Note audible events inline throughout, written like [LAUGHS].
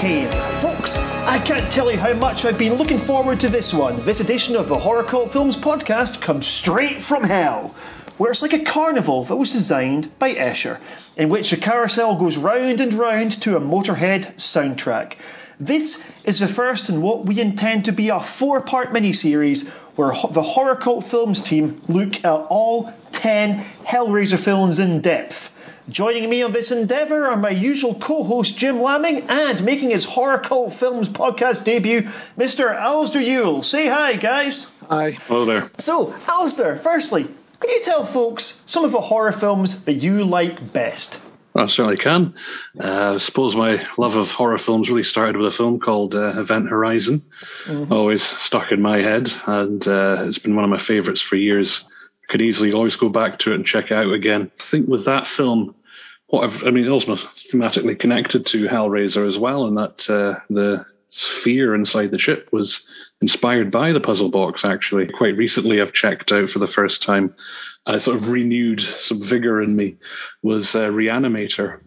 came. Folks, I can't tell you how much I've been looking forward to this one. This edition of the Horror Cult Films podcast comes straight from hell, where it's like a carnival that was designed by Escher, in which the carousel goes round and round to a Motorhead soundtrack. This is the first in what we intend to be a four part miniseries where the Horror Cult Films team look at all 10 Hellraiser films in depth. Joining me on this endeavour are my usual co host Jim Lamming and making his Horror Cult Films podcast debut, Mr. Alasdair Yule. Say hi, guys. Hi. Hello there. So, Alasdair, firstly, can you tell folks some of the horror films that you like best? I certainly can. Uh, I suppose my love of horror films really started with a film called uh, Event Horizon. Mm-hmm. Always stuck in my head, and uh, it's been one of my favourites for years. I could easily always go back to it and check it out again. I think with that film, what I've, I mean, also thematically connected to Hellraiser as well, and that uh, the sphere inside the ship was inspired by the puzzle box. Actually, quite recently, I've checked out for the first time, I sort of renewed some vigor in me. Was uh, Reanimator,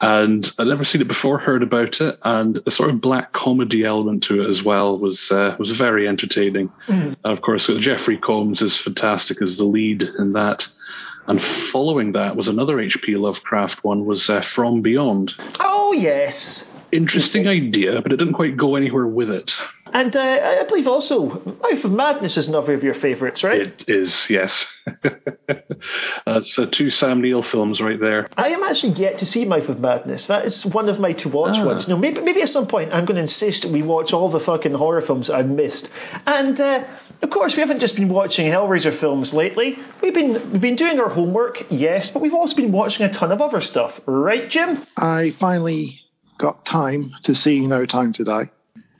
and I'd never seen it before, heard about it, and the sort of black comedy element to it as well was uh, was very entertaining. Mm. And of course, Jeffrey Combs is fantastic as the lead in that. And following that was another H.P. Lovecraft one was uh, From Beyond. Oh yes, interesting idea, but it didn't quite go anywhere with it. And uh, I believe also Life of Madness is another of your favourites, right? It is, yes. That's [LAUGHS] uh, two Sam Neill films right there. I am actually yet to see Life of Madness. That is one of my to watch ah. ones. No, maybe maybe at some point I'm going to insist we watch all the fucking horror films I've missed. And uh, of course, we haven't just been watching Hellraiser films lately. We've been we've been doing our homework, yes, but we've also been watching a ton of other stuff, right, Jim? I finally got time to see No Time to Die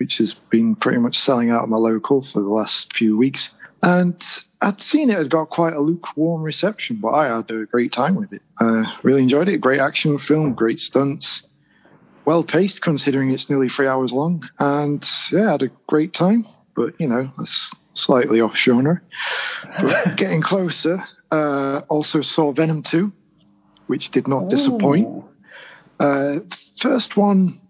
which has been pretty much selling out of my local for the last few weeks. And I'd seen it had got quite a lukewarm reception, but I had a great time with it. Uh, really enjoyed it. Great action film, great stunts, well paced considering it's nearly three hours long. And yeah, I had a great time, but you know, that's slightly off genre. But [LAUGHS] getting closer, uh, also saw Venom 2, which did not disappoint. Uh, first one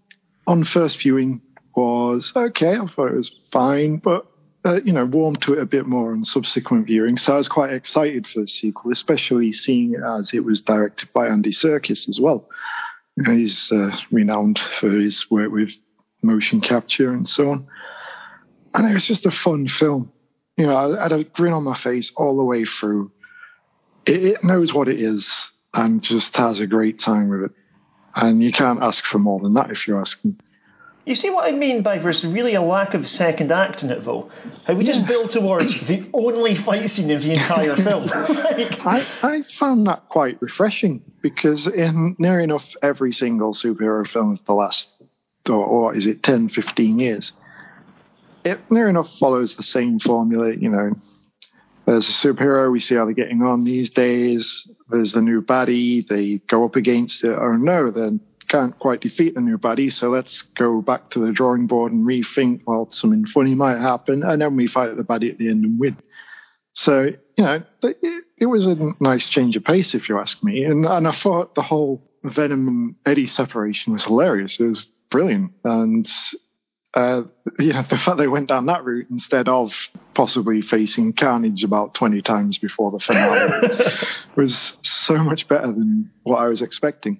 on first viewing was okay. I thought it was fine, but uh, you know, warmed to it a bit more on subsequent viewing. So I was quite excited for the sequel, especially seeing it as it was directed by Andy Serkis as well. You know, he's uh, renowned for his work with motion capture and so on. And it was just a fun film. You know, I had a grin on my face all the way through. It, it knows what it is and just has a great time with it. And you can't ask for more than that if you're asking. You see what I mean by there's really a lack of second act in it, though? How we yeah. just build towards the only fight scene of the entire [LAUGHS] film. like, I, I found that quite refreshing because in near enough every single superhero film of the last, or, or is it 10, 15 years, it near enough follows the same formula. You know, there's a superhero, we see how they're getting on these days. There's the new baddie, they go up against it. Oh no, then can't quite defeat the new buddy, so let's go back to the drawing board and rethink, well, something funny might happen, and then we fight the buddy at the end and win. So, you know, it, it was a nice change of pace, if you ask me. And, and I thought the whole Venom and Eddie separation was hilarious. It was brilliant. And, uh, [LAUGHS] you know, the fact they went down that route instead of possibly facing Carnage about 20 times before the finale [LAUGHS] was so much better than what I was expecting.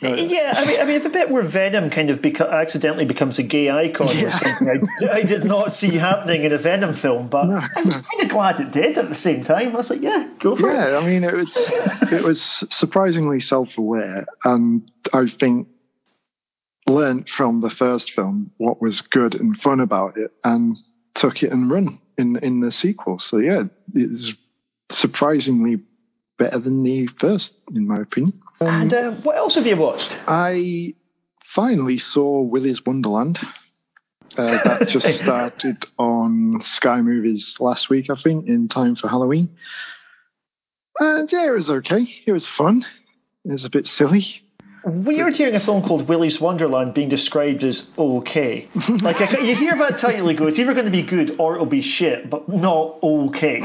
Yeah, I mean, I mean, it's a bit where Venom kind of beca- accidentally becomes a gay icon yeah. or something. I, I, did not see happening in a Venom film, but no, I was no. kind of glad it did at the same time. I was like, yeah, go for yeah, it. Yeah, I mean, it was it was surprisingly self-aware, and I think learned from the first film what was good and fun about it, and took it and run in in the sequel. So yeah, it's surprisingly better than the first, in my opinion. Um, and uh, what else have you watched? I finally saw Willy's Wonderland. Uh, that [LAUGHS] just started on Sky Movies last week, I think, in time for Halloween. And yeah, it was okay. It was fun. It was a bit silly. Weird hearing a film called Willy's Wonderland being described as okay. [LAUGHS] like you hear that title, you go, it's either going to be good or it'll be shit, but not okay.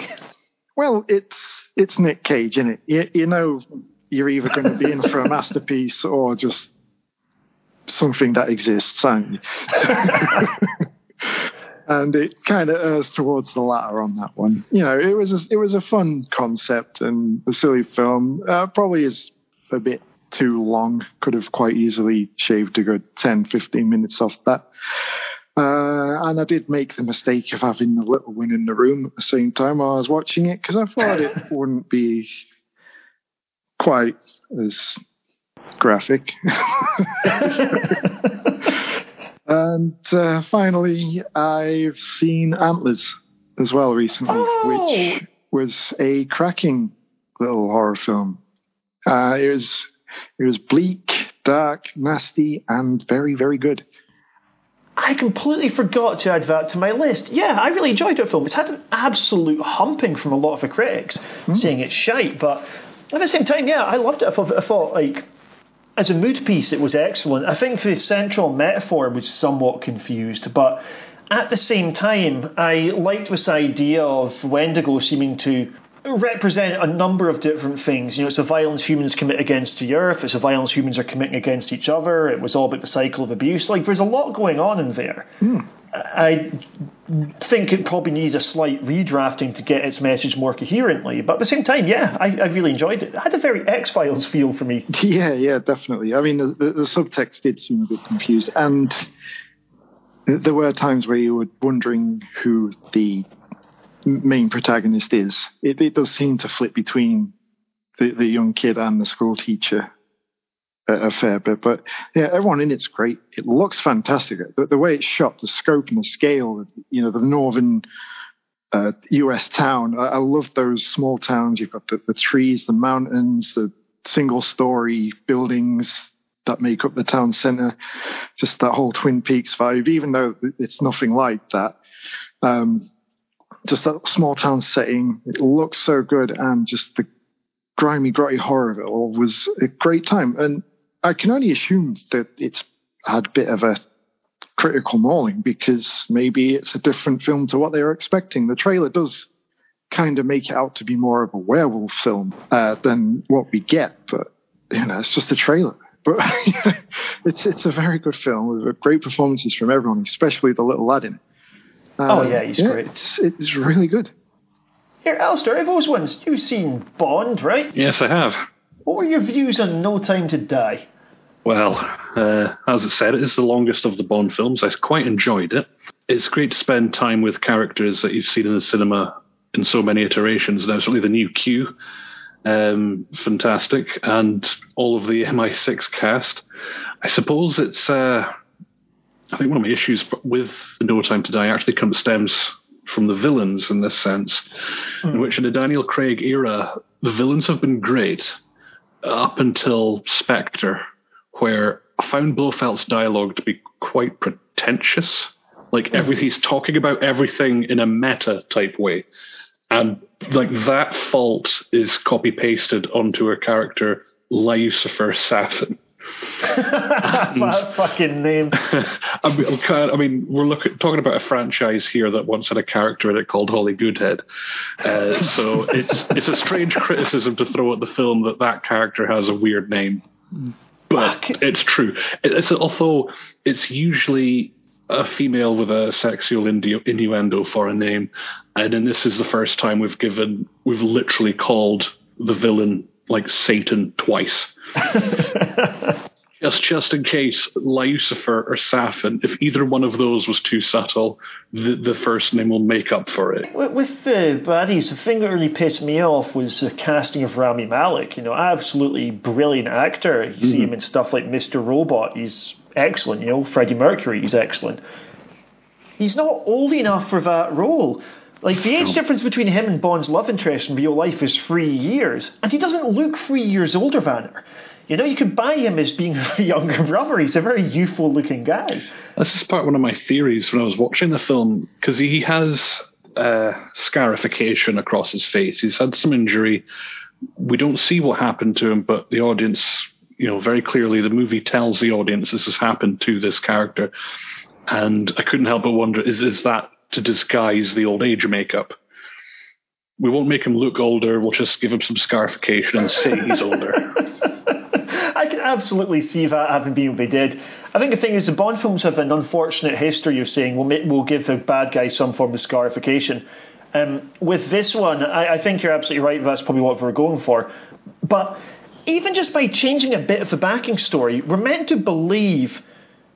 Well, it's it's Nick Cage, isn't it? You, you know you're either going to be in for a masterpiece or just something that exists, aren't [LAUGHS] you? and it kind of errs towards the latter on that one. You know, it was a, it was a fun concept and a silly film. Uh, probably is a bit too long. Could have quite easily shaved a good 10, 15 minutes off that. Uh, and I did make the mistake of having the little one in the room at the same time while I was watching it because I thought it [LAUGHS] wouldn't be quite as graphic. [LAUGHS] and uh, finally, I've seen Antlers as well recently, Oh. which was a cracking little horror film. Uh, it was it was bleak, dark, nasty, and very very good. I completely forgot to add that to my list. Yeah, I really enjoyed that film. It's had an absolute humping from a lot of the critics, mm. saying it's shite, but at the same time, yeah, I loved it. I thought, I thought like, as a mood piece, it was excellent. I think the central metaphor was somewhat confused, but at the same time, I liked this idea of Wendigo seeming to represent a number of different things. You know, it's the violence humans commit against the earth, it's the violence humans are committing against each other, it was all about the cycle of abuse. Like, there's a lot going on in there. Hmm. I think it probably needs a slight redrafting to get its message more coherently, but at the same time, yeah, I, I really enjoyed it. It had a very X Files feel for me. [LAUGHS] Yeah, yeah, definitely. I mean, the, the, the subtext did seem a bit confused, and there were times where you were wondering who the main protagonist is. It, it does seem to flip between the, the young kid and the school teacher a, a fair bit, but yeah, everyone in it's great. It looks fantastic. The, the way it's shot, the scope and the scale, you know, the northern uh, U.S. town. I, I love those small towns. You've got the, the trees, the mountains, the single-story buildings that make up the town center. Just that whole Twin Peaks vibe, even though it's nothing like that. Um, just that small town setting. It looks so good, and just the grimy, grotty horror of it all was a great time. And I can only assume that it's had a bit of a critical mauling because maybe it's a different film to what they were expecting. The trailer does kind of make it out to be more of a werewolf film uh, than what we get, but you know, it's just a trailer. But [LAUGHS] it's it's a very good film with great performances from everyone, especially the little lad in it. Oh, Um, yeah, he's great. It's, it's really good. Here, Alasdair, of those ones, you've seen Bond, right? Yes, I have. What were your views on No Time to Die? Well, uh, as it said, it is the longest of the Bond films. I quite enjoyed it. It's great to spend time with characters that you've seen in the cinema in so many iterations. Now, certainly the new Q, um, fantastic, and all of the MI6 cast. I suppose it's. Uh, I think one of my issues with No Time to Die actually comes stems from the villains in this sense, in hmm. which in the Daniel Craig era, the villains have been great up until Spectre, where I found Blofeld's dialogue to be quite pretentious. Like hmm. every, he's talking about everything in a meta type way, and like that fault is copy pasted onto a character Lucifer Safin. That fucking name. [LAUGHS] I mean, I mean, we're looking talking about a franchise here that once had a character in it called Holly Goodhead. Uh, so it's it's a strange criticism to throw at the film that that character has a weird name, but it's true. It's although it's usually a female with a sexual innu- innuendo for a name, and then this is the first time we've given we've literally called the villain like Satan twice. [LAUGHS] [LAUGHS] Just, just in case Lucifer or Safin, if either one of those was too subtle, the, the first name will make up for it. With, with the baddies, the thing that really pissed me off was the casting of Rami Malek. You know, absolutely brilliant actor. You see mm-hmm. him in stuff like Mr. Robot. He's excellent. You know, Freddie Mercury. He's excellent. He's not old enough for that role. Like the age difference between him and Bond's love interest in real life is three years, and he doesn't look three years older than her. You know, you could buy him as being [LAUGHS] a younger brother. He's a very youthful looking guy. This is part of one of my theories when I was watching the film, because he has uh, scarification across his face. He's had some injury. We don't see what happened to him, but the audience, you know, very clearly the movie tells the audience this has happened to this character. And I couldn't help but wonder is, is that to disguise the old age makeup? We won't make him look older. We'll just give him some scarification and say he's older. [LAUGHS] I can absolutely see that having been what they did. I think the thing is, the Bond films have an unfortunate history of saying we'll, make, we'll give the bad guy some form of scarification. Um, with this one, I, I, think you're absolutely right. That's probably what we're going for. But even just by changing a bit of the backing story, we're meant to believe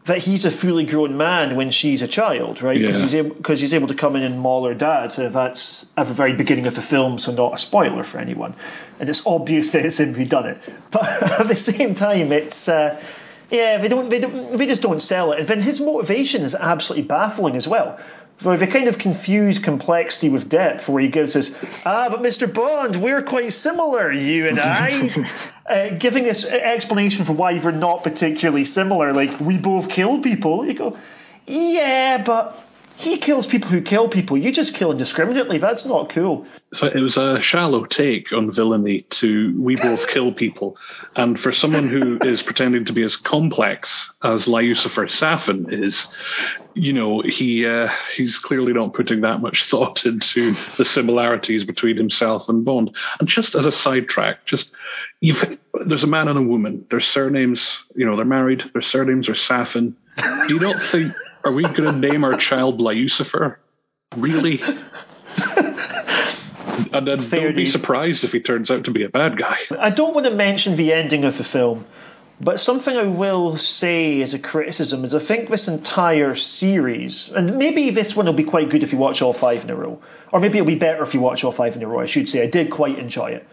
that he's a fully grown man when she's a child, right? Because yeah. he's, he's, able to come in and maul her dad. So that's at the very beginning of the film, so not a spoiler for anyone. And it's obvious that it's him who done it. [LAUGHS] But at the same time, it's. Uh, yeah, they don't, they don't, they just don't sell it. And then his motivation is absolutely baffling as well. So the kind of confused complexity with depth, where he gives us, ah, but Mr. Bond, we're quite similar, you and I, [LAUGHS] uh, giving us explanation for why we're not particularly similar. Like we both kill people. You go, yeah, but he kills people who kill people. You just kill indiscriminately. That's not cool. So it was a shallow take on villainy to we both [LAUGHS] kill people. And for someone who is pretending to be as complex as Lucifer Safin is, you know, he uh, he's clearly not putting that much thought into the similarities between himself and Bond. And just as a sidetrack, just there's a man and a woman. Their surnames, you know, they're married. Their surnames are Safin. Do you not think are we going to name our child Lucifer? Really? and then Fair don't be surprised if he turns out to be a bad guy. I don't want to mention the ending of the film, but something I will say as a criticism is I think this entire series, and maybe this one will be quite good if you watch all five in a row, or maybe it'll be better if you watch all five in a row, I should say. I did quite enjoy it.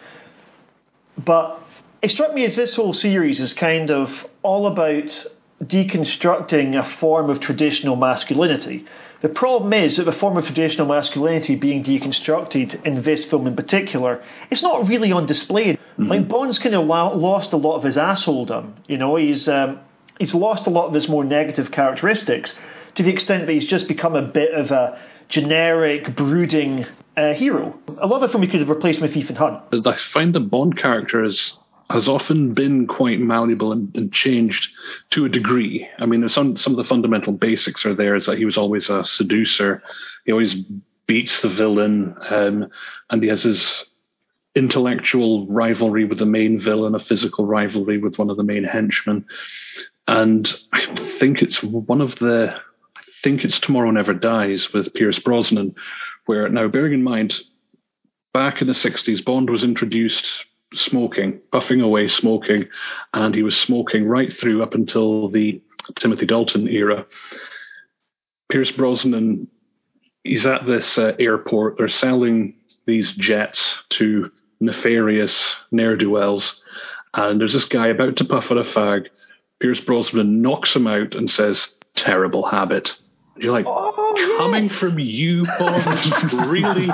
But it struck me as this whole series is kind of all about deconstructing a form of traditional masculinity. The problem is that the form of traditional masculinity being deconstructed in this film in particular, it's not really on display. Mm-hmm. Like Bond's kind of lost a lot of his assholedom. You know, he's um, he's lost a lot of his more negative characteristics to the extent that he's just become a bit of a generic, brooding uh, hero. A lot of the film we could have replaced with Ethan Hunt. I find the Bond character is has often been quite malleable and, and, changed to a degree. I mean, some some of the fundamental basics are there. Is that he was always a seducer. He always beats the villain, um, and he has his intellectual rivalry with the main villain, a physical rivalry with one of the main henchmen. And I think it's one of the. I think it's Tomorrow Never Dies with Pierce Brosnan, where now bearing in mind. Back in the 60s, Bond was introduced smoking, puffing away smoking, and he was smoking right through up until the Timothy Dalton era. Pierce Brosnan, he's at this uh, airport. They're selling these jets to nefarious ne'er do wells, and there's this guy about to puff on a fag. Pierce Brosnan knocks him out and says, "Terrible habit." You're like, oh, coming yes. from you, Bond, really? [LAUGHS]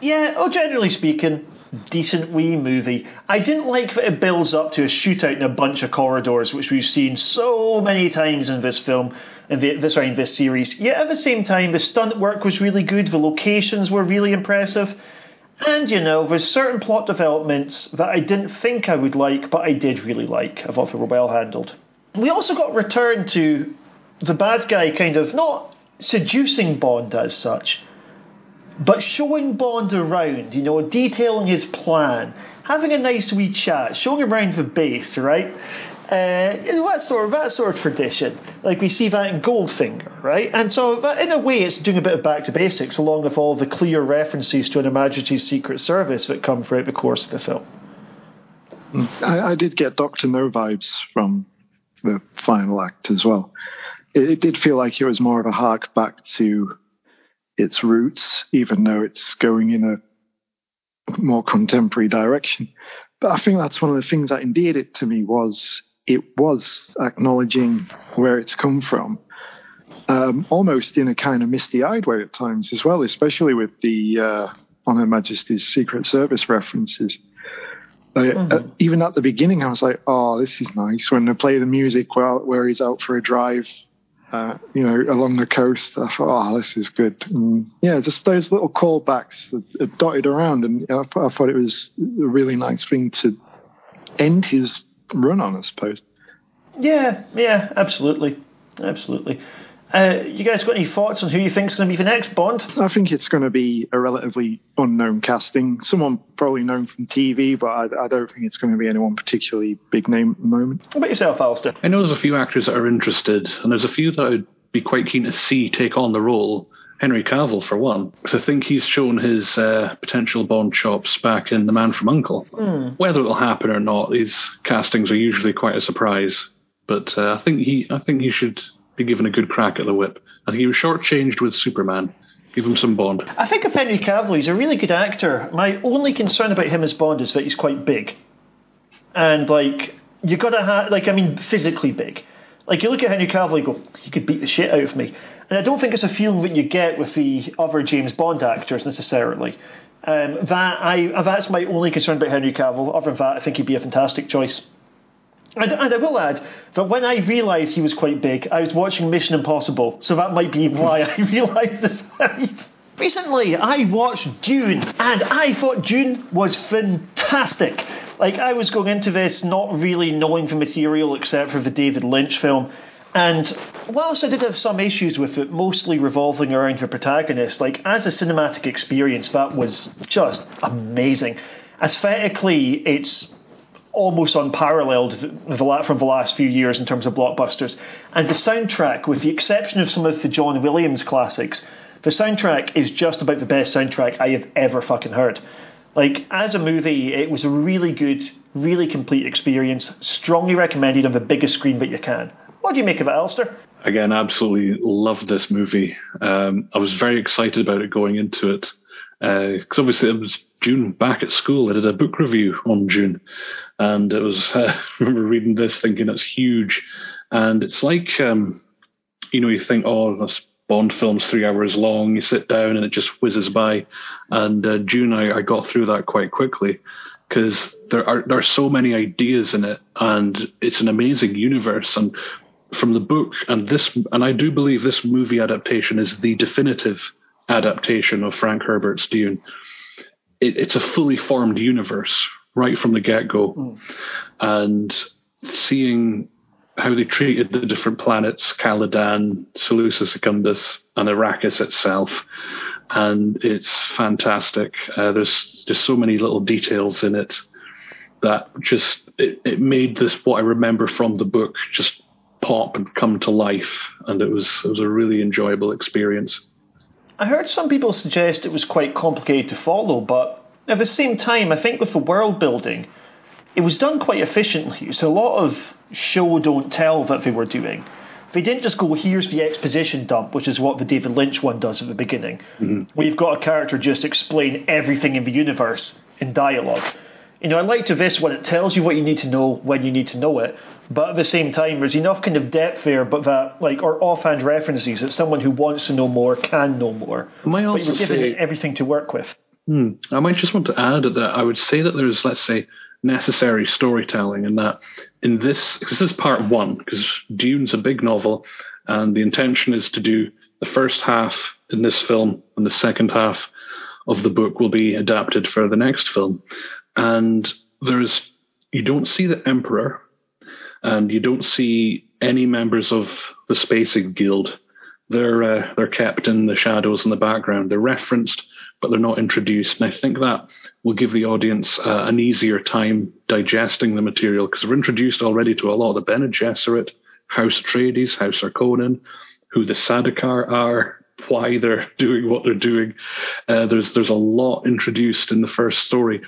Yeah, oh, generally speaking, decent wee movie. I didn't like that it builds up to a shootout in a bunch of corridors, which we've seen so many times in this film, in the, this, in this series. Yet at the same time, the stunt work was really good, the locations were really impressive. And you know, there's certain plot developments that I didn't think I would like, but I did really like. I thought they were well handled. We also got returned to the bad guy kind of not seducing Bond as such, but showing Bond around, you know, detailing his plan, having a nice wee chat, showing him around the base, right? Uh, that sort of that sort of tradition, like we see that in Goldfinger, right? And so, that, in a way, it's doing a bit of back to basics, along with all the clear references to an Imaginative Secret Service that come throughout the course of the film. I, I did get Doctor No vibes from the final act as well. It, it did feel like it was more of a hark back to its roots, even though it's going in a more contemporary direction. But I think that's one of the things that endeared it to me was it was acknowledging where it's come from, um, almost in a kind of misty-eyed way at times as well, especially with the uh, on Her Majesty's Secret Service references. Uh, mm-hmm. uh, even at the beginning, I was like, "Oh, this is nice." When they play the music while where he's out for a drive uh, you know, along the coast. I thought, oh, this is good. And yeah, just those little callbacks dotted around, and I, I thought it was a really nice thing to end his run on, I suppose. Yeah, yeah, absolutely, absolutely. Uh, you guys got any thoughts on who you think is going to be the next Bond? I think it's going to be a relatively unknown casting. Someone probably known from TV, but I, I don't think it's going to be anyone particularly big name at the moment. What about yourself, Alasdair? I know there's a few actors that are interested, and there's a few that I'd be quite keen to see take on the role. Henry Cavill, for one, because I think he's shown his uh, potential Bond chops back in The Man from Uncle. Mm. Whether it'll happen or not, these castings are usually quite a surprise. But uh, I think he, I think he should be given a good crack at the whip. I think he was shortchanged with Superman. Give him some Bond. I think of Henry Cavill, he's a really good actor. My only concern about him as Bond is that he's quite big. And, like, you gotta have, like, I mean, physically big. Like, you look at Henry Cavill, you go, he could beat the shit out of me. And I don't think it's a feeling that you get with the other James Bond actors necessarily. Um, that I that's my only concern about Henry Cavill. Other than that, I think he'd be a fantastic choice. And, and I will add that when I realised he was quite big, I was watching Mission Impossible, so that might be why I [LAUGHS] realised this. Recently, I watched Dune, and I thought Dune was fantastic. Like, I was going into this not really knowing the material except for the David Lynch film. And whilst I did have some issues with it, mostly revolving around the protagonist, like as a cinematic experience, that was just amazing. Aesthetically, it's almost unparalleled from the last few years in terms of blockbusters. And the soundtrack, with the exception of some of the John Williams classics, the soundtrack is just about the best soundtrack I have ever fucking heard. Like, as a movie, it was a really good, really complete experience. Strongly recommended on the biggest screen that you can. What do you make of it, Alasdair? Again, absolutely loved this movie. Um, I was very excited about it going into it because uh, obviously it was June back at school. I did a book review on Dune, and it was uh, [LAUGHS] I remember reading this thinking it's huge, and it's like um, you know you think oh this Bond film's three hours long. You sit down and it just whizzes by, and uh, Dune I, I got through that quite quickly because there are there are so many ideas in it, and it's an amazing universe. And from the book and this, and I do believe this movie adaptation is the definitive adaptation of Frank Herbert's Dune. It, it's a fully formed universe right from the get go, mm. and seeing how they treated the different planets, Caladan, Salusa Secundus, and Arrakis itself. And it's fantastic. Uh, there's just so many little details in it that just it, it made this what I remember from the book just pop and come to life, and it was it was a really enjoyable experience. I heard some people suggest it was quite complicated to follow, but at the same time, I think with the world building, it was done quite efficiently. So a lot of show don't tell that they were doing. They didn't just go, here's the exposition dump, which is what the David Lynch one does at the beginning. Mm-hmm. We've got a character just explain everything in the universe in dialogue. You know, I like to this when it tells you what you need to know when you need to know it, but at the same time, there's enough kind of depth there, but that like or offhand references that someone who wants to know more can know more. I also but you're given say, everything to work with. Hmm, I might just want to add that I would say that there's, let's say, necessary storytelling, and that in this, this is part one, because Dune's a big novel, and the intention is to do the first half in this film, and the second half of the book will be adapted for the next film. And there's, you don't see the Emperor and you don't see any members of the Spacing Guild. They're uh, they're kept in the shadows in the background. They're referenced, but they're not introduced. And I think that will give the audience uh, an easier time digesting the material because we're introduced already to a lot of the Bene Gesserit, House Atreides, House Harkonnen, who the Sardaukar are, why they're [LAUGHS] doing what they're doing. Uh, there's there's a lot introduced in the first story,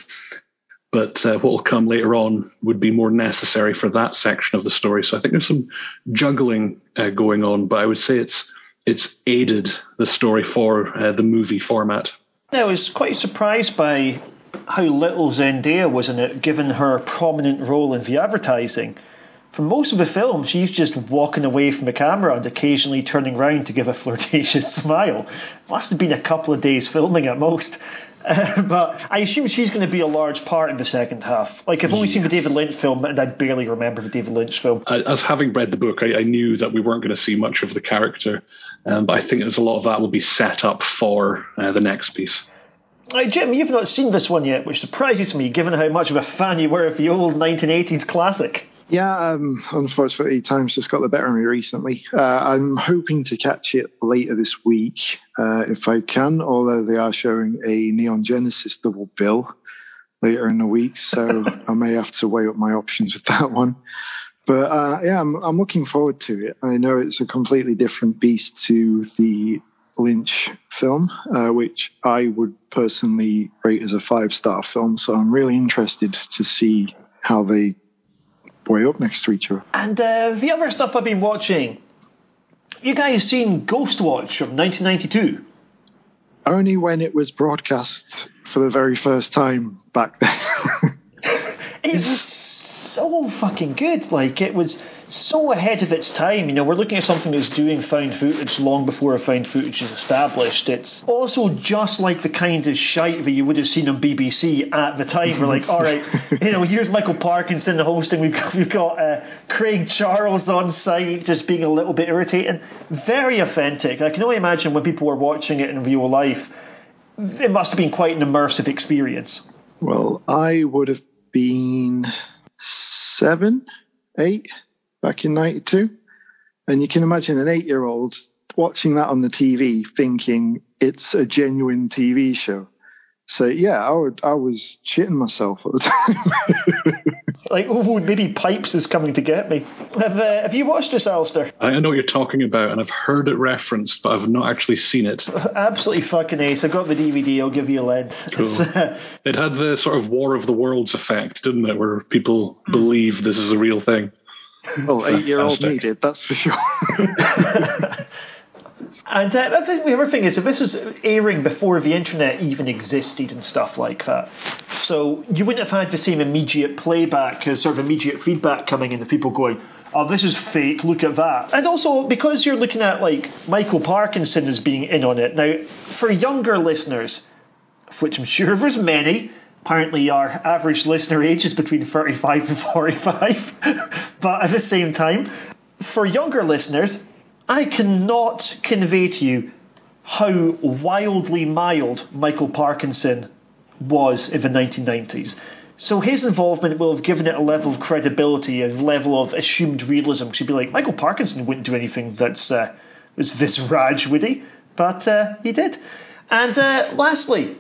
but uh, what will come later on would be more necessary for that section of the story. So I think there's some juggling uh, going on, but I would say it's it's aided the story for uh, the movie format. I was quite surprised by how little Zendaya was in it, given her prominent role in the advertising. For most of the film, she's just walking away from the camera and occasionally turning round to give a [LAUGHS] flirtatious smile. Must have been a couple of days filming at most. Uh, [LAUGHS] but I assume she's going to be a large part in the second half. Like I've only seen the David Lynch film, and I barely remember the David Lynch film. As having read the book, I, I knew that we weren't going to see much of the character, um, but I think there's a lot of that will be set up for uh, the next piece. Right, Jim, you've not seen this one yet, which surprises me, given how much of a fan you were of the old 1980s classic. Yeah, um, unfortunately, time's just got the better of me recently. Uh, I'm hoping to catch it later this week uh, if I can, although they are showing a Neon Genesis double bill later in the week, so [LAUGHS] I may have to weigh up my options with that one. But uh, yeah, I'm, I'm looking forward to it. I know it's a completely different beast to the Lynch film, uh, which I would personally rate as a five star film. So I'm really interested to see how they weigh up next to each other. And uh, the other stuff I've been watching, you guys seen Ghostwatch from 1992? Only when it was broadcast for the very first time back then. [LAUGHS] it [LAUGHS] was so fucking good. Like, it was so ahead of its time. You know, we're looking at something that's doing found footage long before found footage is established. It's also just like the kind of shite that you would have seen on BBC at the time. We're like, all right, you know, here's Michael Parkinson the hosting. We've got, we've got uh, Craig Charles on site, just being a little bit irritating. Very authentic. I can only imagine when people were watching it in real life, it must have been quite an immersive experience. Well, I would have been seven, eight back in 92. And you can imagine an eight year old watching that on the TV thinking it's a genuine TV show. So yeah, I would I was shitting myself at the time. [LAUGHS] like, oh, maybe Pipes is coming to get me. Have uh, Have you watched this, Alasdair? I know what you're talking about, and I've heard it referenced, but I've not actually seen it. [LAUGHS] Absolutely fucking ace. I got the DVD. I'll give you a lead. Cool. Uh, [LAUGHS] it had the sort of War of the Worlds effect, didn't it, where people believe this is a real thing. Well, eight year old me did, that's for sure. And uh, the other thing is, if this was airing before the internet even existed and stuff like that, so you wouldn't have had the same immediate playback, uh, sort of immediate feedback coming in of people going, oh, this is fake, look at that. And also, because you're looking at like Michael Parkinson as being in on it, now, for younger listeners, which I'm sure there's many, Apparently, our average listener age is between 35 and 45. [LAUGHS] but at the same time, for younger listeners, I cannot convey to you how wildly mild Michael Parkinson was in the 1990s. So his involvement will have given it a level of credibility, a level of assumed realism. She'd be like, Michael Parkinson wouldn't do anything that's uh, this raj, would he? But uh, he did. And uh, lastly,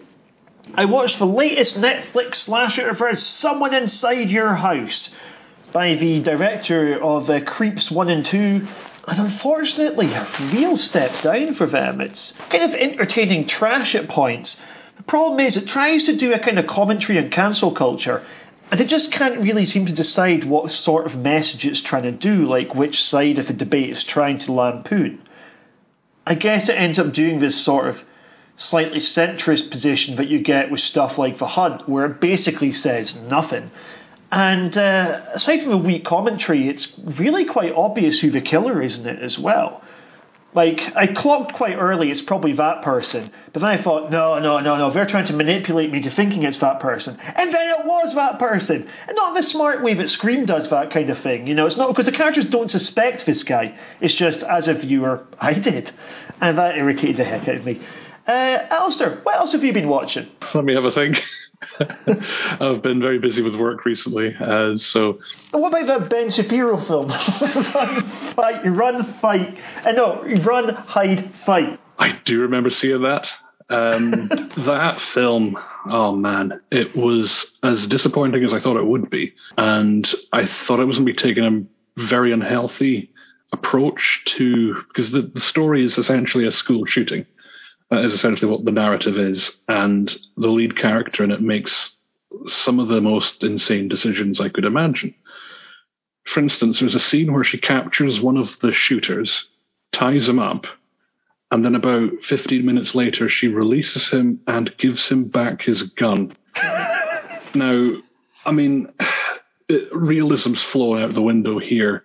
I watched the latest Netflix slasher for Someone Inside Your House by the director of uh, Creeps 1 and 2. And unfortunately, a real step down for them. It's kind of entertaining trash at points. The problem is, it tries to do a kind of commentary on cancel culture, and it just can't really seem to decide what sort of message it's trying to do, like which side of the debate it's trying to lampoon. I guess it ends up doing this sort of slightly centrist position that you get with stuff like The Hunt, where it basically says nothing. And uh, aside from the weak commentary, it's really quite obvious who the killer is in it as well. Like, I clocked quite early it's probably that person, but then I thought, no, no, no, no, they're trying to manipulate me to thinking it's that person. And then it was that person! And not the smart way that Scream does that kind of thing, you know, it's not because the characters don't suspect this guy, it's just, as a viewer, [LAUGHS] I did. And that irritated the heck out of me. Uh, Alasdair, what else have you been watching? Let me have a think. [LAUGHS] [LAUGHS] I've been very busy with work recently, uh, so. What about that Ben Shapiro film? [LAUGHS] run, fight, run, fight. Uh, no, run, hide, fight. I do remember seeing that. Um, [LAUGHS] that film, oh man, it was as disappointing as I thought it would be, and I thought it was going to be taking a very unhealthy approach to because the, the story is essentially a school shooting that is essentially what the narrative is, and the lead character in it makes some of the most insane decisions I could imagine. For instance, there's a scene where she captures one of the shooters, ties him up, and then about 15 minutes later, she releases him and gives him back his gun. [LAUGHS] now, I mean, [SIGHS] it, realism's flowing out the window here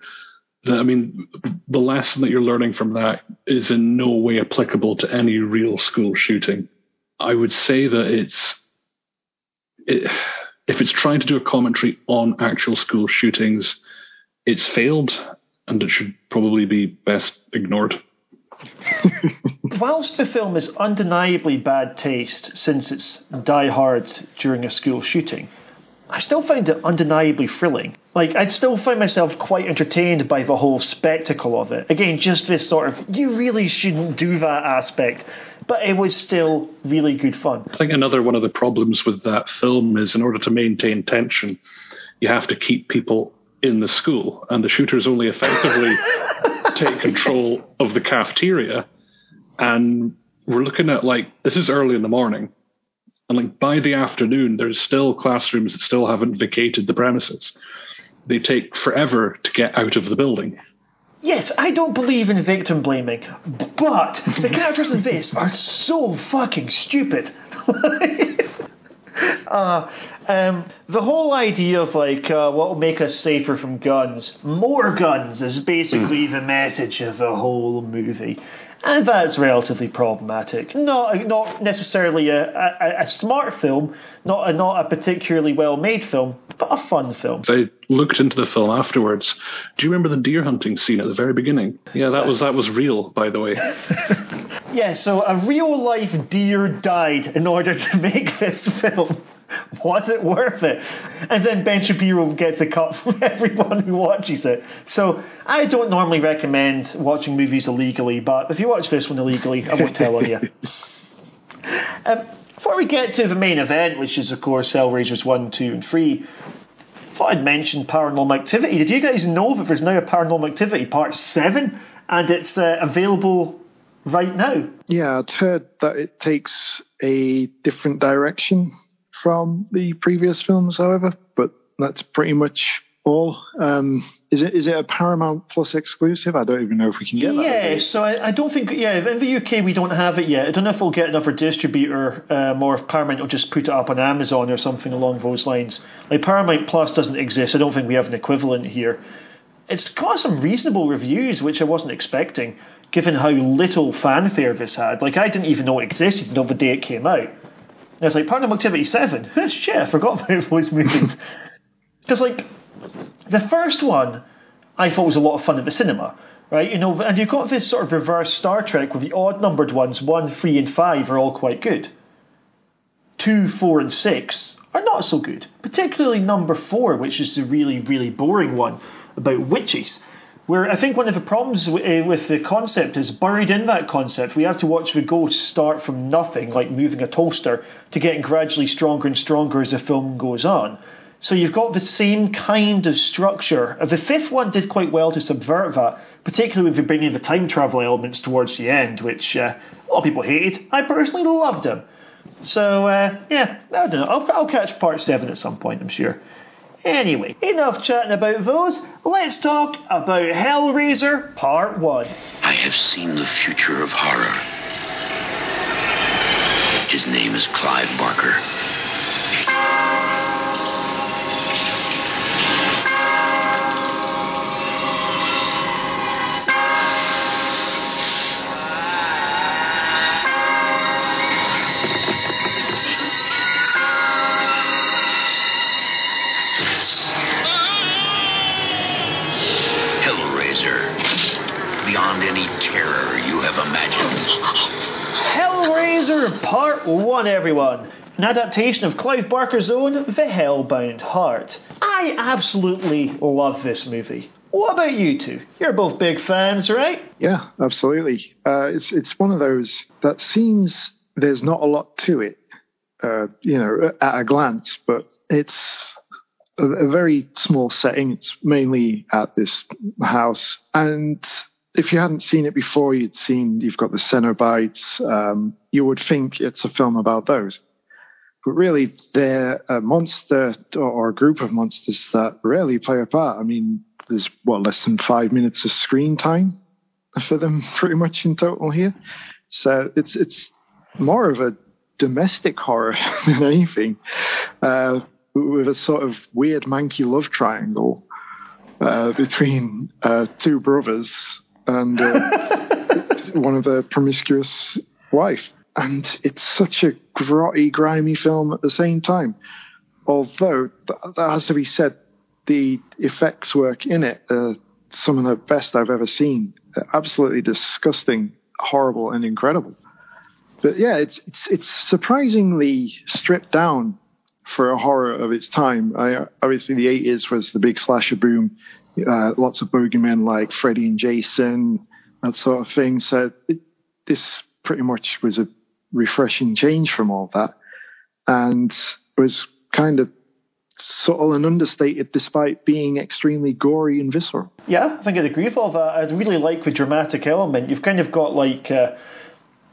I mean, the lesson that you're learning from that is in no way applicable to any real school shooting. I would say that it's it, if it's trying to do a commentary on actual school shootings, it's failed, and it should probably be best ignored. [LAUGHS] Whilst the film is undeniably bad taste since it's Die Hard during a school shooting, I still find it undeniably thrilling. Like, I'd still find myself quite entertained by the whole spectacle of it. Again, just this sort of, you really shouldn't do that aspect. But it was still really good fun. I think another one of the problems with that film is in order to maintain tension, you have to keep people in the school, and the shooters only effectively [LAUGHS] take control of the cafeteria. And we're looking at like, this is early in the morning and like by the afternoon, there's still classrooms that still haven't vacated the premises. They take forever to get out of the building. Yes, I don't believe in victim blaming, but the characters in this are so fucking stupid. [LAUGHS] uh, um, the whole idea of like uh, what will make us safer from guns, more guns, is basically mm. the message of the whole movie and that's relatively problematic. Not not necessarily a, a, a smart film, not a, not a particularly well made film, but a fun film. I looked into the film afterwards. Do you remember the deer hunting scene at the very beginning? Yeah, that was that was real, by the way. [LAUGHS] yeah, so a real life deer died in order to [LAUGHS] make this film. [LAUGHS] was it worth it? And then Ben Shapiro gets a cut from [LAUGHS] everyone who watches it. So I don't normally recommend watching movies illegally, but if you watch this one illegally, I won't tell on you. [LAUGHS] Um, before we get to the main event, which is of course Hellraisers 1, 2, and 3, I thought I'd mention Paranormal Activity. Did you guys know that there's now a Paranormal Activity Part 7 and it's uh, available right now? Yeah, I'd heard that it takes a different direction from the previous films, however, but that's pretty much all. Um, is it is it a Paramount Plus exclusive? I don't even know if we can get that. Yeah, so I, I, don't think. Yeah, in the UK we don't have it yet. I don't know if we'll get another distributor, um, or if Paramount will just put it up on Amazon or something along those lines. Like Paramount Plus doesn't exist. I don't think we have an equivalent here. It's got some reasonable reviews, which I wasn't expecting, given how little fanfare this had. Like I didn't even know it existed until the day it came out. And it's like Paranormal Activity 7. [LAUGHS] Shit, I forgot about those movies. [LAUGHS] Because, like, the first one I thought was a lot of fun at the cinema, right? You know, and you've got this sort of reverse Star Trek where the odd numbered ones, 1, 3, and 5, are all quite good. 2, 4, and 6 are not so good. Particularly number 4, which is the really, really boring one about witches. Where I think one of the problems eh, with the concept is buried in that concept, we have to watch the ghost start from nothing, like moving a toaster, to getting gradually stronger and stronger as the film goes on. So you've got the same kind of structure. The fifth one did quite well to subvert that, particularly with bringing the time travel elements towards the end, which uh, a lot of people hated. I personally loved them. So uh, yeah, I don't know. I'll, I'll catch part seven at some point, I'm sure. Anyway, enough chatting about those. Let's talk about Hellraiser Part 1. I have seen the future of horror. His name is Clive Barker. Part 1, everyone. An adaptation of Clive Barker's own The Hellbound Heart. I absolutely love this movie. What about you two? You're both big fans, right? Yeah, absolutely. Uh, it's it's one of those that seems there's not a lot to it, uh, you know, at a glance, but it's a, a very small setting. It's mainly at this house, and if you hadn't seen it before, you'd seen you've got the Cenobites. Um, you would think it's a film about those, but really they're a monster or a group of monsters that rarely play a part. I mean, there's what less than five minutes of screen time for them, [LAUGHS] pretty much in total here. So it's it's more of a domestic horror [LAUGHS] than anything, uh, with a sort of weird manky love triangle uh, between uh, two brothers and uh, [LAUGHS] one of the promiscuous wife. And it's such a grotty, grimy film at the same time. Although that has to be said, the effects work in it are some of the best I've ever seen. They're absolutely disgusting, horrible, and incredible. But yeah, it's it's it's surprisingly stripped down for a horror of its time. I, obviously, the 80s was the big slasher boom. Uh, lots of bogeymen like Freddy and Jason, that sort of thing. So it, this pretty much was a refreshing change from all that, and was kind of subtle and understated despite being extremely gory and visceral. Yeah, I think I'd agree with all that. I'd really like the dramatic element. You've kind of got like, uh,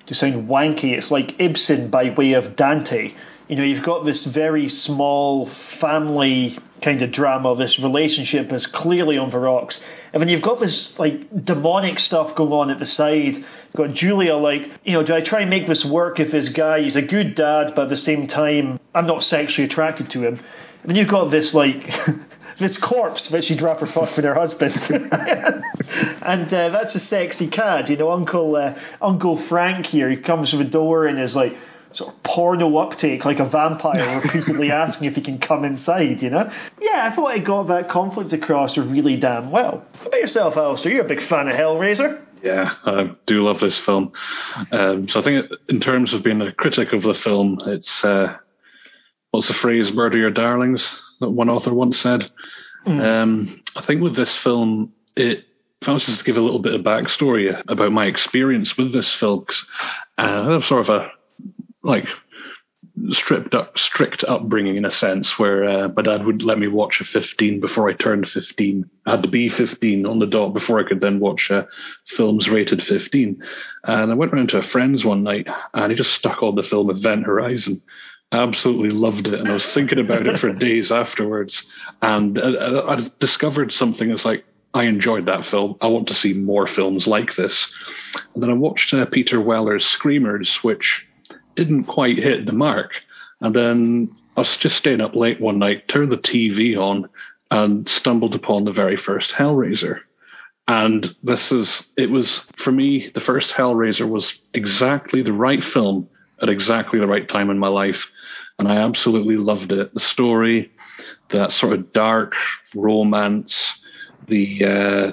to sound wanky, it's like Ibsen by way of Dante. You know, you've got this very small family kind of drama. This relationship is clearly on the rocks, and then you've got this like demonic stuff going on at the side. You've got Julia like, you know, do I try and make this work if this guy he's a good dad, but at the same time I'm not sexually attracted to him. And then you've got this like [LAUGHS] this corpse that she'd rather fuck with her husband, [LAUGHS] and uh, that's a sexy cad, you know, Uncle uh, Uncle Frank here. He comes to the door and is like sort of porno uptake, like a vampire, repeatedly asking if he can come inside. You know? Yeah, I thought I got that conflict across really damn well. What about yourself, Alasdair? You're a big fan of Hellraiser. Yeah, I do love this film. Um, so I think, in terms of being a critic of the film, it's uh, what's the phrase "murder your darlings" that one author once said. Mm. Um, I think with this film, it if I was just to give a little bit of backstory about my experience with this film, uh, I have sort of a like stripped up, strict upbringing in a sense, where uh, my dad would let me watch a 15 before I turned 15. I had to be 15 on the dot before I could then watch uh, films rated 15. And I went around to a friend's one night, and he just stuck on the film Event Horizon. Absolutely loved it, and I was thinking about it for [LAUGHS] days afterwards. And I, I discovered something that's like, I enjoyed that film. I want to see more films like this. And then I watched uh, Peter Weller's Screamers, which didn't quite hit the mark. And then I was just staying up late one night, turned the TV on, and stumbled upon the very first Hellraiser. And this is, it was, for me, the first Hellraiser was exactly the right film at exactly the right time in my life. And I absolutely loved it. The story, that sort of dark romance, the,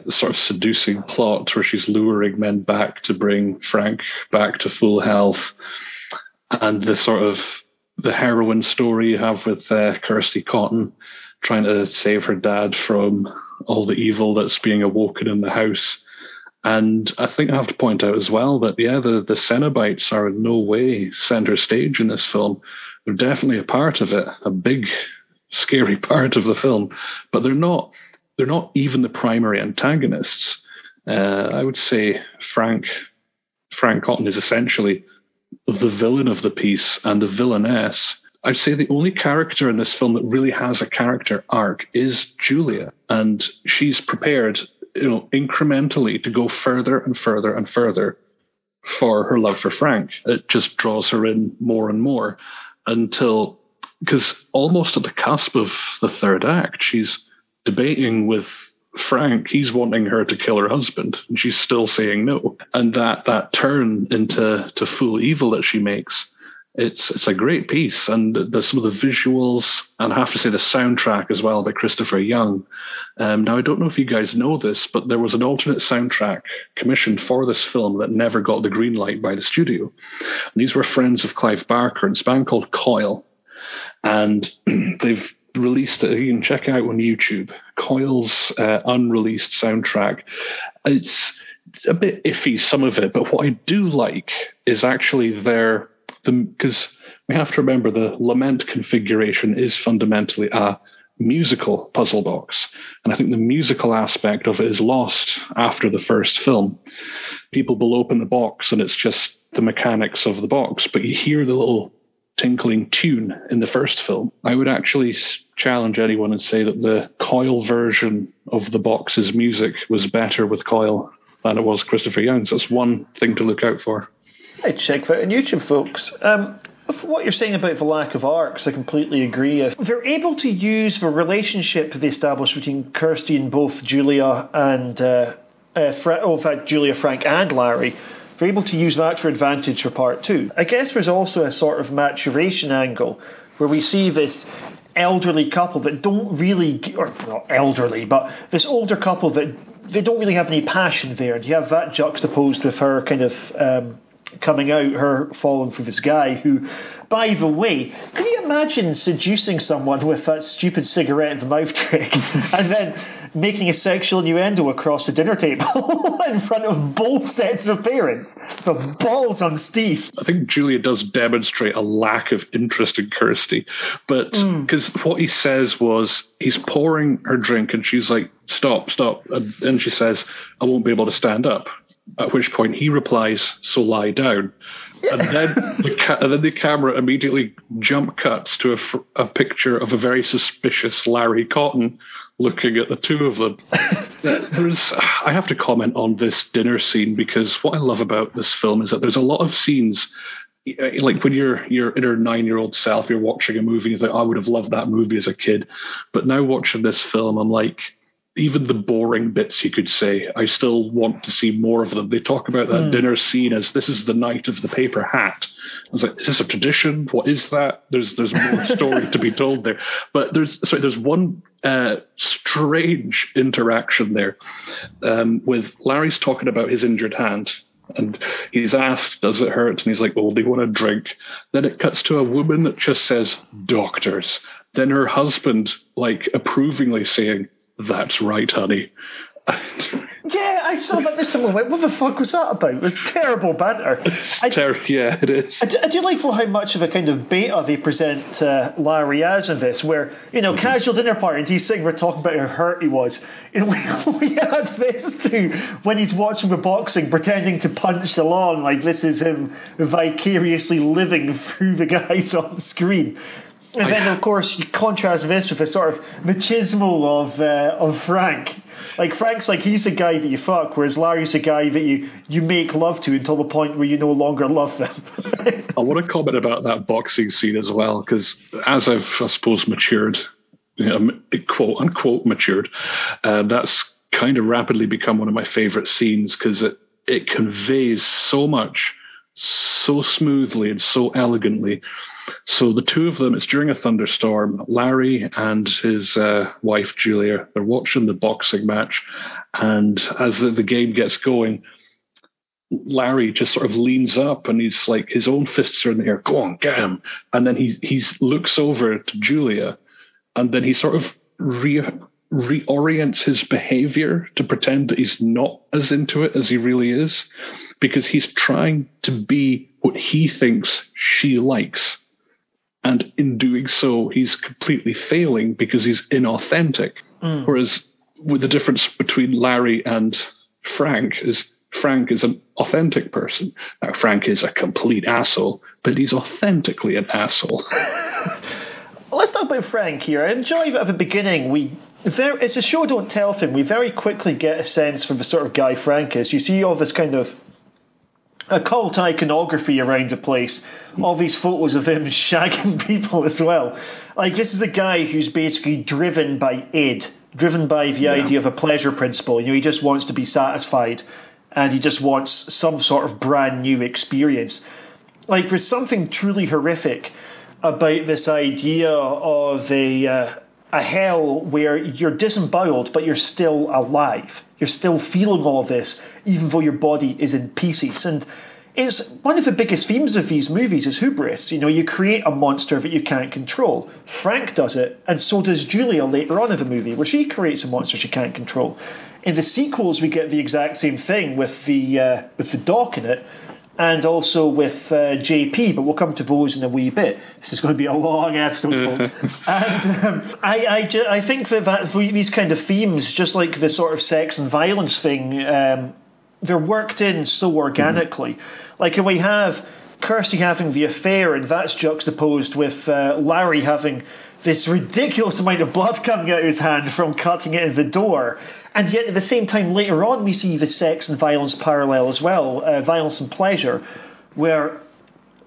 uh, sort of seducing plot where she's luring men back to bring Frank back to full health and the sort of the heroine story you have with uh, Kirsty Cotton trying to save her dad from all the evil that's being awoken in the house. And I think I have to point out as well that yeah, the the Cenobites are in no way center stage in this film. They're definitely a part of it, a big, scary [LAUGHS] part of the film, but they're not. They're not even the primary antagonists. Uh, I would say Frank Frank Cotton is essentially the villain of the piece and the villainess, I'd say the only character in this film that really has a character arc is Julia, and she's prepared, you know, incrementally to go further and further and further for her love for Frank. It just draws her in more and more until, because almost at the cusp of the third act, she's debating with Frank, he's wanting her to kill her husband, and she's still saying no. And that that turn into to full evil that she makes, it's it's a great piece, and the some of the visuals, and I have to say the soundtrack as well by Christopher Young. Um, now I don't know if you guys know this, but there was an alternate soundtrack commissioned for this film that never got the green light by the studio. And these were friends of Clive Barker and it's a band called Coil, and [CLEARS THROAT] they've released it. You can check it out on YouTube. Coil's uh, unreleased soundtrack. It's a bit iffy, some of it, but what I do like is actually their because we have to remember the lament configuration is fundamentally a musical puzzle box. And I think the musical aspect of it is lost after the first film. People will open the box and it's just the mechanics of the box, but you hear the little tinkling tune in the first film. I would actually challenge anyone and say that the Coil version of the box's music was better with Coil than it was Christopher Young's. That's one thing to look out for. Hey, check that on YouTube, folks. Um, what you're saying about the lack of arcs, I completely agree. If they're able to use the relationship they established between Kirsty and both Julia and uh, uh, Fra- oh, in fact, Julia, Frank, and Larry they're able to use that for advantage for part two. I guess there's also a sort of maturation angle where we see this elderly couple that don't really, or not elderly, but this older couple that they don't really have any passion there. And you have that juxtaposed with her kind of um, coming out, her falling for this guy who, by the way, can you imagine seducing someone with that stupid cigarette in the mouth trick [LAUGHS] and then making a sexual innuendo across the dinner table [LAUGHS] in front of both sets of parents? The balls on Steve. I think Julia does demonstrate a lack of interest in Kirsty, but hmm. because what he says was he's pouring her drink and she's like, "Stop, stop," and, and she says, "I won't be able to stand up." At which point he replies, "So lie down." And then, the ca- and then the camera immediately jump cuts to a, fr- a picture of a very suspicious Larry Cotton looking at the two of them. [LAUGHS] there's, I have to comment on this dinner scene because what I love about this film is that there's a lot of scenes uh, like when you're you're inner nine year old self, you're watching a movie, you think, like, I would have loved that movie as a kid. But now watching this film, I'm like, even the boring bits you could say, I still want to see more of them. They talk about that dinner scene as this is the night of the paper hat. I was like, is this a tradition? What is that? There's there's more [LAUGHS] story to be told there. But there's sorry, there's one uh, strange interaction there um, with Larry's talking about his injured hand. And he's asked, does it hurt? And he's like, oh, they want a drink. Then it cuts to a woman that just says, doctors. Then her husband, like, approvingly saying, that's right, honey. Yeah, I saw that this and went, what the fuck was that about? It was terrible banter. [LAUGHS] I, Ter- yeah, it is. I do, I do like how much of a kind of beta they present uh, Larry as in this, where, you know, casual dinner party, and he's sitting there talking about how hurt he was. [LAUGHS] Know, we, we had this too when he's watching the boxing, pretending to punch along like this is him vicariously living through the guys [LAUGHS] on the screen. And then, of course, you contrast this with the sort of machismo of uh, of Frank. Like Frank's like he's the guy that you fuck, whereas Larry's the guy that you you make love to until the point where you no longer love them. [LAUGHS] I want to comment about that boxing scene as well, because as I've, I suppose, matured, you know, quote unquote matured, uh, that's kind of rapidly become one of my favorite scenes because it, it conveys so much so smoothly and so elegantly. So the two of them, it's during a thunderstorm. Larry and his uh, wife Julia, they're watching the boxing match, and as the, the game gets going, Larry just sort of leans up and he's like his own fists are in the air. Go on, get him! And then he he looks over to Julia, and then he sort of re reorients his behavior to pretend that he's not as into it as he really is, because he's trying to be what he thinks she likes. And in doing so, he's completely failing because he's inauthentic. Mm. Whereas with the difference between Larry and Frank is Frank is an authentic person. Now Frank is a complete asshole, but he's authentically an asshole. [LAUGHS] Let's talk about Frank here. I enjoy at the beginning. We there, it's a show don't tell thing. We very quickly get a sense for the sort of guy Frank is. You see all this kind of occult iconography around the place. All these photos of him [LAUGHS] shagging people as well. Like this is a guy who's basically driven by id, driven by the idea of a pleasure principle. You know, he just wants to be satisfied, and he just wants some sort of brand new experience. Like there's something truly horrific about this idea of a uh, a hell where you're disemboweled but you're still alive. You're still feeling all this, even though your body is in pieces. And it's one of the biggest themes of these movies is hubris. You know, you create a monster that you can't control. Frank does it, and so does Julia later on in the movie, where she creates a monster she can't control. In the sequels, we get the exact same thing with the uh, with the doc in it, and also with uh, JP, but we'll come to those in a wee bit. This is going to be a long episode, folks. [LAUGHS] and um, I, I, ju- I think that, that these kind of themes, just like the sort of sex and violence thing, um, they're worked in so organically. Like we have Kirsty having the affair, and that's juxtaposed with uh, Larry having this ridiculous amount of blood coming out of his hand from cutting it in the door. And yet, at the same time, later on, we see the sex and violence parallel as well, uh, violence and pleasure, where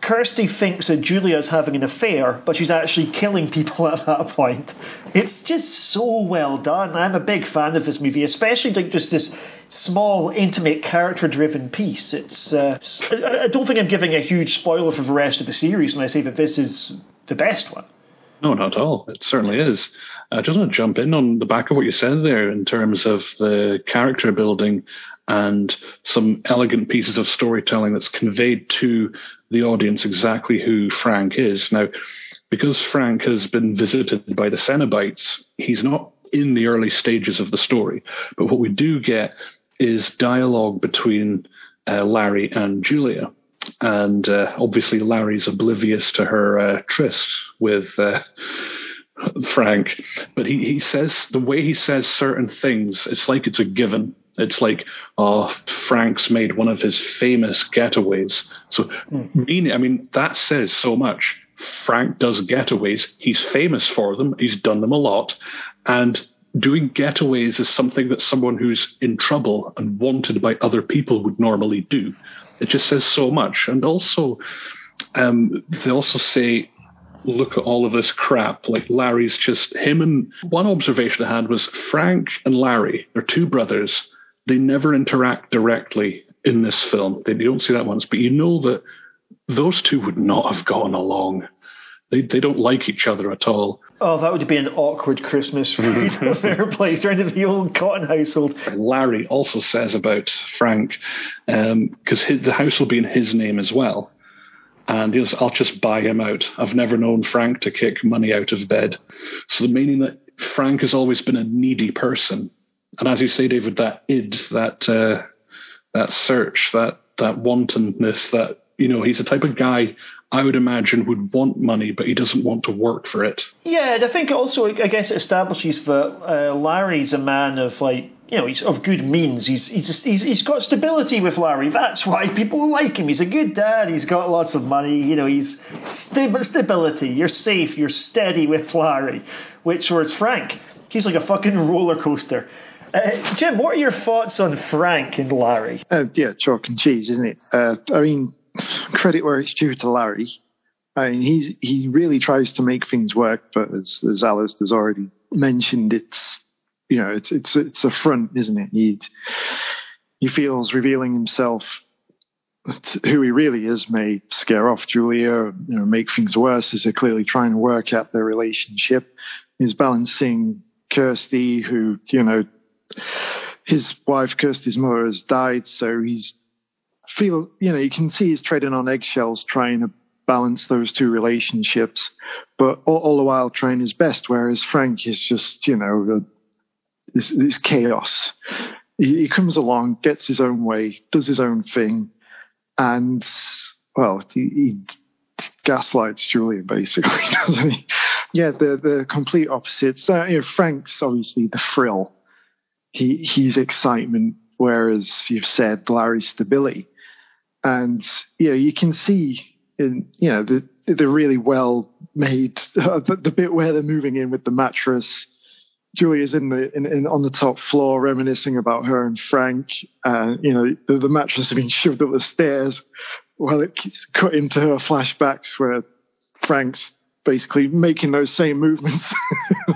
Kirsty thinks that Julia's having an affair, but she's actually killing people [LAUGHS] at that point. It's just so well done. I'm a big fan of this movie, especially like just this small, intimate, character-driven piece. It's. Uh, I don't think I'm giving a huge spoiler for the rest of the series when I say that this is the best one. No, not at all. It certainly is. I just want to jump in on the back of what you said there in terms of the character building and some elegant pieces of storytelling that's conveyed to the audience exactly who Frank is. Now, because Frank has been visited by the Cenobites, he's not in the early stages of the story. But what we do get is dialogue between uh, Larry and Julia. And uh, obviously, Larry's oblivious to her uh, tryst with uh, Frank. But he, he says, the way he says certain things, it's like it's a given. It's like, oh, Frank's made one of his famous getaways. So, mm. mean, I mean, that says so much. Frank does getaways. He's famous for them. He's done them a lot. And doing getaways is something that someone who's in trouble and wanted by other people would normally do. It just says so much. And also, um, they also say, look at all of this crap. Like Larry's just him and one observation I had was Frank and Larry, they're two brothers. They never interact directly in this film. They, don't see that once, but you know that those two would not have gotten along. They they don't like each other at all. Oh, that would be an awkward Christmas [LAUGHS] [LAUGHS] for their place, right? The old Cotton household. Larry also says about Frank, because um, the house will be in his name as well. And he he's, I'll just buy him out. I've never known Frank to kick money out of bed. So the meaning that Frank has always been a needy person. And as you say, David, that id, that uh, that search, that that wantonness, that you know, he's the type of guy I would imagine would want money, but he doesn't want to work for it. Yeah, and I think also, I guess it establishes that uh, Larry's a man of like, you know, he's of good means. He's he's, he's he's got stability with Larry. That's why people like him. He's a good dad. He's got lots of money. You know, he's stability. You're safe. You're steady with Larry. Which, towards Frank, he's like a fucking roller coaster. Uh, Jim, what are your thoughts on Frank and Larry? Uh, yeah, chalk and cheese, isn't it? Uh, I mean, credit where it's due to Larry. I mean, he's he really tries to make things work, but as as Alice has already mentioned, it's you know it's it's it's a front, isn't it? He he feels revealing himself who he really is may scare off Julia, you know, make things worse as they're clearly trying to work out their relationship. He's balancing Kirsty, who you know his wife Kirsty's mother has died, so he's feel, you know, you can see he's treading on eggshells trying to balance those two relationships, but all, all the while trying his best. Whereas Frank is just, you know, this, this chaos. He, he, comes along, gets his own way, does his own thing, and well, he, he gaslights Julia basically, [LAUGHS] doesn't he? Yeah, the the complete opposites. Uh, you know, Frank's obviously the thrill. He he's excitement, whereas you've said Larry's stability and you know you can see in you know the the really well made uh, [LAUGHS] the, the, bit where they're moving in with the mattress. Julia's in the in, in on the top floor reminiscing about her and Frank. Uh, you know the, the mattress has been [LAUGHS] shoved up the stairs while it keeps cut into her flashbacks where Frank's basically making those same movements.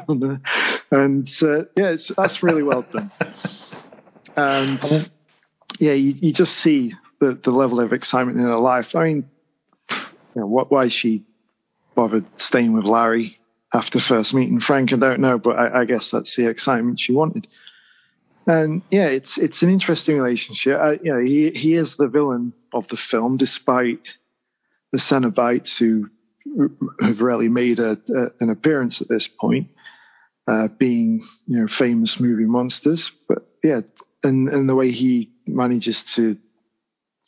[LAUGHS] and uh, yeah, that's really well done. And yeah, you, you just see the, the level of excitement in her life. I mean, you know, what, why she bothered staying with Larry after first meeting Frank, I don't know, but I, I guess that's the excitement she wanted. And yeah, it's it's an interesting relationship. I, you know, he he is the villain of the film, despite the Cenobites who have rarely made a, a, an appearance at this point, uh, being you know famous movie monsters. But yeah, and and the way he manages to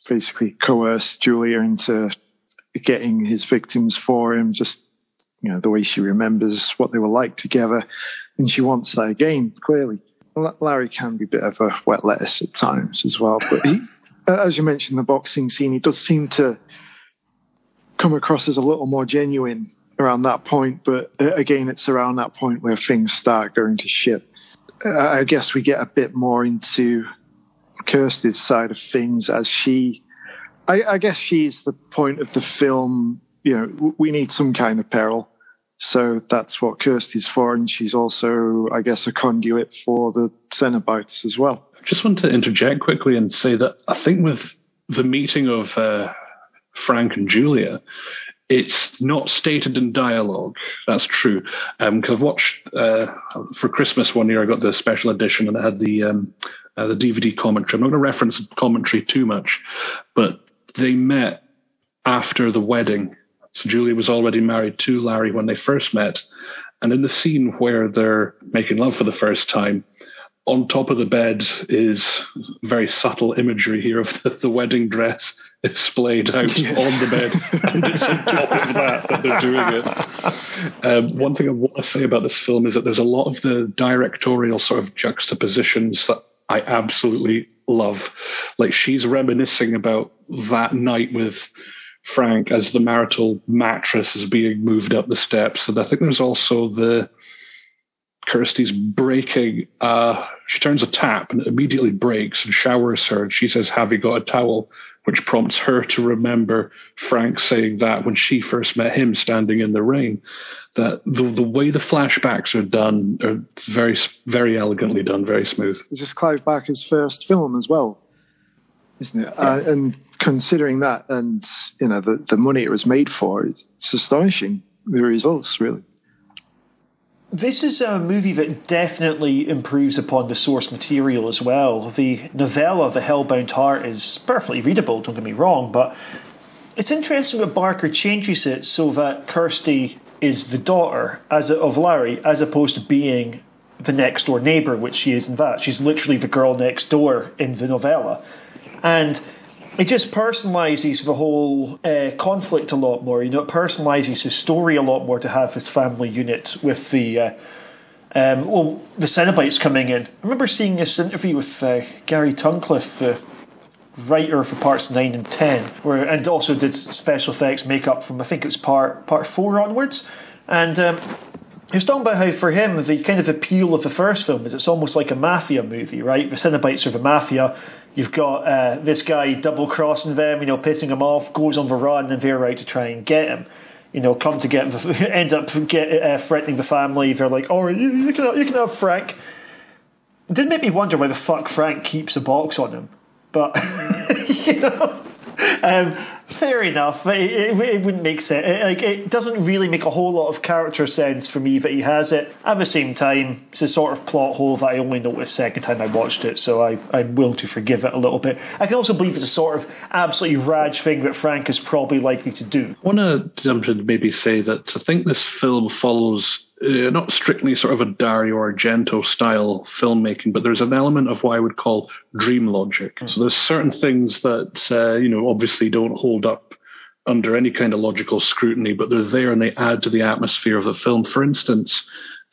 basically coerce Julia into getting his victims for him, just you know the way she remembers what they were like together, and she wants that again. Clearly, Larry can be a bit of a wet lettuce at times as well, but he, as you mentioned, the boxing scene, he does seem to come across as a little more genuine around that point. But uh, again, it's around that point where things start going to shit. I guess we get a bit more into Kirsty's side of things as she, I, I guess she's the point of the film. You know, we need some kind of peril. So that's what Kirsty's for, and she's also, I guess, a conduit for the Cenobites as well. I just want to interject quickly and say that I think with the meeting of uh, Frank and Julia, it's not stated in dialogue. That's true. Because um, I've watched uh, for Christmas one year, I got the special edition and it had the um, uh, the DVD commentary. I'm not going to reference the commentary too much, but they met after the wedding. So Julia was already married to Larry when they first met. And in the scene where they're making love for the first time, on top of the bed is very subtle imagery here of the, the wedding dress displayed [LAUGHS] out yeah. on the bed, and it's on top of that that they're doing it. Um, one thing I want to say about this film is that there's a lot of the directorial sort of juxtapositions that I absolutely love. Like she's reminiscing about that night with Frank as the marital mattress is being moved up the steps, and I think there's also the Kirsty's breaking. Uh, she turns a tap and it immediately breaks and showers her. And she says, "Have you got a towel?" Which prompts her to remember Frank saying that when she first met him, standing in the rain. That the the way the flashbacks are done are very very elegantly done, very smooth. This is Clive Barker's first film as well, isn't it? Yeah. Uh, and considering that, and you know the the money it was made for, it's astonishing the results really. This is a movie that definitely improves upon the source material as well. The novella, The Hellbound Heart, is perfectly readable, don't get me wrong, but it's interesting that Barker changes it so that Kirsty is the daughter as a, of Larry, as opposed to being the next door neighbour, which she is in that. She's literally the girl next door in the novella. And it just personalizes the whole uh, conflict a lot more. You know, it personalizes his story a lot more to have his family unit with the. Uh, um, well, the Cenobites coming in. I remember seeing this interview with uh, Gary Tunnicliffe, the writer for parts nine and ten, where and also did special effects makeup from I think it was part part four onwards, and um, he was talking about how for him the kind of appeal of the first film is it's almost like a mafia movie, right? The Cenobites are the mafia. You've got uh, this guy double crossing them, you know, pissing them off, goes on the run, and they're out to try and get him. You know, come to get him, [LAUGHS] end up get, uh, threatening the family. They're like, "Oh, you, you can you can have Frank." It did make me wonder why the fuck Frank keeps a box on him, but [LAUGHS] you know, um, fair enough. It, it, it, wouldn't make sense. It, like, it doesn't really make a whole lot of character sense for me that he has it. At the same time, it's a sort of plot hole that I only noticed second time I watched it, so I, I'm willing to forgive it a little bit. I can also believe it's a sort of absolutely raj thing that Frank is probably likely to do. I want to jump in and maybe say that I think this film follows uh, not strictly sort of a Dario Argento style filmmaking, but there's an element of what I would call dream logic. Mm. So there's certain things that uh, you know obviously don't hold up under any kind of logical scrutiny, but they're there and they add to the atmosphere of the film. For instance,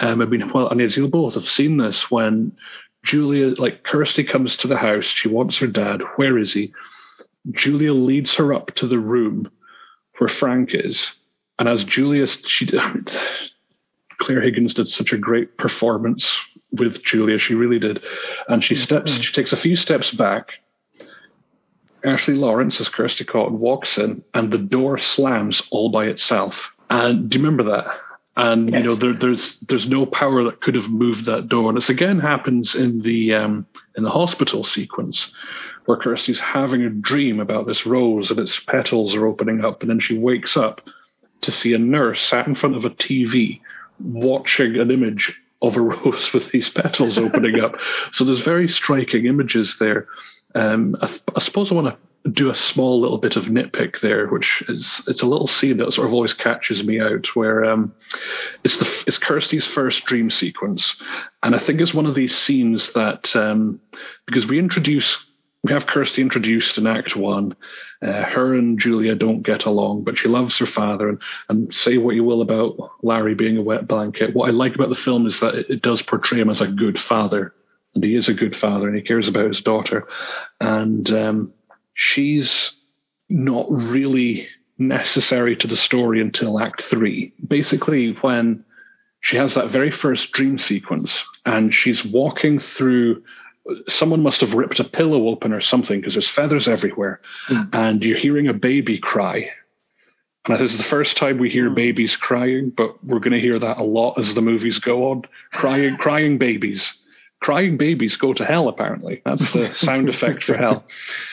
um, I mean, well, and you both have seen this when Julia, like Kirsty, comes to the house. She wants her dad. Where is he? Julia leads her up to the room where Frank is. And as Julia, she Clare Higgins did such a great performance with Julia. She really did. And she steps, mm-hmm. she takes a few steps back. Ashley Lawrence as Kirsty Cotton, walks in, and the door slams all by itself. And do you remember that? And yes. you know, there, there's there's no power that could have moved that door. And this again happens in the um, in the hospital sequence, where Kirsty's having a dream about this rose and its petals are opening up, and then she wakes up to see a nurse sat in front of a TV watching an image of a [LAUGHS] rose with these petals opening up. So there's very striking images there. Um, I, I, suppose I want to do a small little bit of nitpick there, which is it's a little scene that sort of always catches me out, where um, it's the it's Kirsty's first dream sequence, and I think it's one of these scenes that um, because we introduce we have Kirsty introduced in Act One. Uh, her and Julia don't get along, but she loves her father. And, and say what you will about Larry being a wet blanket. What I like about the film is that it, it does portray him as a good father. And he is a good father and he cares about his daughter. And um, she's not really necessary to the story until Act Three. Basically, when she has that very first dream sequence and she's walking through someone must have ripped a pillow open or something because there's feathers everywhere, mm. and you're hearing a baby cry. And this is the first time we hear mm. babies crying, but we're going to hear that a lot as the movies go on. Crying, [LAUGHS] crying babies, crying babies go to hell. Apparently, that's the sound effect for hell.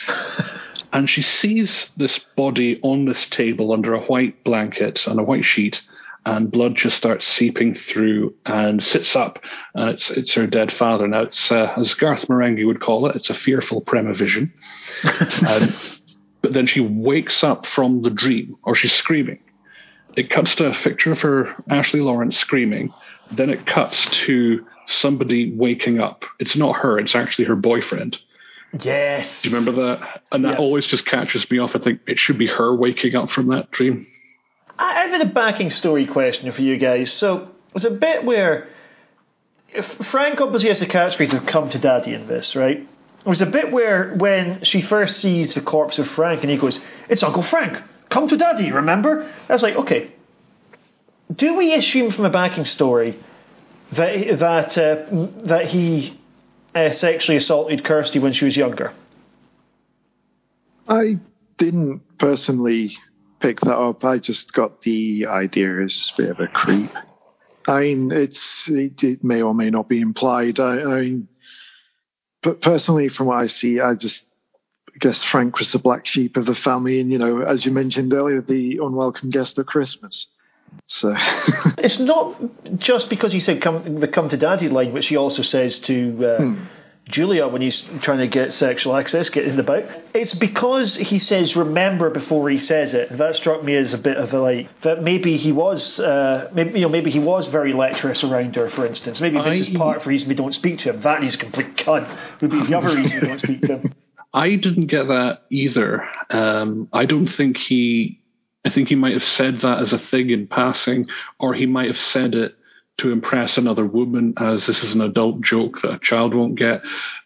[LAUGHS] and she sees this body on this table under a white blanket and a white sheet, and blood just starts seeping through and sits up and it's it's her dead father. Now it's uh, as garth marenghi would call it it's a fearful premavision. [LAUGHS] Um, but then she wakes up from the dream or she's screaming. It cuts to a picture of her ashley lawrence screaming. Then it cuts to somebody waking up. It's not her it's actually her boyfriend. Yes. do you remember that? And that Yeah. always just catches me off. I think it should be her waking up from that dream I have a backing story question for you guys. So there's a bit where Frank obviously has the catchphrase of "Come to Daddy" in this, right? There's a bit where when she first sees the corpse of Frank and he goes, "It's Uncle Frank. Come to Daddy." Remember? That's like okay. Do we assume from a backing story that that uh, that he uh, sexually assaulted Kirsty when she was younger? I didn't personally pick that up. I just got the idea as a bit of a creep. I mean, it's it, it may or may not be implied. I, I mean, but personally, from what I see, I just guess Frank was the black sheep of the family, and you know, as you mentioned earlier, the unwelcome guest at Christmas. So [LAUGHS] It's not just because he said come, the "come to daddy" line, which he also says to uh, Julia when he's trying to get sexual access, get in the bout. It's because he says "remember" before he says it. That struck me as a bit of a like that maybe he was, uh, maybe you know, maybe he was very lecherous around her. For instance, maybe this is part of the reason we don't speak to him. That he's a complete cunt would be the other reason we don't speak to him. [LAUGHS] I didn't get that either. Um, I don't think he. I think he might have said that as a thing in passing, or he might have said it to impress another woman, as this is an adult joke that a child won't get.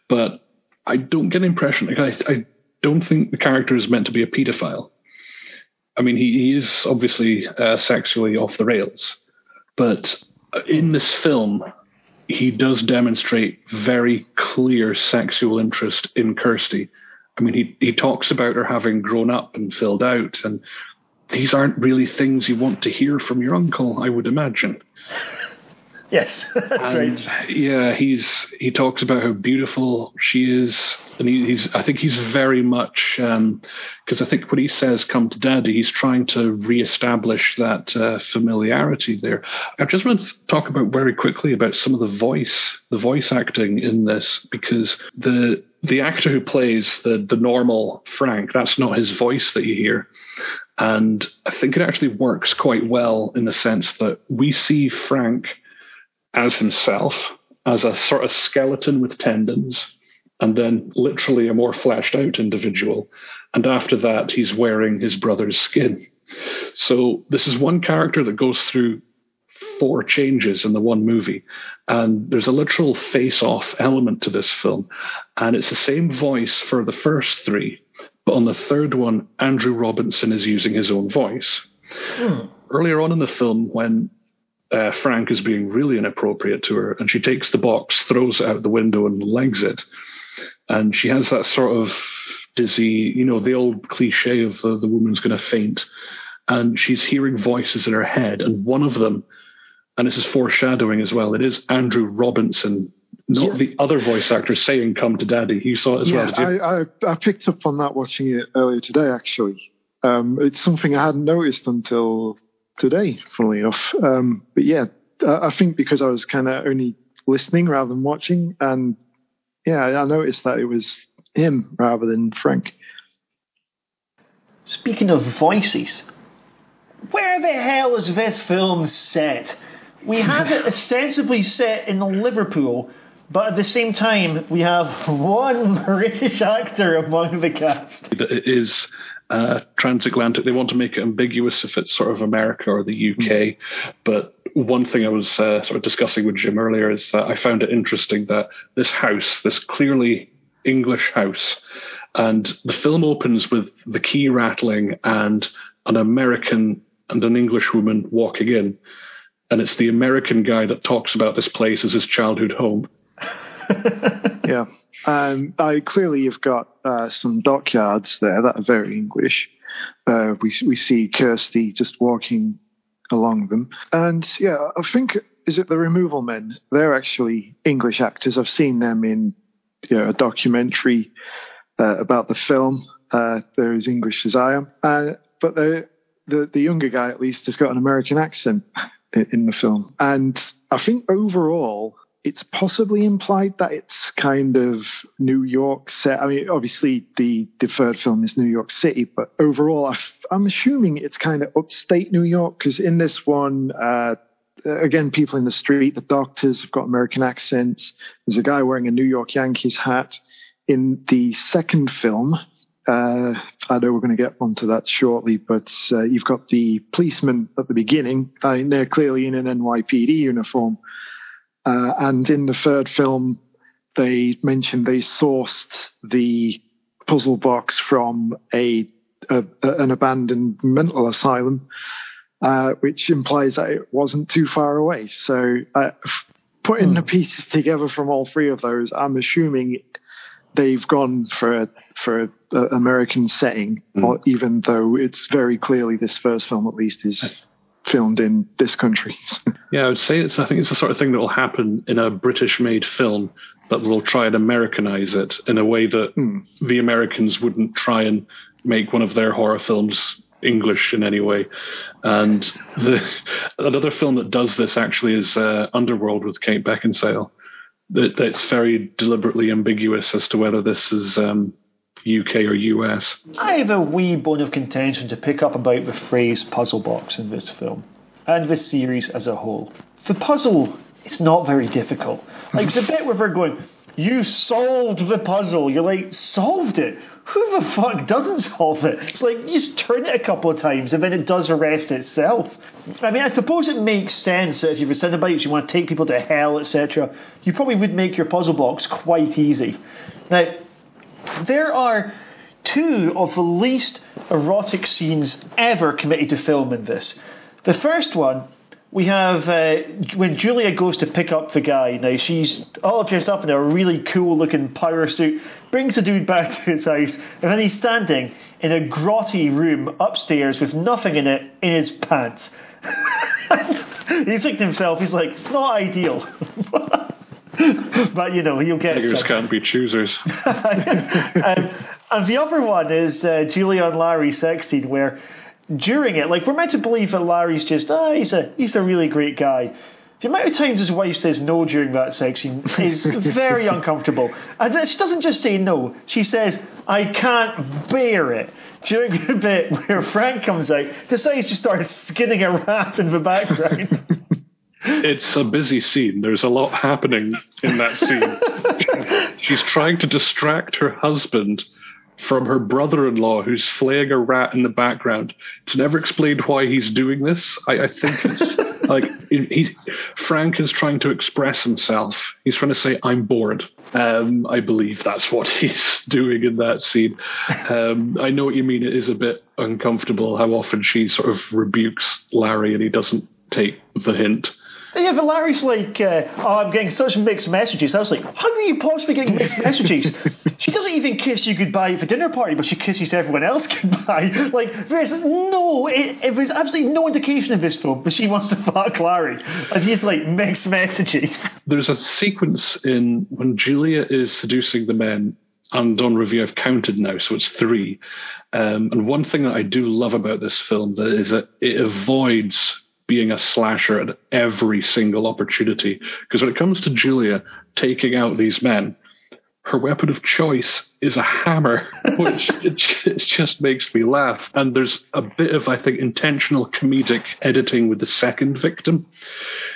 But I don't get the impression. Like I, I don't think the character is meant to be a paedophile. I mean, he, he is obviously uh, sexually off the rails, but in this film, he does demonstrate very clear sexual interest in Kirsty. I mean, he, he talks about her having grown up and filled out, and these aren't really things you want to hear from your uncle, I would imagine. Yes, [LAUGHS] that's And, right. Yeah, he's he talks about how beautiful she is, and he, he's I think he's very much because I think when he says "come to daddy," he's trying to reestablish that uh, familiarity there. I just want to talk about very quickly about some of the voice, the voice acting in this, because the the actor who plays the the normal Frank, that's not his voice that you hear. And I think it actually works quite well in the sense that we see Frank as himself, as a sort of skeleton with tendons, and then literally a more fleshed out individual. And after that, he's wearing his brother's skin. So this is one character that goes through four changes in the one movie. And there's a literal face off element to this film. And it's the same voice for the first three. But on the third one, Andrew Robinson is using his own voice. Hmm. Earlier on in the film, when uh, Frank is being really inappropriate to her, and she takes the box, throws it out the window, and legs it. And she has that sort of dizzy, you know, the old cliche of the, the woman's going to faint. And she's hearing voices in her head, and one of them, and this is foreshadowing as well, it is Andrew Robinson, not Yeah. the other voice actor saying, Come to daddy. You saw it as yeah, well, did you? I, I I picked up on that watching it earlier today. Actually, um, it's something I hadn't noticed until today. Funnily enough, um, but yeah, I, I think because I was kind of only listening rather than watching, and yeah, I noticed that it was him rather than Frank. Speaking of voices, where the hell is this film set? We have it [LAUGHS] ostensibly set in Liverpool, but at the same time, we have [LAUGHS] one British actor among the cast. that it is uh, transatlantic. They want to make it ambiguous if it's sort of America or the UK. But one thing I was uh, sort of discussing with Jim earlier is that I found it interesting that this house, this clearly English house, and the film opens with the key rattling and an American and an English woman walking in. And it's the American guy that talks about this place as his childhood home. [LAUGHS] Yeah, um, I clearly you've got uh, some dockyards there that are very English. Uh, we we see Kirsty just walking along them, and yeah, I think is it the Removal Men? They're actually English actors. I've seen them in you know, a documentary uh, about the film. Uh, they're as English as I am, uh, but the the younger guy at least has got an American accent in the film, and I think overall it's possibly implied that it's kind of New York set. I mean, obviously the, third film is New York City, but overall, i f- I'm assuming it's kind of upstate New York because in this one, uh, again, people in the street, the doctors have got American accents. There's a guy wearing a New York Yankees hat. In the second film, uh, I know we're going to get onto that shortly, but uh, you've got the policeman at the beginning. I mean, they're clearly in an NYPD uniform. Uh, and in the third film, they mentioned they sourced the puzzle box from a, a an abandoned mental asylum, uh, which implies that it wasn't too far away. So, uh, putting hmm. the pieces together from all three of those, I'm assuming they've gone for a, for a, a American setting, mm. or even though it's very clearly this first film at least is filmed in this country. [LAUGHS] yeah, I would say it's. I think it's the sort of thing that will happen in a British-made film that will try and Americanize it in a way that mm. the Americans wouldn't try and make one of their horror films English in any way. And the, [LAUGHS] another film that does this actually is uh, Underworld with Kate Beckinsale. That, that's very deliberately ambiguous as to whether this is um, UK or US. I have a wee bone of contention to pick up about the phrase puzzle box in this film and this series as a whole. The puzzle is not very difficult. Like, a bit where they're going, You solved the puzzle. You're like, Solved it? Who the fuck doesn't solve it? It's like, you just turn it a couple of times and then it does arrest itself. I mean, I suppose it makes sense that if you're a Cenobites, you want to take people to hell, etc., you probably would make your puzzle box quite easy. Now, there are two of the least erotic scenes ever committed to film in this. The first one, we have uh, when Julia goes to pick up the guy. Now she's all dressed up in a really cool looking power suit, brings the dude back [LAUGHS] to his house, and then he's standing in a grotty room upstairs with nothing in it in his pants. [LAUGHS] he's thinking to himself, he's like, it's not ideal. [LAUGHS] [LAUGHS] but you know, you'll get. Beggars can't be choosers. and, [LAUGHS] and, the other one is uh, Julia and Larry sex scene where during it, like we're meant to believe that Larry's just ah, oh, he's a he's a really great guy. The amount of times his wife says no during that sex scene is [LAUGHS] very uncomfortable. And she doesn't just say no, she says, I can't bear it. During the bit where Frank comes out, decides to start skinning a rat in the background it's a busy scene. There's a lot happening in that scene. [LAUGHS] She's trying to distract her husband from her brother-in-law who's flaying a rat in the background. It's never explained why he's doing this. I, I think it's [LAUGHS] like he, Frank is trying to express himself. He's trying to say, "I'm bored." Um, I believe that's what [LAUGHS] he's doing in that scene. Um, I know what you mean. It is a bit uncomfortable how often she sort of rebukes Larry and he doesn't take the hint. Yeah, but Larry's like, uh, oh, I'm getting such mixed messages. I was like, how are you possibly getting mixed [LAUGHS] messages? she doesn't even kiss you goodbye at the dinner party, but she kisses everyone else [LAUGHS] goodbye. Like, there's no, it, it there's absolutely no indication of this film that she wants to fuck Larry. And he's like, mixed messages. There's a sequence in when Julia is seducing the men and on review I've counted now, so it's three. Um, and one thing that I do love about this film is that it avoids being a slasher at every single opportunity. Because when it comes to Julia taking out these men, her weapon of choice is a hammer, [LAUGHS] which it, it, just makes me laugh. And there's a bit of, I think, intentional comedic editing with the second victim.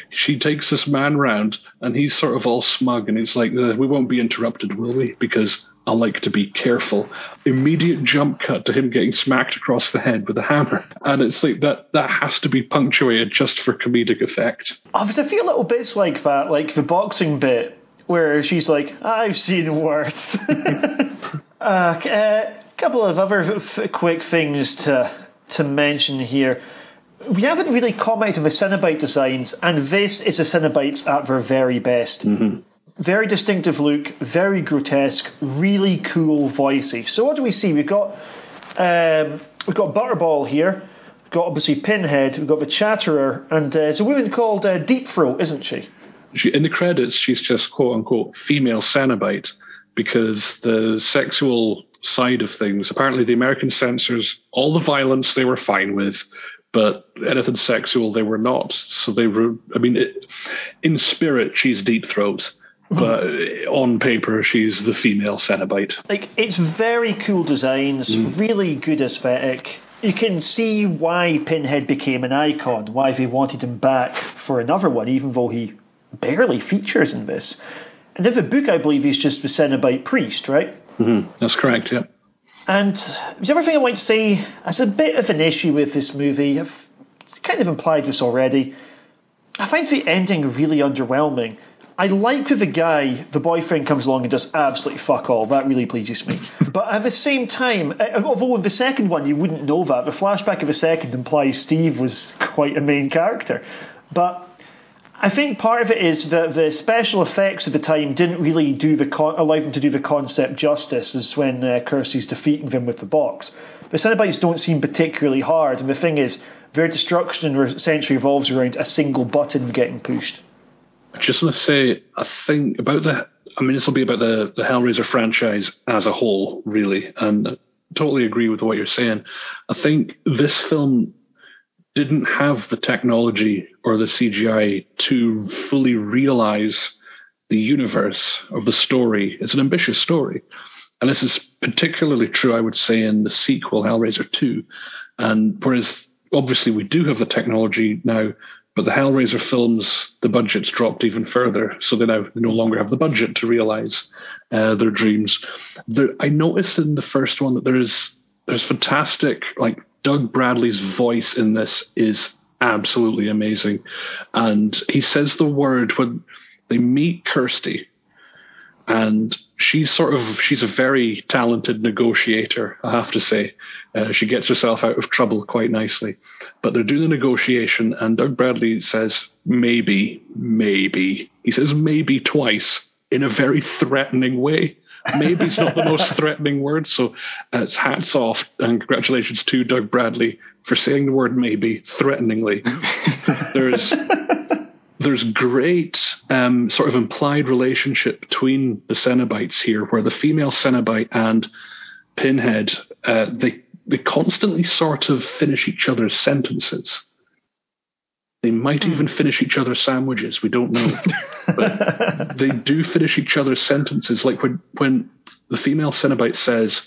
She takes this man round, and he's sort of all smug, and he's like, uh, "We won't be interrupted, will we? Because I like to be careful. Immediate jump cut to him getting smacked across the head with a hammer. And it's like that that has to be punctuated just for comedic effect. Oh, there's a few little bits like that, like the boxing bit where she's like, I've seen worse. [LAUGHS] uh, a uh, couple of other f- quick things to to mention here. We haven't really commented on the Cenobite designs, and this is the Cenobites at their very best. Mm-hmm very distinctive look, very grotesque, really cool voicey. So what do we see? We've got um, we've got Butterball here. We've got obviously Pinhead. We've got the Chatterer, and uh, it's a woman called uh, Deep Throat, isn't she? she? In the credits, she's just quote unquote female Cenobite because the sexual side of things. Apparently, the American censors, all the violence they were fine with, but anything sexual they were not. So they were, I mean, it, in spirit, she's deep throat. But on paper, she's the female Cenobite. Like it's very cool designs, really good aesthetic. You can see why Pinhead became an icon, why they wanted him back for another one, even though he barely features in this. And in the book, I believe he's just the Cenobite priest, right? Mm-hmm. That's correct, yeah. And the other thing I want to say, as a bit of an issue with this movie, I've kind of implied this already. I find the ending really underwhelming. I like that the guy, the boyfriend, comes along and does absolutely fuck all. That really pleases me. but at the same time, uh, although the second one you wouldn't know that, the flashback of the second implies Steve was quite a main character. But I think part of it is that the special effects of the time didn't really do the con- allow them to do the concept justice, as when uh, Kirsty's defeating them with the box. The Cenobites don't seem particularly hard, and the thing is, their destruction essentially revolves around a single button getting pushed. I just want to say a thing about the. I mean, this will be about the the Hellraiser franchise as a whole, really, and I totally agree with what you're saying. I think this film didn't have the technology or the CGI to fully realize the universe of the story. It's an ambitious story. And this is particularly true, I would say, in the sequel, Hellraiser 2. And whereas obviously we do have the technology now, but the Hellraiser films, the budget's dropped even further, so they now they no longer have the budget to realize uh, their dreams. There, I noticed in the first one that there is there's fantastic like Doug Bradley's voice in this is absolutely amazing, and he says the word when they meet Kirsty, and she's sort of she's a very talented negotiator i have to say uh, she gets herself out of trouble quite nicely. But they're doing the negotiation and doug bradley says maybe maybe. He says maybe twice in a very threatening way. Maybe it's not the most [LAUGHS] threatening word so uh, it's hats off and congratulations to doug bradley for saying the word maybe threateningly. [LAUGHS] There's there's great um, sort of implied relationship between the Cenobites here, where the female Cenobite and Pinhead uh, they they constantly sort of finish each other's sentences. They might even hmm. finish each other's sandwiches. We don't know, but [LAUGHS] they do finish each other's sentences. Like when when the female Cenobite says,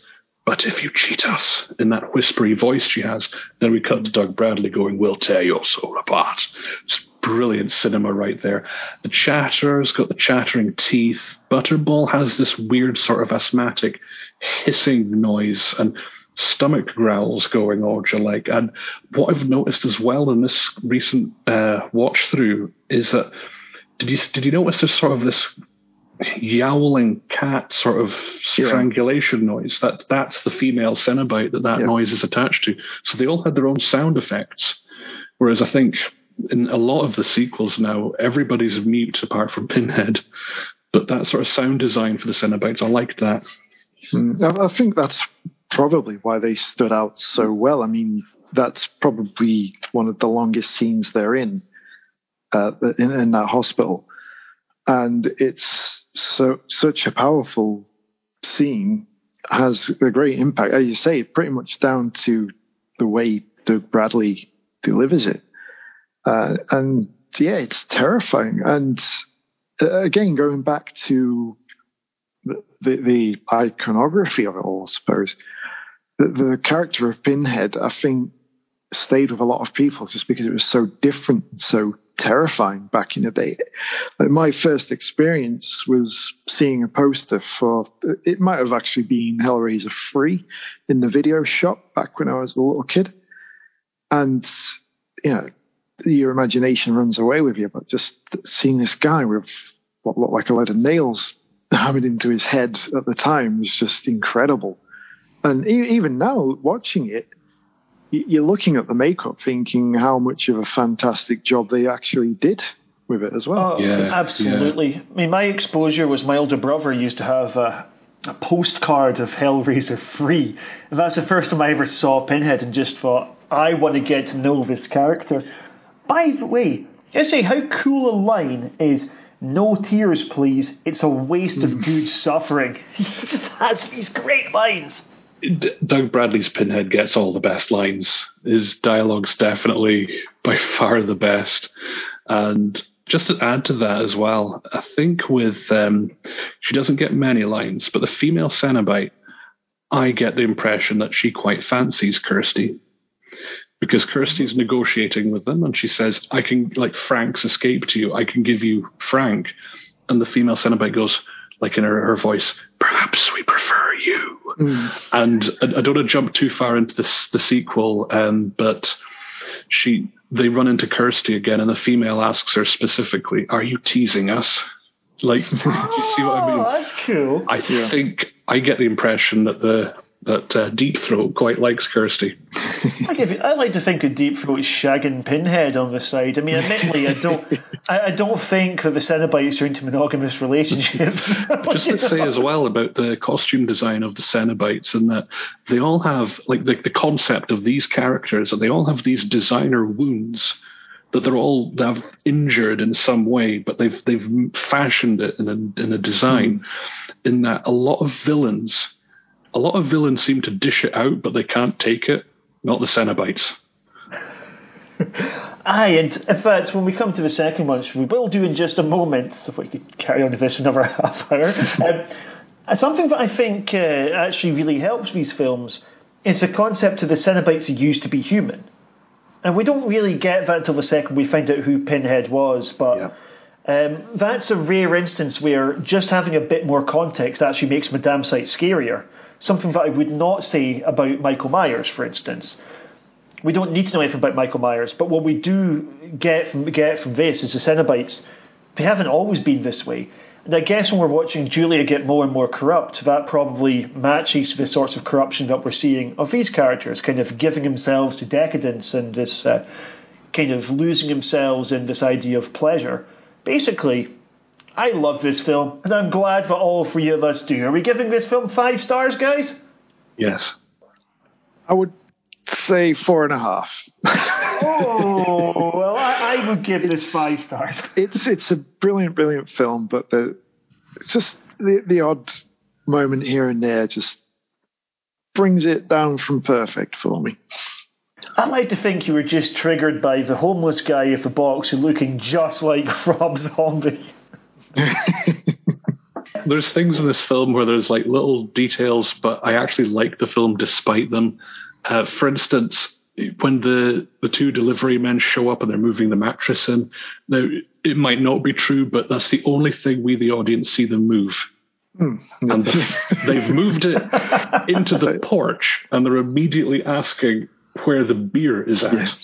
"But if you cheat us," in that whispery voice she has, then we cut to Doug Bradley going, "We'll tear your soul apart." It's brilliant cinema right there. The Chatter's got the chattering teeth. Butterball has this weird sort of asthmatic hissing noise and stomach growls going on, you like. And what I've noticed as well in this recent uh, watch through is that did you did you notice there's sort of this yowling cat sort of strangulation noise? That that's the female Cenobite that that Yeah. noise is attached to. So they all had their own sound effects. Whereas I think in a lot of the sequels now, everybody's mute apart from [LAUGHS] Pinhead. But that sort of sound design for the Cenobites, I liked that. Mm, I think that's probably why they stood out so well. I mean, that's probably one of the longest scenes they're in, uh, in, in that hospital, and it's so such a powerful scene. Has a great impact, as you say, pretty much down to the way Doug Bradley delivers it, uh, and yeah, it's terrifying. And uh, again, going back to the, the, the iconography of it all, I suppose. The, the character of Pinhead, I think, stayed with a lot of people just because it was so different so terrifying back in the day. Like my first experience was seeing a poster for, it might have actually been Hellraiser 3 in the video shop back when I was a little kid. And, you know, your imagination runs away with you, but just seeing this guy with what looked like a load of nails hammered into his head at the time was just incredible. And e- even now, watching it, you're looking at the makeup thinking how much of a fantastic job they actually did with it as well. Oh, Yeah, absolutely. I mean, my exposure was my older brother used to have a, a postcard of Hellraiser free. And that's the first time I ever saw Pinhead and just thought, I want to get to know this character. By the way, I say how cool a line is No tears, please. It's a waste of hmm. good suffering. [LAUGHS] He just has these great lines. Doug Bradley's Pinhead gets all the best lines. His dialogue's definitely by [LAUGHS] far the best. And just to add to that as well, I think with um, she doesn't get many lines, but the female Cenobite, I get the impression that she quite fancies Kirsty because Kirsty's negotiating with them, and she says, "I can like Frank's escape to you. I can give you Frank." And the female Cenobite goes, like in her, her voice, "Perhaps we prefer you." And I, I don't want to jump too far into this the sequel, um, but she they run into Kirsty again, and the female asks her specifically, "Are you teasing us?" Like, [LAUGHS] do you see what I mean? Oh, that's cool. I think I get the impression that the that uh, Deep Throat quite likes Kirsty. I, I like to think of Deep Throat shagging Pinhead on the side. I mean, admittedly, I don't, [LAUGHS] I, I don't think that the Cenobites are into monogamous relationships. [LAUGHS] Just to say as well about the costume design of the Cenobites and that they all have like the, the concept of these characters that they all have these designer wounds that they're all they have injured in some way, but they've they've fashioned it in a in a design. In that a lot of villains, a lot of villains seem to dish it out, but they can't take it. Not the Cenobites. Aye, and in fact, when we come to the second one, which we will do in just a moment, so if we could carry on with this for another [LAUGHS] half hour, um, something that I think uh, actually really helps these films is the concept of the Cenobites used to be human. And we don't really get that until the second we find out who Pinhead was, but um, that's a rare instance where just having a bit more context actually makes damn sight scarier. Something that I would not say about Michael Myers, for instance. We don't need to know anything about Michael Myers, but what we do get from get from this is the Cenobites. They haven't always been this way. And I guess when we're watching Julia get more and more corrupt, that probably matches the sorts of corruption that we're seeing of these characters, kind of giving themselves to decadence and this uh, kind of losing themselves in this idea of pleasure. Basically, I love this film, and I'm glad that all three of us do. Are we giving this film five stars, guys? Yes. I would say four and a half. oh [LAUGHS] well, I, I would give this five stars. It's it's a brilliant, brilliant film, but the it's just the the odd moment here and there just brings it down from perfect for me. I like to think you were just triggered by the homeless guy at the box who looking just like [LAUGHS] Rob Zombie. [LAUGHS] there's things in this film where there's like little details, but I actually like the film despite them. Uh, for instance, when the the two delivery men show up and they're moving the mattress in, now it might not be true, but that's the only thing we, the audience, see them move. Hmm. And the, they've moved it into the [LAUGHS] porch, and they're immediately asking where the beer is at.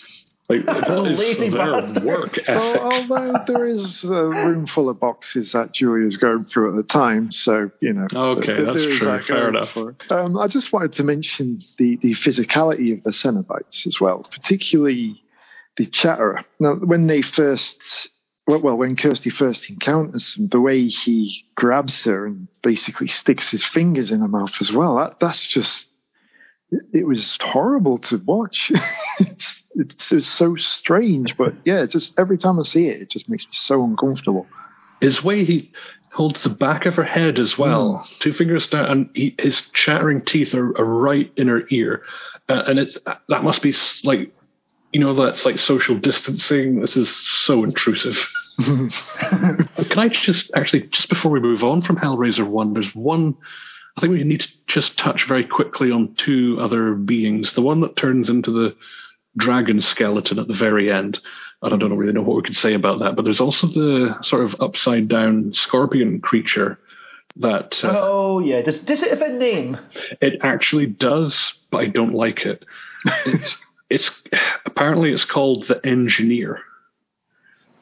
Like that is Lazy their bastards. work Well, although there is a room full of boxes that Julia's going through at the time, so you know. Okay, there- that's there is true. that Fair enough. Um, I just wanted to mention the the physicality of the Cenobites as well, particularly the Chatterer. Now, when they first, well, well, when Kirsty first encounters him, the way he grabs her and basically sticks his fingers in her mouth as well, that, that's just. It, it was horrible to watch. [LAUGHS] it's, it's, it's so strange, but yeah, just every time I see it, it just makes me so uncomfortable. His way he holds the back of her head as well, two fingers down, and he, his chattering teeth are, are right in her ear, uh, and it's that must be like, you know, that's like social distancing. This is so intrusive. [LAUGHS] Can I just actually just before we move on from Hellraiser one, there's one. I think we need to just touch very quickly on two other beings. The one that turns into the dragon skeleton at the very end. And I don't really know what we could say about that, but there's also the sort of upside down scorpion creature that uh, Oh yeah, does does it have a name? it actually does, but I don't like it. It's [LAUGHS] it's apparently it's called the engineer.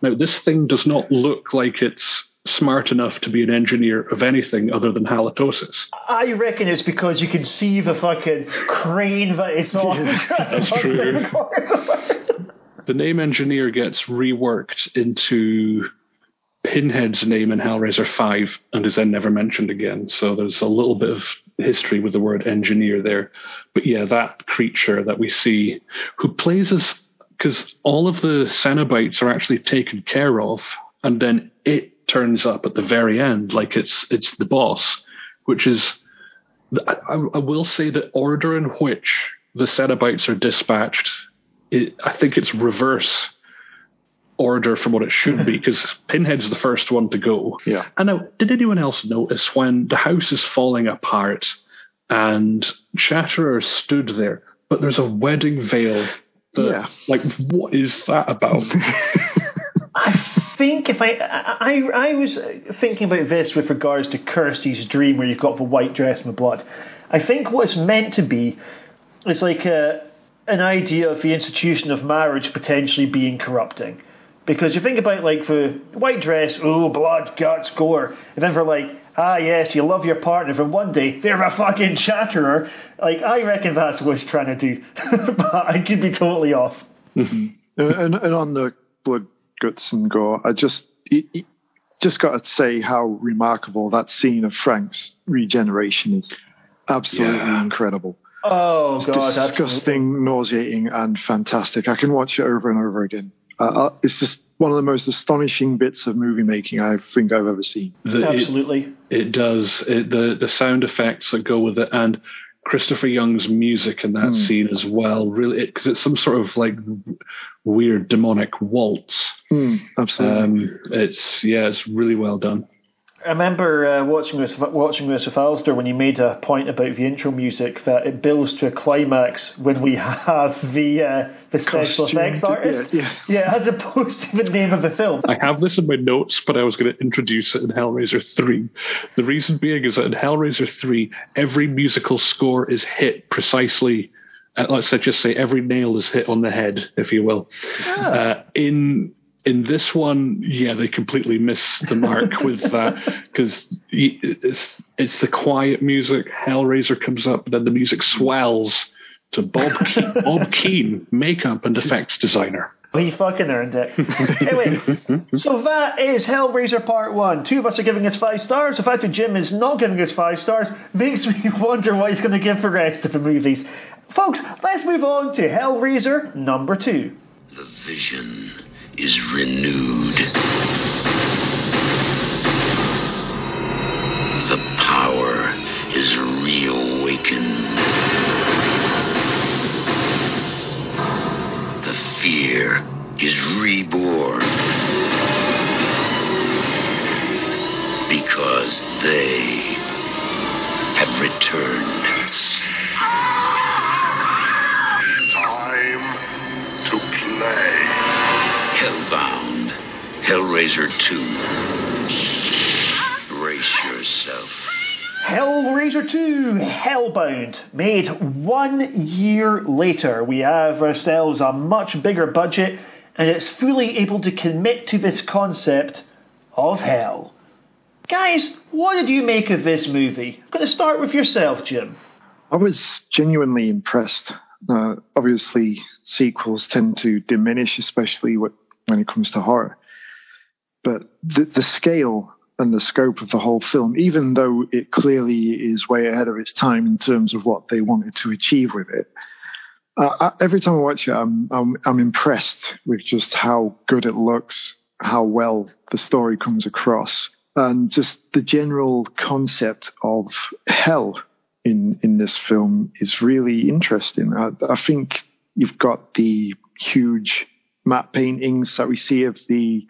Now this thing does not look like it's smart enough to be an engineer of anything other than halitosis. I reckon it's because you can see the fucking crane that it's on. [LAUGHS] That's true. The name engineer gets reworked into Pinhead's name in Hellraiser 5 and is then never mentioned again. So there's a little bit of history with the word engineer there. But yeah, that creature that we see, who plays as, because all of the Cenobites are actually taken care of and then it turns up at the very end, like it's it's the boss, which is. I, I will say the order in which the Cenobites are dispatched, it, I think it's reverse order from what it should be [LAUGHS] because Pinhead's the first one to go. Yeah. And now, did anyone else notice when the house is falling apart and Chatterer stood there, but there's a wedding veil? That, Yeah. Like, what is that about? [LAUGHS] Think if I, I I was thinking about this with regards to Kirsty's dream, where you've got the white dress and the blood. I think what it's meant to be is like a, an idea of the institution of marriage potentially being corrupting. Because you think about like the white dress, oh blood, guts, gore, and then they're like, ah yes, you love your partner, then one day they're a fucking chatterer. Like I reckon that's what it's trying to do, [LAUGHS] but I could be totally off. and, and, and on the blood, guts, and gore, I just you, you just got to say how remarkable that scene of Frank's regeneration is. Absolutely Yeah. incredible. Oh god, that's disgusting, nauseating, and fantastic. I can watch it over and over again. Uh, uh, it's just one of the most astonishing bits of movie making I think I've ever seen. The- it- absolutely. It does. It, the the sound effects that go with it, and Christopher Young's music in that scene as well. Really, because it's some sort of like weird demonic waltz. Mm, absolutely. Um, it's yeah, it's really well done. I remember uh, watching this watching this with Alasdair when he made a point about the intro music that it builds to a climax when we have the uh, the special Costume, effects artist. yeah, yeah. as opposed to the name of the film. I have this in my notes, but I was going to introduce it in Hellraiser 3. The reason being is that in Hellraiser 3, every musical score is hit precisely. Uh, let's just say every nail is hit on the head, if you will. Uh, in in this one, yeah, they completely miss the mark with uh, that because it's it's the quiet music. Hellraiser comes up, then the music swells to Bob Ke- Bob Keen, makeup and effects designer. He fucking earned it. [LAUGHS] anyway, so that is Hellraiser Part 1. Two of us are giving us five stars. The fact that Jim is not giving us five stars makes me [LAUGHS] wonder what he's going to give the rest of the movies. Folks, let's move on to Hellraiser number 2. The vision is renewed. The power is reawakened. The fear is reborn. Because they have returned. Time to play. Hellbound. Hellraiser 2. Brace yourself. Hellraiser 2 Hellbound, made one year later. We have ourselves a much bigger budget and it's fully able to commit to this concept of hell. Guys, what did you make of this movie? I'm going to start with yourself, Jim. I was genuinely impressed. Uh, obviously, sequels tend to diminish, especially wh- when it comes to horror. But the, the scale and the scope of the whole film, even though it clearly is way ahead of its time in terms of what they wanted to achieve with it, uh, I, every time I watch it, I'm, I'm I'm impressed with just how good it looks, how well the story comes across, and just the general concept of hell in in this film is really interesting. I, I think you've got the huge matte paintings that we see of the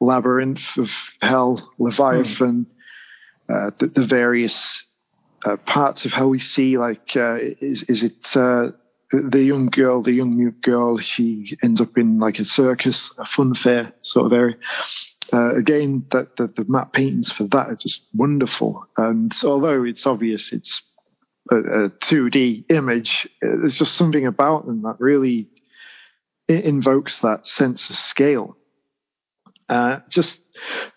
labyrinth of hell, Leviathan, uh, the, the various uh, parts of hell we see. Like, uh, is is it uh, the young girl, the young mute girl? She ends up in like a circus, a fun fair sort of area. Uh, again, that the, the matte paintings for that are just wonderful. And although it's obvious it's a, a 2D image, uh, there's just something about them that really i- invokes that sense of scale. Uh, just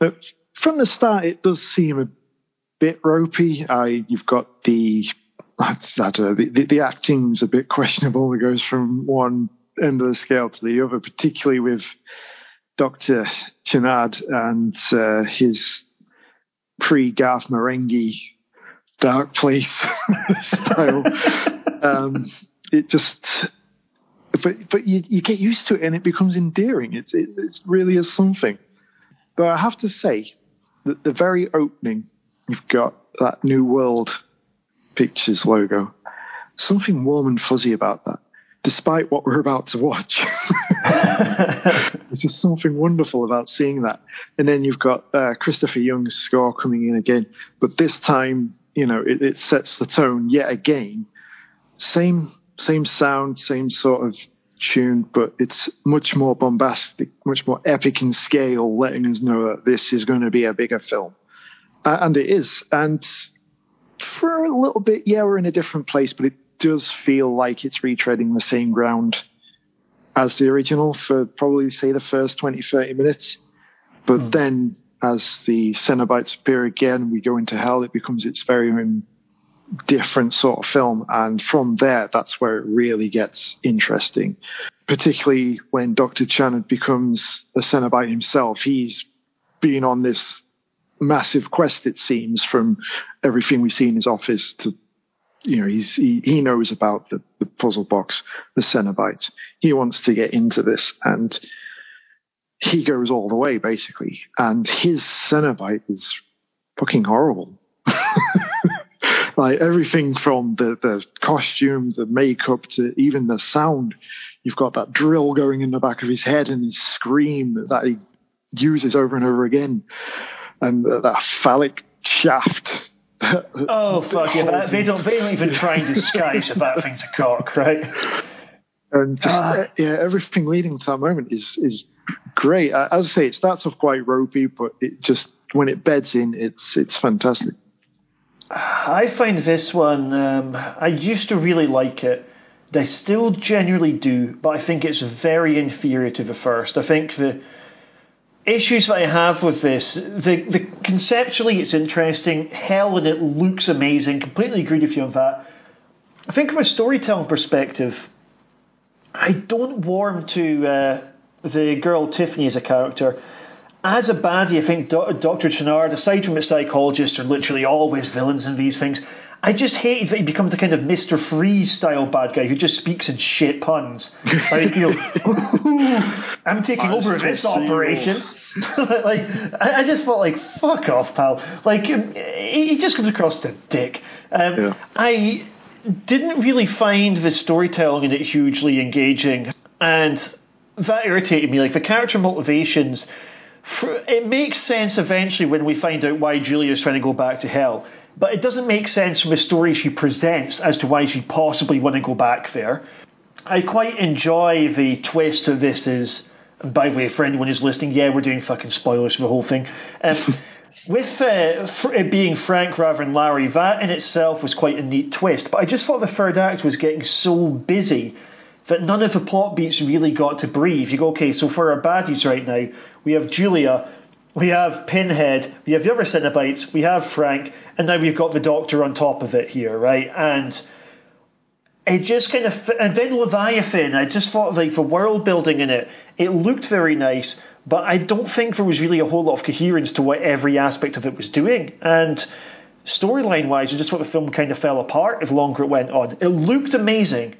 uh, from the start, it does seem a bit ropey. I you've got the I don't know, the, the, the acting's a bit questionable. It goes from one end of the scale to the other, particularly with Dr. Channard and uh, his pre Garth Marenghi dark place [LAUGHS] style. [LAUGHS] um, it just, but but you, you get used to it and it becomes endearing. It's it, it really is something. But I have to say that the very opening, you've got that New World Pictures logo. Something warm and fuzzy about that, despite what we're about to watch. [LAUGHS] There's just something wonderful about seeing that. And then you've got uh, Christopher Young's score coming in again, but this time, you know, it, it sets the tone yet again. Same, same sound, same sort of tune, but it's much more bombastic, much more epic in scale, letting us know that this is going to be a bigger film. Uh, and it is. And for a little bit, yeah, we're in a different place, but it does feel like it's retreading the same ground as the original for probably, say, the first 20, 30 minutes. But mm. then as the Cenobites appear again, we go into hell, it becomes its very own different sort of film. And from there, that's where it really gets interesting. Particularly when Dr. Channard becomes a Cenobite himself. He's been on this massive quest, it seems, from everything we see in his office to, you know, he's, he, he knows about the, the puzzle box, the Cenobite. He wants to get into this and he goes all the way, basically. And his Cenobite is fucking horrible. [LAUGHS] like everything from the, the costume, the makeup to even the sound. You've got that drill going in the back of his head and his scream that he uses over and over again. And uh, that phallic shaft. [LAUGHS] oh fuck yeah! They don't. They don't even try and disguise that that thing's a cock, right? And uh, ah. yeah, everything leading to that moment is is great. Uh, as I say, it starts off quite ropey, but it just when it beds in, it's it's fantastic. I find this one, um, I used to really like it. I still genuinely do, but I think it's very inferior to the first. I think the issues that I have with this, the, the conceptually it's interesting, hell and it looks amazing, completely agree with you on that. I think from a storytelling perspective, I don't warm to uh, the girl Tiffany as a character as a baddie, I think Dr. Channard, aside from a psychologist, are literally always villains in these things. I just hate that he becomes the kind of Mr. Freeze style bad guy who just speaks in shit puns. Like, you know, [LAUGHS] I'm taking over this operation. [LAUGHS] like, I, I, just felt like, fuck off, pal. Like, um, he just comes across as a dick. Um, yeah. I didn't really find the storytelling in it hugely engaging, and that irritated me. Like, the character motivations it makes sense eventually when we find out why Julia is trying to go back to hell. But it doesn't make sense from the story she presents as to why she possibly want to go back there. I quite enjoy the twist of this is, and by the way, for anyone who's listening, yeah, we're doing fucking spoilers for the whole thing. Um, [LAUGHS] with uh, it being Frank rather than Larry, that in itself was quite a neat twist. But I just thought the third act was getting so busy that none of the plot beats really got to breathe. You go, okay, so for our baddies right now, we have Julia, we have Pinhead, we have the other Cenobites, we have Frank, and now we've got the Doctor on top of it here, right? And it just kind of, and then Leviathan, I just thought like the world building in it, it looked very nice, but I don't think there was really a whole lot of coherence to what every aspect of it was doing. And storyline wise, I just thought the film kind of fell apart the longer it went on. It looked amazing,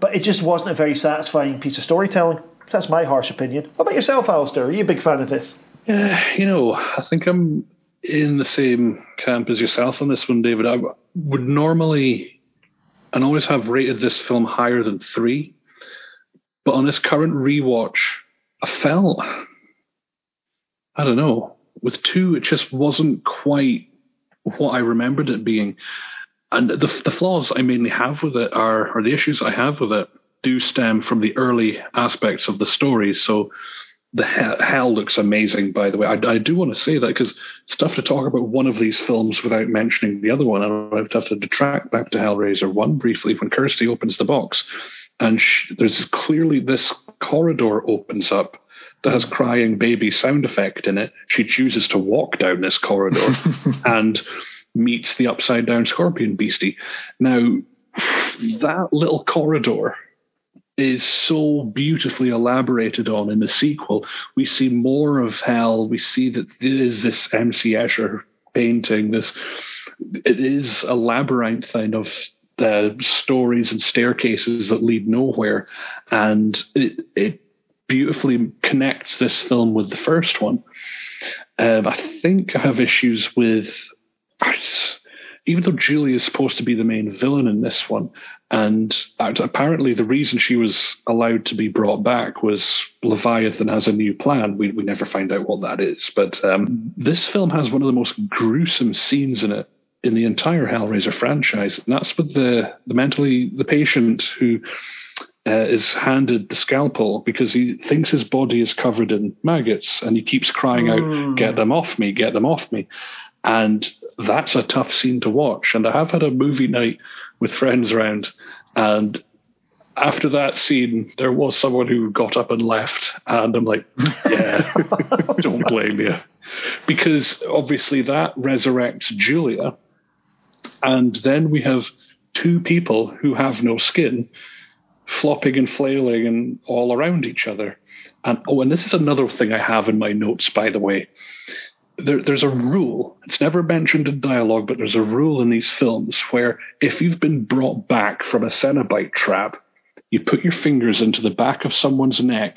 but it just wasn't a very satisfying piece of storytelling. That's my harsh opinion. What about yourself, Alasdair? Are you a big fan of this? Yeah, you know, I think I'm in the same camp as yourself on this one, David. I would normally and always have rated this film higher than three, but on this current rewatch, I felt I don't know with two, it just wasn't quite what I remembered it being and the the flaws I mainly have with it are, or the issues I have with it, do stem from the early aspects of the story. So the hell looks amazing, by the way. I, I do want to say that because it's tough to talk about one of these films without mentioning the other one. I would have to detract back to Hellraiser 1 briefly when Kirsty opens the box. And she, there's clearly this corridor opens up that has crying baby sound effect in it. She chooses to walk down this corridor. [LAUGHS] and meets the upside down scorpion beastie. Now, that little corridor is so beautifully elaborated on in the sequel. We see more of hell. We see that there is this M.C. Escher painting. This it is a labyrinthine of the stories and staircases that lead nowhere, and it, it beautifully connects this film with the first one. Um, I think I have issues with even though Julie is supposed to be the main villain in this one, and apparently the reason she was allowed to be brought back was Leviathan has a new plan. We, we never find out what that is. But um, this film has one of the most gruesome scenes in it in the entire Hellraiser franchise, and that's with the, the mentally the patient who uh, is handed the scalpel because he thinks his body is covered in maggots, and he keeps crying mm. out, "Get them off me! Get them off me!" And that's a tough scene to watch. And I have had a movie night with friends around, and after that scene, there was someone who got up and left, and I'm like, yeah, [LAUGHS] don't blame you. Because obviously that resurrects Julia, and then we have two people who have no skin flopping and flailing and all around each other. And oh, and this is another thing I have in my notes, by the way there, there's a rule. It's never mentioned in dialogue, but there's a rule in these films where if you've been brought back from a Cenobite trap, you put your fingers into the back of someone's neck,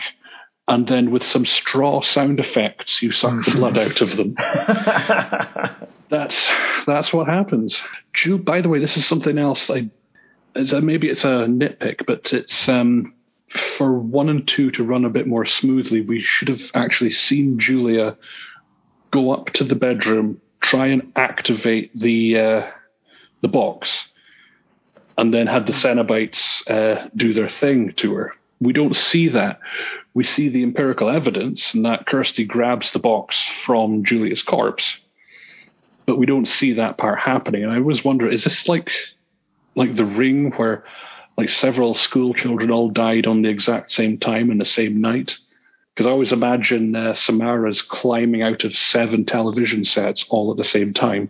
and then with some straw sound effects, you suck the blood out of them. [LAUGHS] that's that's what happens. by the way, this is something else. I a, maybe it's a nitpick, but it's um, for one and two to run a bit more smoothly. We should have actually seen Julia go up to the bedroom, try and activate the uh, the box, and then had the Cenobites uh, do their thing to her. We don't see that. We see the empirical evidence, and that Kirsty grabs the box from Julia's corpse, but we don't see that part happening. And I always wonder: is this like like the Ring, where like several school children all died on the exact same time in the same night? Because I always imagine uh, Samara's climbing out of seven television sets all at the same time.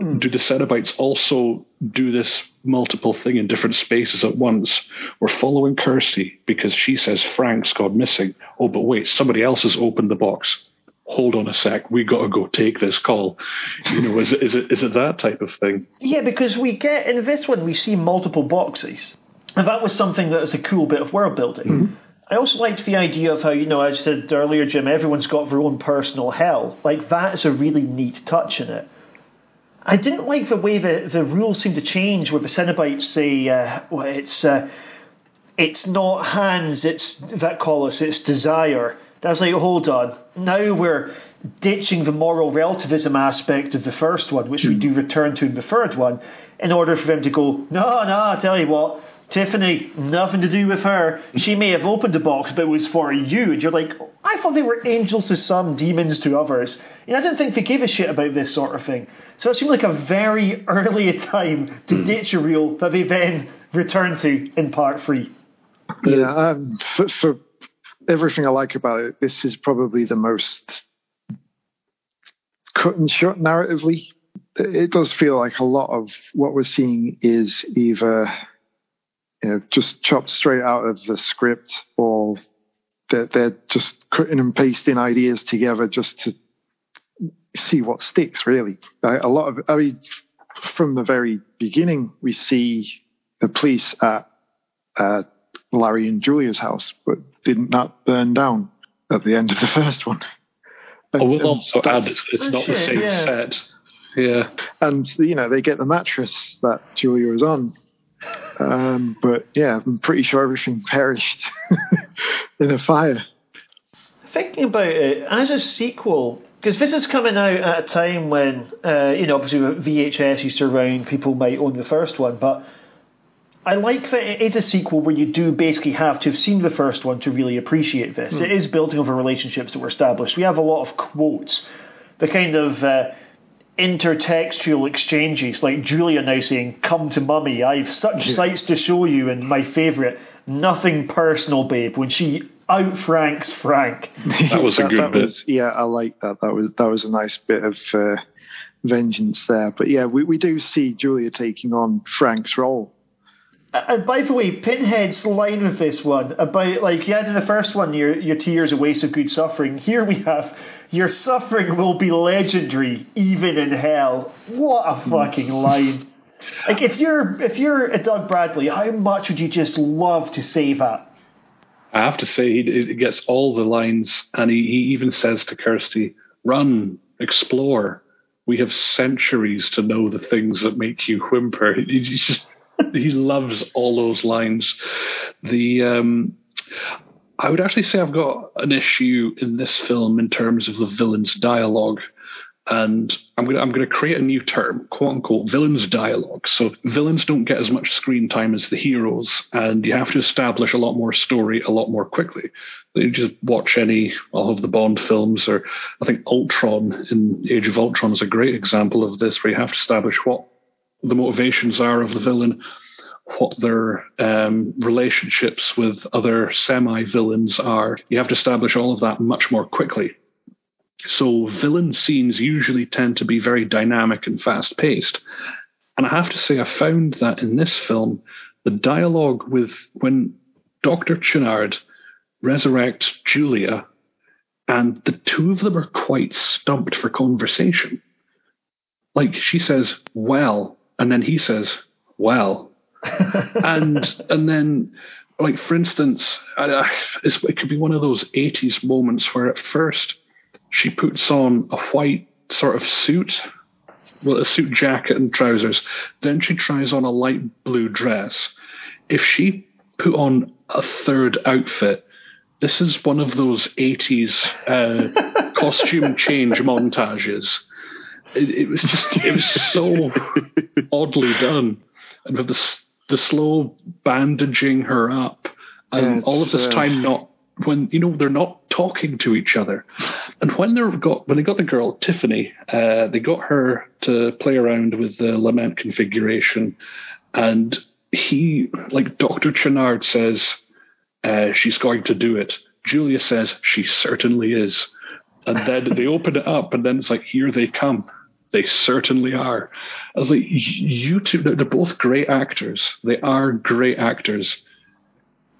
Mm. Do the Cenobites also do this multiple thing in different spaces at once? We're following Kirsty because she says Frank's gone missing. Oh, but wait, somebody else has opened the box. Hold on a sec, we got to go take this call. You know, is it, is it is it that type of thing? Yeah, because we get in this one we see multiple boxes, and that was something that is a cool bit of world building. Mm-hmm I also liked the idea of how, you know, as I said earlier, Jim, everyone's got their own personal hell. Like, that is a really neat touch in it. I didn't like the way the, the rules seem to change where the Cenobites say, uh, well, it's, uh, it's not hands it's that call us, it's desire. That's like, hold on. Now we're ditching the moral relativism aspect of the first one, which we do return to in the third one, in order for them to go, no, no, I tell you what, Tiffany, nothing to do with her. She may have opened the box, but it was for you. And you're like, I thought they were angels to some, demons to others. And I didn't think they gave a shit about this sort of thing. So it seemed like a very [LAUGHS] early time to hmm. ditch a rule that they then return to in part three. Yeah, um, for, for everything I like about it, this is probably the most cut and short narratively. It does feel like a lot of what we're seeing is either you know, just chopped straight out of the script, or they're, they're just cutting and pasting ideas together just to see what sticks. Really, a lot of I mean, from the very beginning, we see the police at uh, Larry and Julia's house, but did not that burn down at the end of the [LAUGHS] first one. And, I will also add it's, it's not the same yeah. set. Yeah. And, you know, they get the mattress that Julia is on um, but yeah, I'm pretty sure everything perished [LAUGHS] in a fire. Thinking about it as a sequel, because this is coming out at a time when, uh, you know, obviously VHS used to around, people might own the first one, but I like that it is a sequel where you do basically have to have seen the first one to really appreciate this. Mm. It is building over relationships that were established. We have a lot of quotes, the kind of. Uh, intertextual exchanges, like Julia now saying, Come to mummy, I've such yeah. sights to show you, and my favourite, nothing personal, babe, when she out Franks Frank. [LAUGHS] That was a good that bit. Was, yeah, I like that. That was that was a nice bit of uh, vengeance there. But yeah, we, we do see Julia taking on Frank's role. Uh, and by the way, Pinhead's line with this one about like you had in the first one, your your tears a waste of good suffering. Here we have your suffering will be legendary, even in hell. What a fucking [LAUGHS] line! Like if you're if you're a Doug Bradley, how much would you just love to say that? I have to say, he, he gets all the lines, and he, he even says to Kirsty, "Run, explore. We have centuries to know the things that make you whimper." [LAUGHS] He, he's just he loves all those lines. The um, I would actually say I've got an issue in this film in terms of the villain's dialogue and I'm to I'm to create a new term, quote unquote, villains dialogue. So villains don't get as much screen time as the heroes, and you have to establish a lot more story a lot more quickly. You just watch any all of the Bond films, or I think Ultron in Age of Ultron is a great example of this, where you have to establish what the motivations are of the villain, what their um, relationships with other semi villains are. You have to establish all of that much more quickly so villain scenes usually tend to be very dynamic and fast paced. And I have to say, I found that in this film, the dialogue with when Dr. Channard resurrects Julia, and the two of them are quite stumped for conversation. Like she says, well, and then he says, well. [LAUGHS] and and then like for instance, it could be one of those 80s moments where at first she puts on a white sort of suit, well, a suit jacket and trousers. Then she tries on a light blue dress. If she put on a third outfit, this is one of those 80s uh, [LAUGHS] costume change montages. It, it, was just, it was so [LAUGHS] oddly done. And with the, the slow bandaging her up, and yeah, all of this uh, time not when you know they're not talking to each other, and when they got when they got the girl Tiffany, uh, they got her to play around with the lament configuration, and he like Doctor Channard says uh, she's going to do it. Julia says she certainly is, and then they open it up, and then it's like here they come. They certainly are. I was like, you two, they're both great actors. They are great actors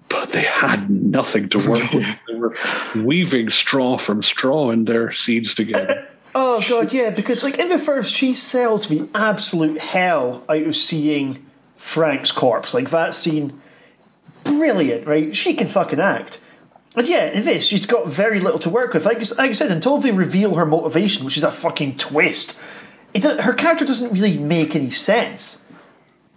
but they had nothing to work with. [LAUGHS] They were weaving straw from straw in their seeds together. [LAUGHS] Oh god, yeah, because like in the first, she sells me absolute hell out of seeing Frank's corpse. Like that scene, brilliant, right? She can fucking act. And yeah, in this, she's got very little to work with. Like, like I said, until they reveal her motivation, which is a fucking twist, it, her character doesn't really make any sense.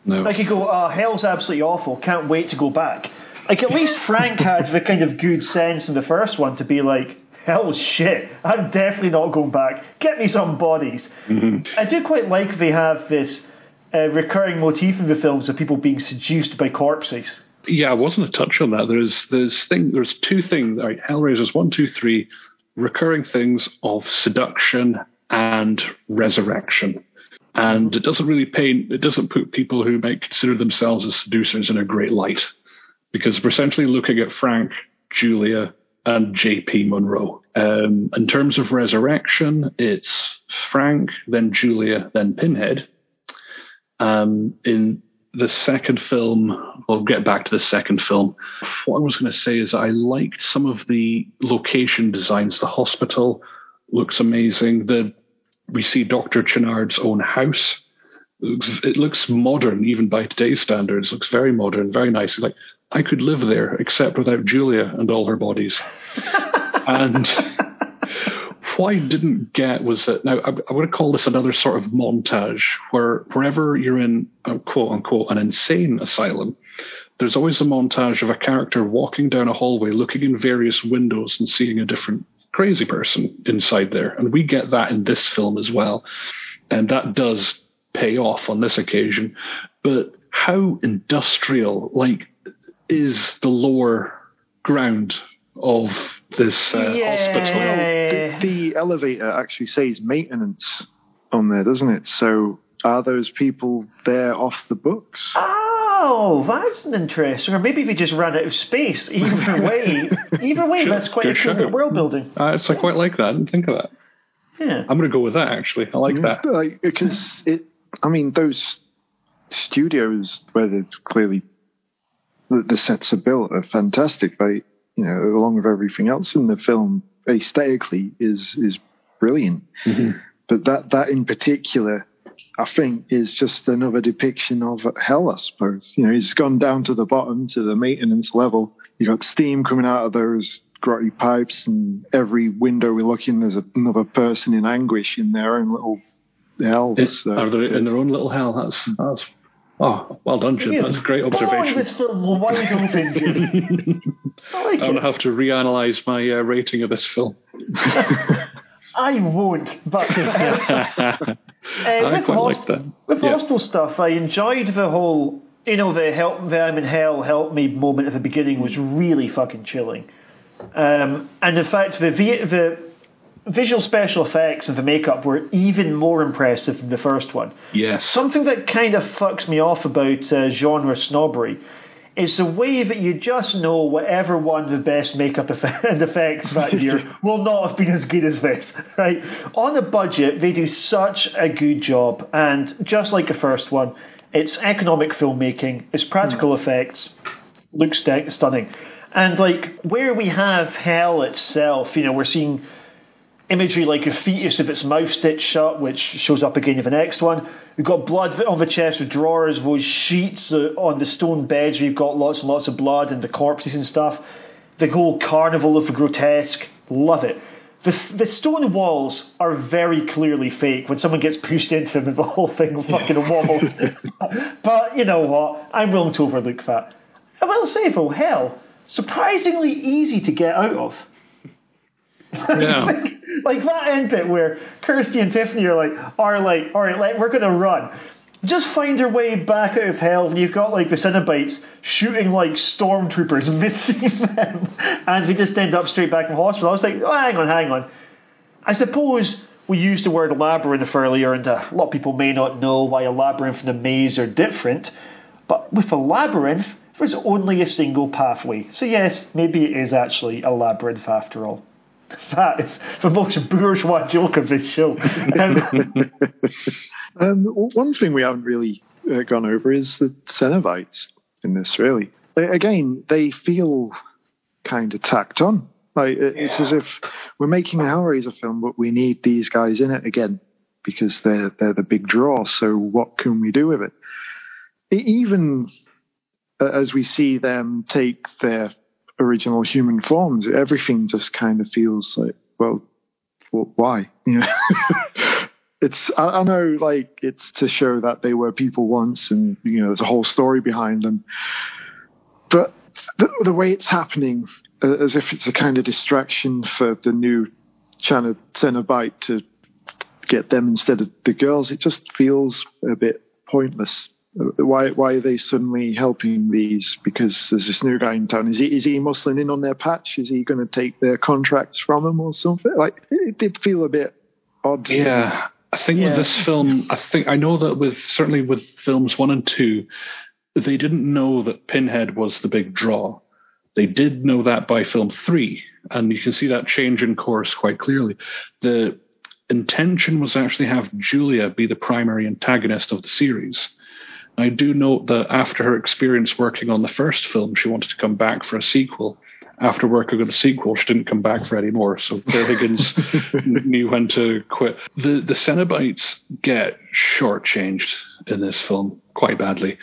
No. Like you go, oh, hell's absolutely awful. Can't wait to go back. Like at least Frank [LAUGHS] had the kind of good sense in the first one to be like, hell shit, I'm definitely not going back. Get me some bodies. Mm-hmm. I do quite like they have this uh, recurring motif in the films of people being seduced by corpses. Yeah, I wasn't a touch on that. There's there's thing there's two things. Right, Hellraiser's one, two, three, recurring things of seduction and resurrection. And it doesn't really paint it doesn't put people who might consider themselves as seducers in a great light because we're essentially looking at Frank, Julia, and JP Monroe. Um, in terms of resurrection, it's Frank, then Julia, then Pinhead. Um, in the second film, we'll get back to the second film. What I was going to say is I liked some of the location designs. The hospital looks amazing. The we see Dr. Channard's own house. It looks, it looks modern, even by today's standards. It looks very modern, very nice. Like I could live there, except without Julia and all her bodies. [LAUGHS] and what I didn't get was that now I, I would call this another sort of montage where wherever you're in a quote unquote an insane asylum, there's always a montage of a character walking down a hallway, looking in various windows and seeing a different crazy person inside there. And we get that in this film as well. And that does pay off on this occasion. But how industrial, like is the lower ground of this uh, yeah. hospital. The, the, elevator actually says maintenance on there, doesn't it? So are those people there off the books? Oh, that's an interesting. Or maybe they just ran out of space. [LAUGHS] Either way, either way, that's quite a cool world building. Uh, it's, I quite like that. I didn't think of that. Yeah, I'm going to go with that. Actually, I like that. Like, because it, I mean, those studios where they're clearly the, the sets are built are fantastic. They, you know, along with everything else in the film, aesthetically is is brilliant. Mm-hmm. But that that in particular, I think, is just another depiction of hell. I suppose you know he's gone down to the bottom to the maintenance level. you got steam coming out of those grotty pipes, and every window we look in, there's another person in anguish in their own little hell. It's, So are they in their own little hell? That's that's oh, well done, Jim. That's a great Boy, observation. this film will wide open, Jim. [LAUGHS] I like I'm gonna have to reanalyze my uh, rating of this film. [LAUGHS] I won't, but [LAUGHS] uh, I with, quite hosp- like that. with Yeah. hospital stuff, I enjoyed the whole, you know, the help, the I'm in hell, help me moment at the beginning was really fucking chilling. Um, and in fact, the, the visual special effects and the makeup were even more impressive than the first one. Yes. Something that kind of fucks me off about uh, genre snobbery is the way that you just know whatever won the best makeup and [LAUGHS] effects that year [LAUGHS] will not have been as good as this, right? On a budget, they do such a good job, and just like the first one, it's economic filmmaking, it's practical hmm. effects, looks st- stunning. And like where we have hell itself, you know, we're seeing imagery like a fetus with its mouth stitched shut, which shows up again in the next one. We've got blood on the chest with drawers, those sheets uh, on the stone beds where you've got lots and lots of blood and the corpses and stuff. The whole carnival of the grotesque, love it. The, the stone walls are very clearly fake when someone gets pushed into them and the whole thing fucking wobbles. [LAUGHS] but you know what? I'm willing to overlook that. I will say, though, hell, surprisingly easy to get out of. Yeah. [LAUGHS] [LAUGHS] [LAUGHS] Like that end bit where Kirsty and Tiffany are like, are like, all right, like, we're gonna run. Just find your way back out of hell, and you've got like the Cenobites shooting like stormtroopers, [LAUGHS] missing them, and they just end up straight back in hospital. I was like, oh, hang on, hang on. I suppose we used the word labyrinth earlier, and uh, a lot of people may not know why a labyrinth and a maze are different. But with a labyrinth, there's only a single pathway. So yes, maybe it is actually a labyrinth after all. That is the most bourgeois joke of this show. Um, Um, one thing we haven't really uh, gone over is the Cenobites in this. Really, again, they feel kind of tacked on. Like it- it's as if we're making a Hellraiser film, but we need these guys in it again because they're they're the big draw. So what can we do with it? Even uh, as we see them take their original human forms, everything just kind of feels like, well, why? You know, [LAUGHS] it's I, I know like it's to show that they were people once, and you know, there's a whole story behind them. But the, the way it's happening, uh, as if it's a kind of distraction for the new China Cenobite to get them instead of the girls, it just feels a bit pointless. Uh, Why, why are they suddenly helping these? Because there's this new guy in town. Is he, is he muscling in on their patch? Is he going to take their contracts from them or something? Like, it, it did feel a bit odd. Yeah, I think Yeah. with this film, I think I know that with certainly with films one and two, they didn't know that Pinhead was the big draw. They did know that by film three, and you can see that change in course quite clearly. The intention was actually have Julia be the primary antagonist of the series. I do note that after her experience working on the first film, she wanted to come back for a sequel. After working on the sequel, she didn't come back for any more. So Clare Higgins [LAUGHS] knew when to quit. The the Cenobites get shortchanged in this film quite badly.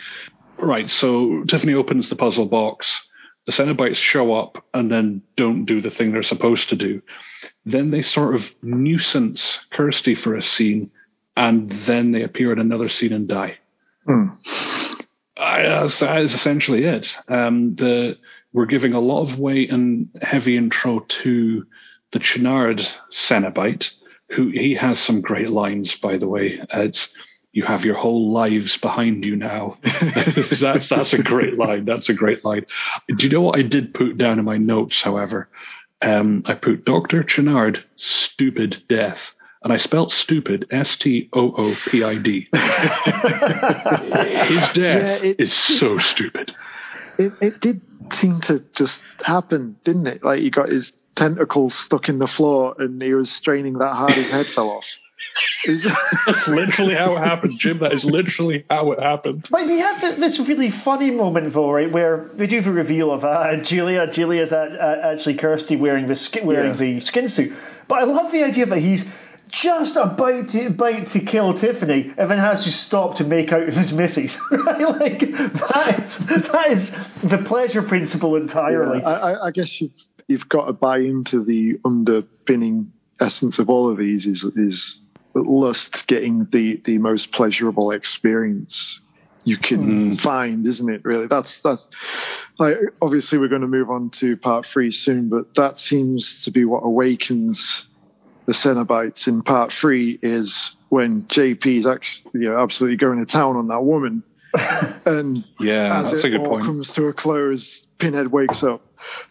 Right, so Tiffany opens the puzzle box. The Cenobites show up and then don't do the thing they're supposed to do. Then they sort of nuisance Kirsty for a scene, and then they appear in another scene and die. I, that's, that is essentially it. Um, the we're giving a lot of weight and heavy intro to the Channard Cenobite, who he has some great lines, by the way. It's you have your whole lives behind you now. [LAUGHS] [LAUGHS] that's that's a great line. That's a great line. Do you know what I did put down in my notes? However, um, I put Doctor Channard stupid death. And I spelt stupid S T O O P I D. [LAUGHS] His death Yeah, it- is so stupid. It, it did seem to just happen, didn't it? Like he got his tentacles stuck in the floor and he was straining that hard his head fell off. [LAUGHS] That's literally how it happened, Jim. That is literally how it happened. But we have this really funny moment, though, right, where they do the reveal of uh, Julia. Julia's uh, uh, actually Kirsty wearing the skin, wearing Yeah. the skin suit. But I love the idea that he's just about to, about to kill Tiffany and then has to stop to make out with his missus. like, that is, that is the pleasure principle entirely. I, I, I guess you've, you've got to buy into the underpinning essence of all of these is, is lust getting the, the most pleasurable experience you can hmm. find, isn't it? Really, that's that's like obviously we're going to move on to part three soon, but that seems to be what awakens the Cenobites in part three is when JP is actually you know absolutely going to town on that woman, [LAUGHS] and Yeah, as that's it a good all point. comes to a close, Pinhead wakes up.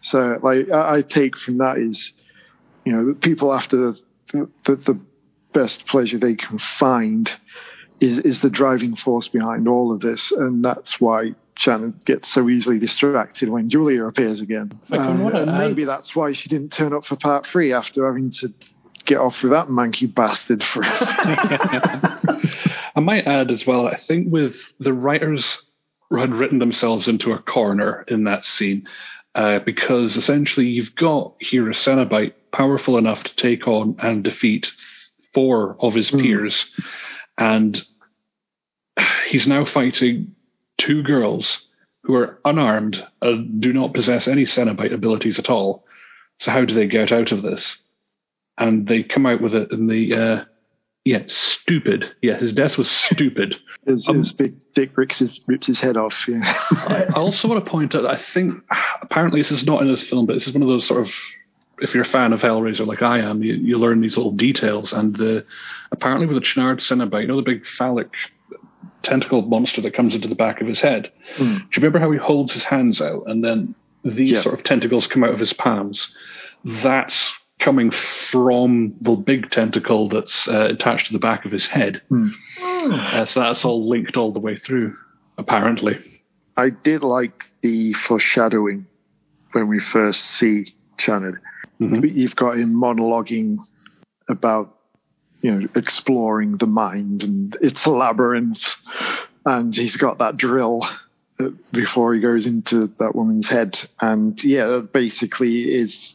So like I, I take from that is you know that people after the, the the best pleasure they can find is is the driving force behind all of this, and that's why Channard gets so easily distracted when Julia appears again. Like, Um, and maybe that's why she didn't turn up for part three after having to get off with that manky bastard for. [LAUGHS] I might add as well, I think with the writers had written themselves into a corner in that scene uh, because essentially you've got here a Cenobite powerful enough to take on and defeat four of his peers, and he's now fighting two girls who are unarmed and do not possess any Cenobite abilities at all. So how do they get out of this? And they come out with it in the uh, yeah, stupid. Yeah, his death was [LAUGHS] stupid. His, Um, his big dick rips his, rips his head off. Yeah. I also want to point out, I think apparently this is not in this film, but this is one of those sort of, if you're a fan of Hellraiser like I am, you, you learn these little details. And the apparently with the Channard Cenobite, you know the big phallic tentacle monster that comes into the back of his head. Do you remember how he holds his hands out and then these Yeah. sort of tentacles come out of his palms? That's coming from the big tentacle that's uh, attached to the back of his head. Uh, so that's all linked all the way through, apparently. I did like the foreshadowing when we first see Channard. Mhm. You've got him monologuing about, you know, exploring the mind and its a labyrinth, and he's got that drill uh, before he goes into that woman's head, and yeah, that basically is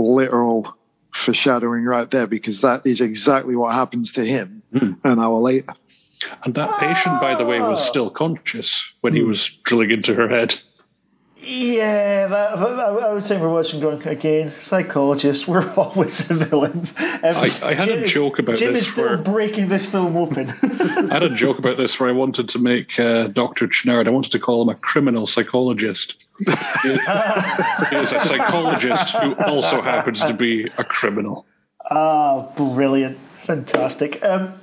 literal foreshadowing right there because that is exactly what happens to him Hmm. an hour later. And that patient, by the way, was still conscious when he was drilling into her head. Yeah, that, I was saying we're watching going again. Psychologists, we're [LAUGHS] always the villains. Um, I- I had a joke about Jim this is still where- breaking this film open. [LAUGHS] I had a joke about this where I wanted to make uh, Dr. Channard, I wanted to call him a criminal psychologist. he is a psychologist who also happens to be a criminal. Ah, brilliant. Fantastic. Um,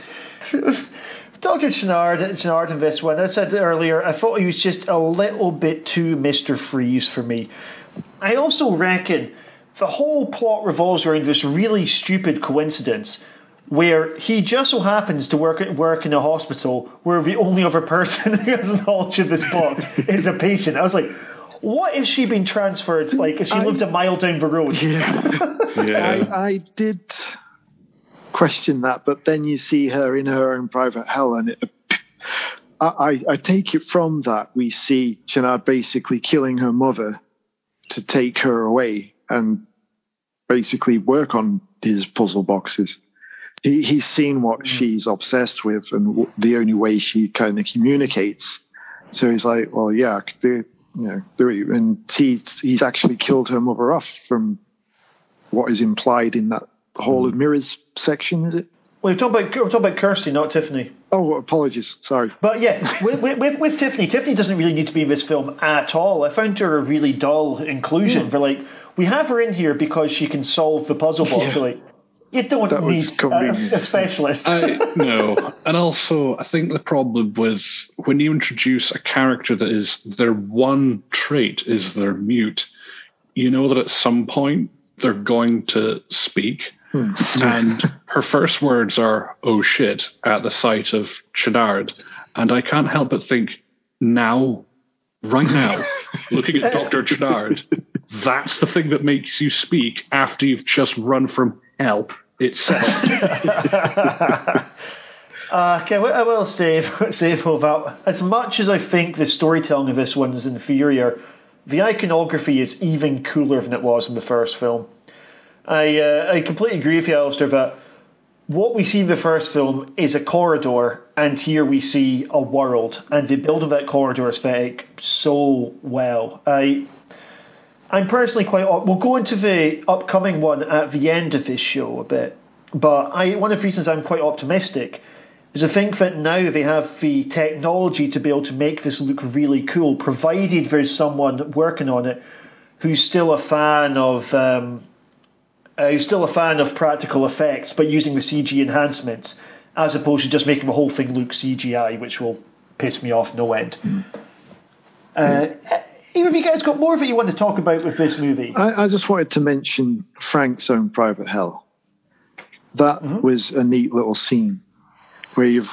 Dr. Channard, Channard in this one, as I said earlier, I thought he was just a little bit too Mr. Freeze for me. I also reckon the whole plot revolves around this really stupid coincidence where he just so happens to work work in a hospital where the only other person [LAUGHS] who has knowledge of this plot [LAUGHS] is a patient. I was like, what if she been transferred? Like, if she I- lived a mile down the road? [LAUGHS] Yeah. I, I did question that, but then you see her in her own private hell, and it, I, I, take it from that we see Channard basically killing her mother to take her away and basically work on his puzzle boxes. He, he's seen what mm. she's obsessed with and w- the only way she kind of communicates. So he's like, well, yeah, do, you know, do it. And he's, he's actually killed her mother off from what is implied in that Hall of hmm. Mirrors section, is it? Well, we're talking about we're talking about Kirsty, not Tiffany. Oh, apologies. Sorry. But yeah, with, with, with, with Tiffany, Tiffany doesn't really need to be in this film at all. I found her a really dull inclusion. Hmm. For like, we have her in here because she can solve the puzzle box. Yeah. Like, you don't That need a, convenient. a specialist. I [LAUGHS] no, and also I think the problem with when you introduce a character that is their one trait is they're mute, you know that at some point they're going to speak, and her first words are "oh shit" at the sight of Channard, and I can't help but think now, right now, [LAUGHS] looking at Doctor Channard, that's the thing that makes you speak after you've just run from hell itself. [LAUGHS] Uh, okay, well, I will save [LAUGHS] save all that. As much as I think the storytelling of this one is inferior, the iconography is even cooler than it was in the first film. I uh, I completely agree with you, Alasdair, that what we see in the first film is a corridor, and here we see a world, and they build of that corridor aesthetic so well. I, I'm personally quite. We'll go into the upcoming one at the end of this show a bit, but I one of the reasons I'm quite optimistic is I think that now they have the technology to be able to make this look really cool, provided there's someone working on it who's still a fan of. Um, uh, who's still a fan of practical effects, but using the CG enhancements as opposed to just making the whole thing look CGI, which will piss me off no end. Mm. Uh, either of you guys got more of it you want to talk about with this movie? I, I just wanted to mention Frank's own private hell. That mm-hmm. was a neat little scene where you've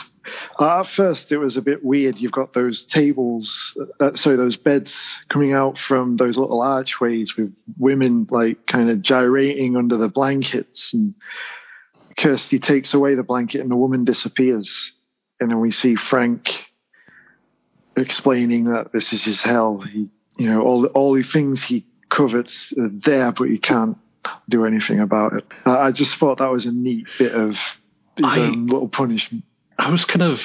uh, at first, it was a bit weird. You've got those tables, uh, sorry, those beds coming out from those little archways with women like kind of gyrating under the blankets. And Kirsty takes away the blanket and the woman disappears. And then we see Frank explaining that this is his hell. He, you know, all, all the things he covets are there, but he can't do anything about it. Uh, I just thought that was a neat bit of his I, own little punishment. I was kind of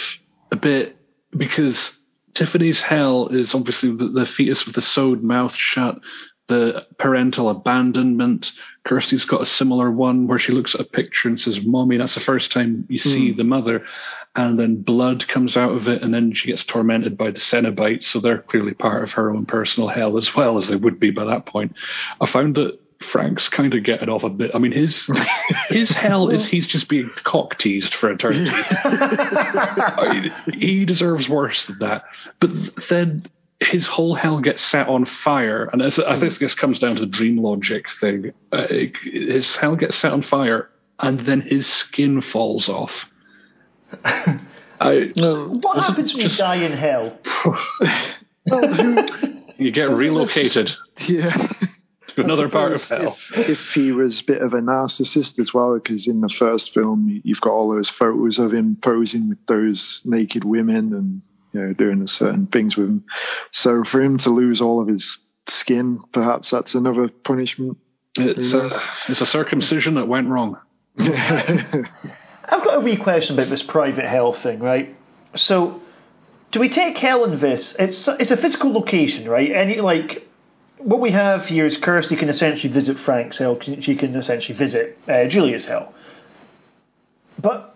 a bit because Tiffany's hell is obviously the, the fetus with the sewed mouth shut, the parental abandonment. Kirsty's got a similar one where she looks at a picture and says, Mommy, that's the first time you see mm. the mother. And then blood comes out of it, and then she gets tormented by the Cenobites. So they're clearly part of her own personal hell as well as they would be by that point. I found that Frank's kind of getting off a bit. I mean, his [LAUGHS] his hell is he's just being cock teased for eternity. [LAUGHS] I mean, he deserves worse than that. But then his whole hell gets set on fire, and as, I think this comes down to the dream logic thing. Uh, his hell gets set on fire, and then his skin falls off. [LAUGHS] I, what happens when just, you die in hell? you get relocated. Yeah [LAUGHS] another part of hell. If, if, he was a bit of a narcissist as well, because in the first film you've got all those photos of him posing with those naked women and you know doing certain things with him. So for him to lose all of his skin, perhaps that's another punishment. It's a, it's a circumcision that went wrong. [LAUGHS] I've got a wee question about this private hell thing, right? So, do we take hell in this? It's it's a physical location, right? Any like what we have here is Kirsty can essentially visit Frank's hell. She can essentially visit uh, Julia's hell. But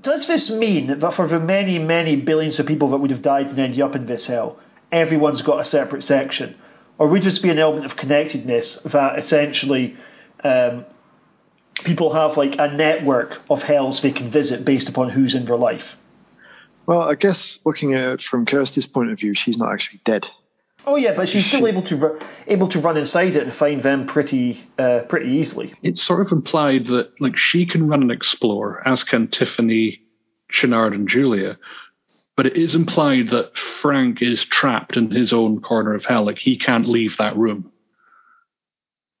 does this mean that for the many, many billions of people that would have died and ended up in this hell, everyone's got a separate section? Or would this be an element of connectedness that essentially um, people have like a network of hells they can visit based upon who's in their life? Well, I guess looking at it from Kirsty's point of view, she's not actually dead. Oh yeah, but she's still able to able to run inside it and find them pretty uh, pretty easily. It's sort of implied that like she can run and explore, as can Tiffany, Channard, and Julia. But it is implied that Frank is trapped in his own corner of hell. Like he can't leave that room.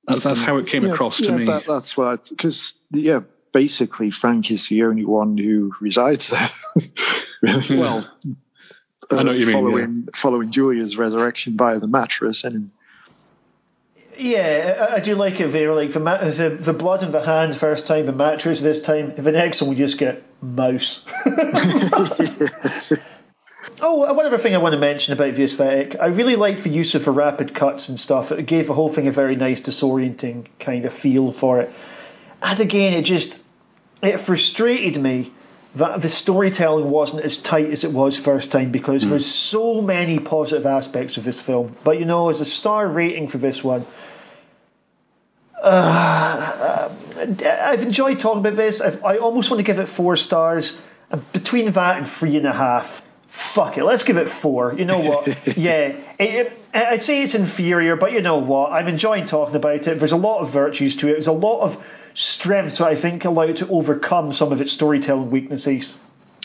That's that's how it came yeah, across yeah, to me. That, that's what because yeah, basically Frank is the only one who resides there. [LAUGHS] well, I know you following, mean. Yeah. Following Julia's resurrection by the mattress and. Yeah, I do like it there. Like the, the the blood in the hand first time, the mattress this time. The next one we just get mouse. [LAUGHS] Oh, one other thing I want to mention about the aesthetic, I really liked the use of the rapid cuts and stuff. It gave the whole thing a very nice disorienting kind of feel for it. And again, it just it frustrated me that the storytelling wasn't as tight as it was first time because mm. there's so many positive aspects of this film. But you know, as a star rating for this one, uh, I've enjoyed talking about this. I've, i almost want to give it four stars. Between that and three and a half, fuck it, let's give it four. You know what? [LAUGHS] yeah, it, it, I'd say it's inferior, but you know what? I'm enjoying talking about it. There's a lot of virtues to it. There's a lot of strengths that I think allow it to overcome some of its storytelling weaknesses.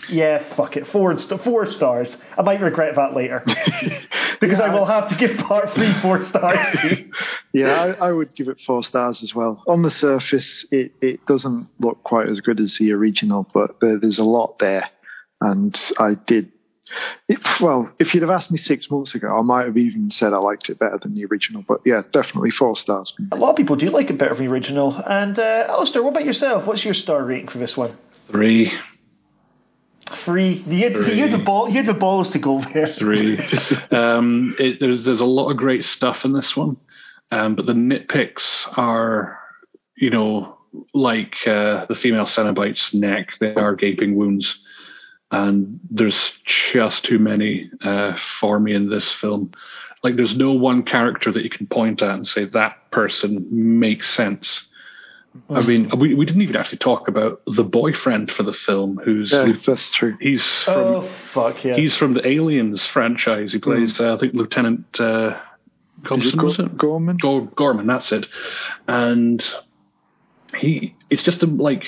Yeah, fuck it. Four, four stars. I might regret that later [LAUGHS] because I will have to give part three four stars. [LAUGHS] yeah, I, I, would give it four stars as well. On the surface, it, it doesn't look quite as good as the original, but there, there's a lot there, and I did It, well, if you'd have asked me six months ago, I might have even said I liked it better than the original. But yeah, definitely four stars. A lot of people do like it better than the original. And uh, Alasdair, what about yourself? What's your star rating for this one? Three. Three. You had, Three. you had the ball. You had the balls to go there. Three. [LAUGHS] um, it, there's there's a lot of great stuff in this one, um, but the nitpicks are, you know, like uh, the female Cenobite's neck. They are gaping wounds, and there's just too many uh, for me in this film. Like, there's no one character that you can point at and say that person makes sense. I mean, we, we didn't even actually talk about the boyfriend for the film, who's Yeah, that's true. he's from Oh fuck yeah! He's from the Aliens franchise. He plays, uh, I think, Lieutenant uh, Is it was it? Gorman? Gor- Gorman, that's it. And he, it's just a, like,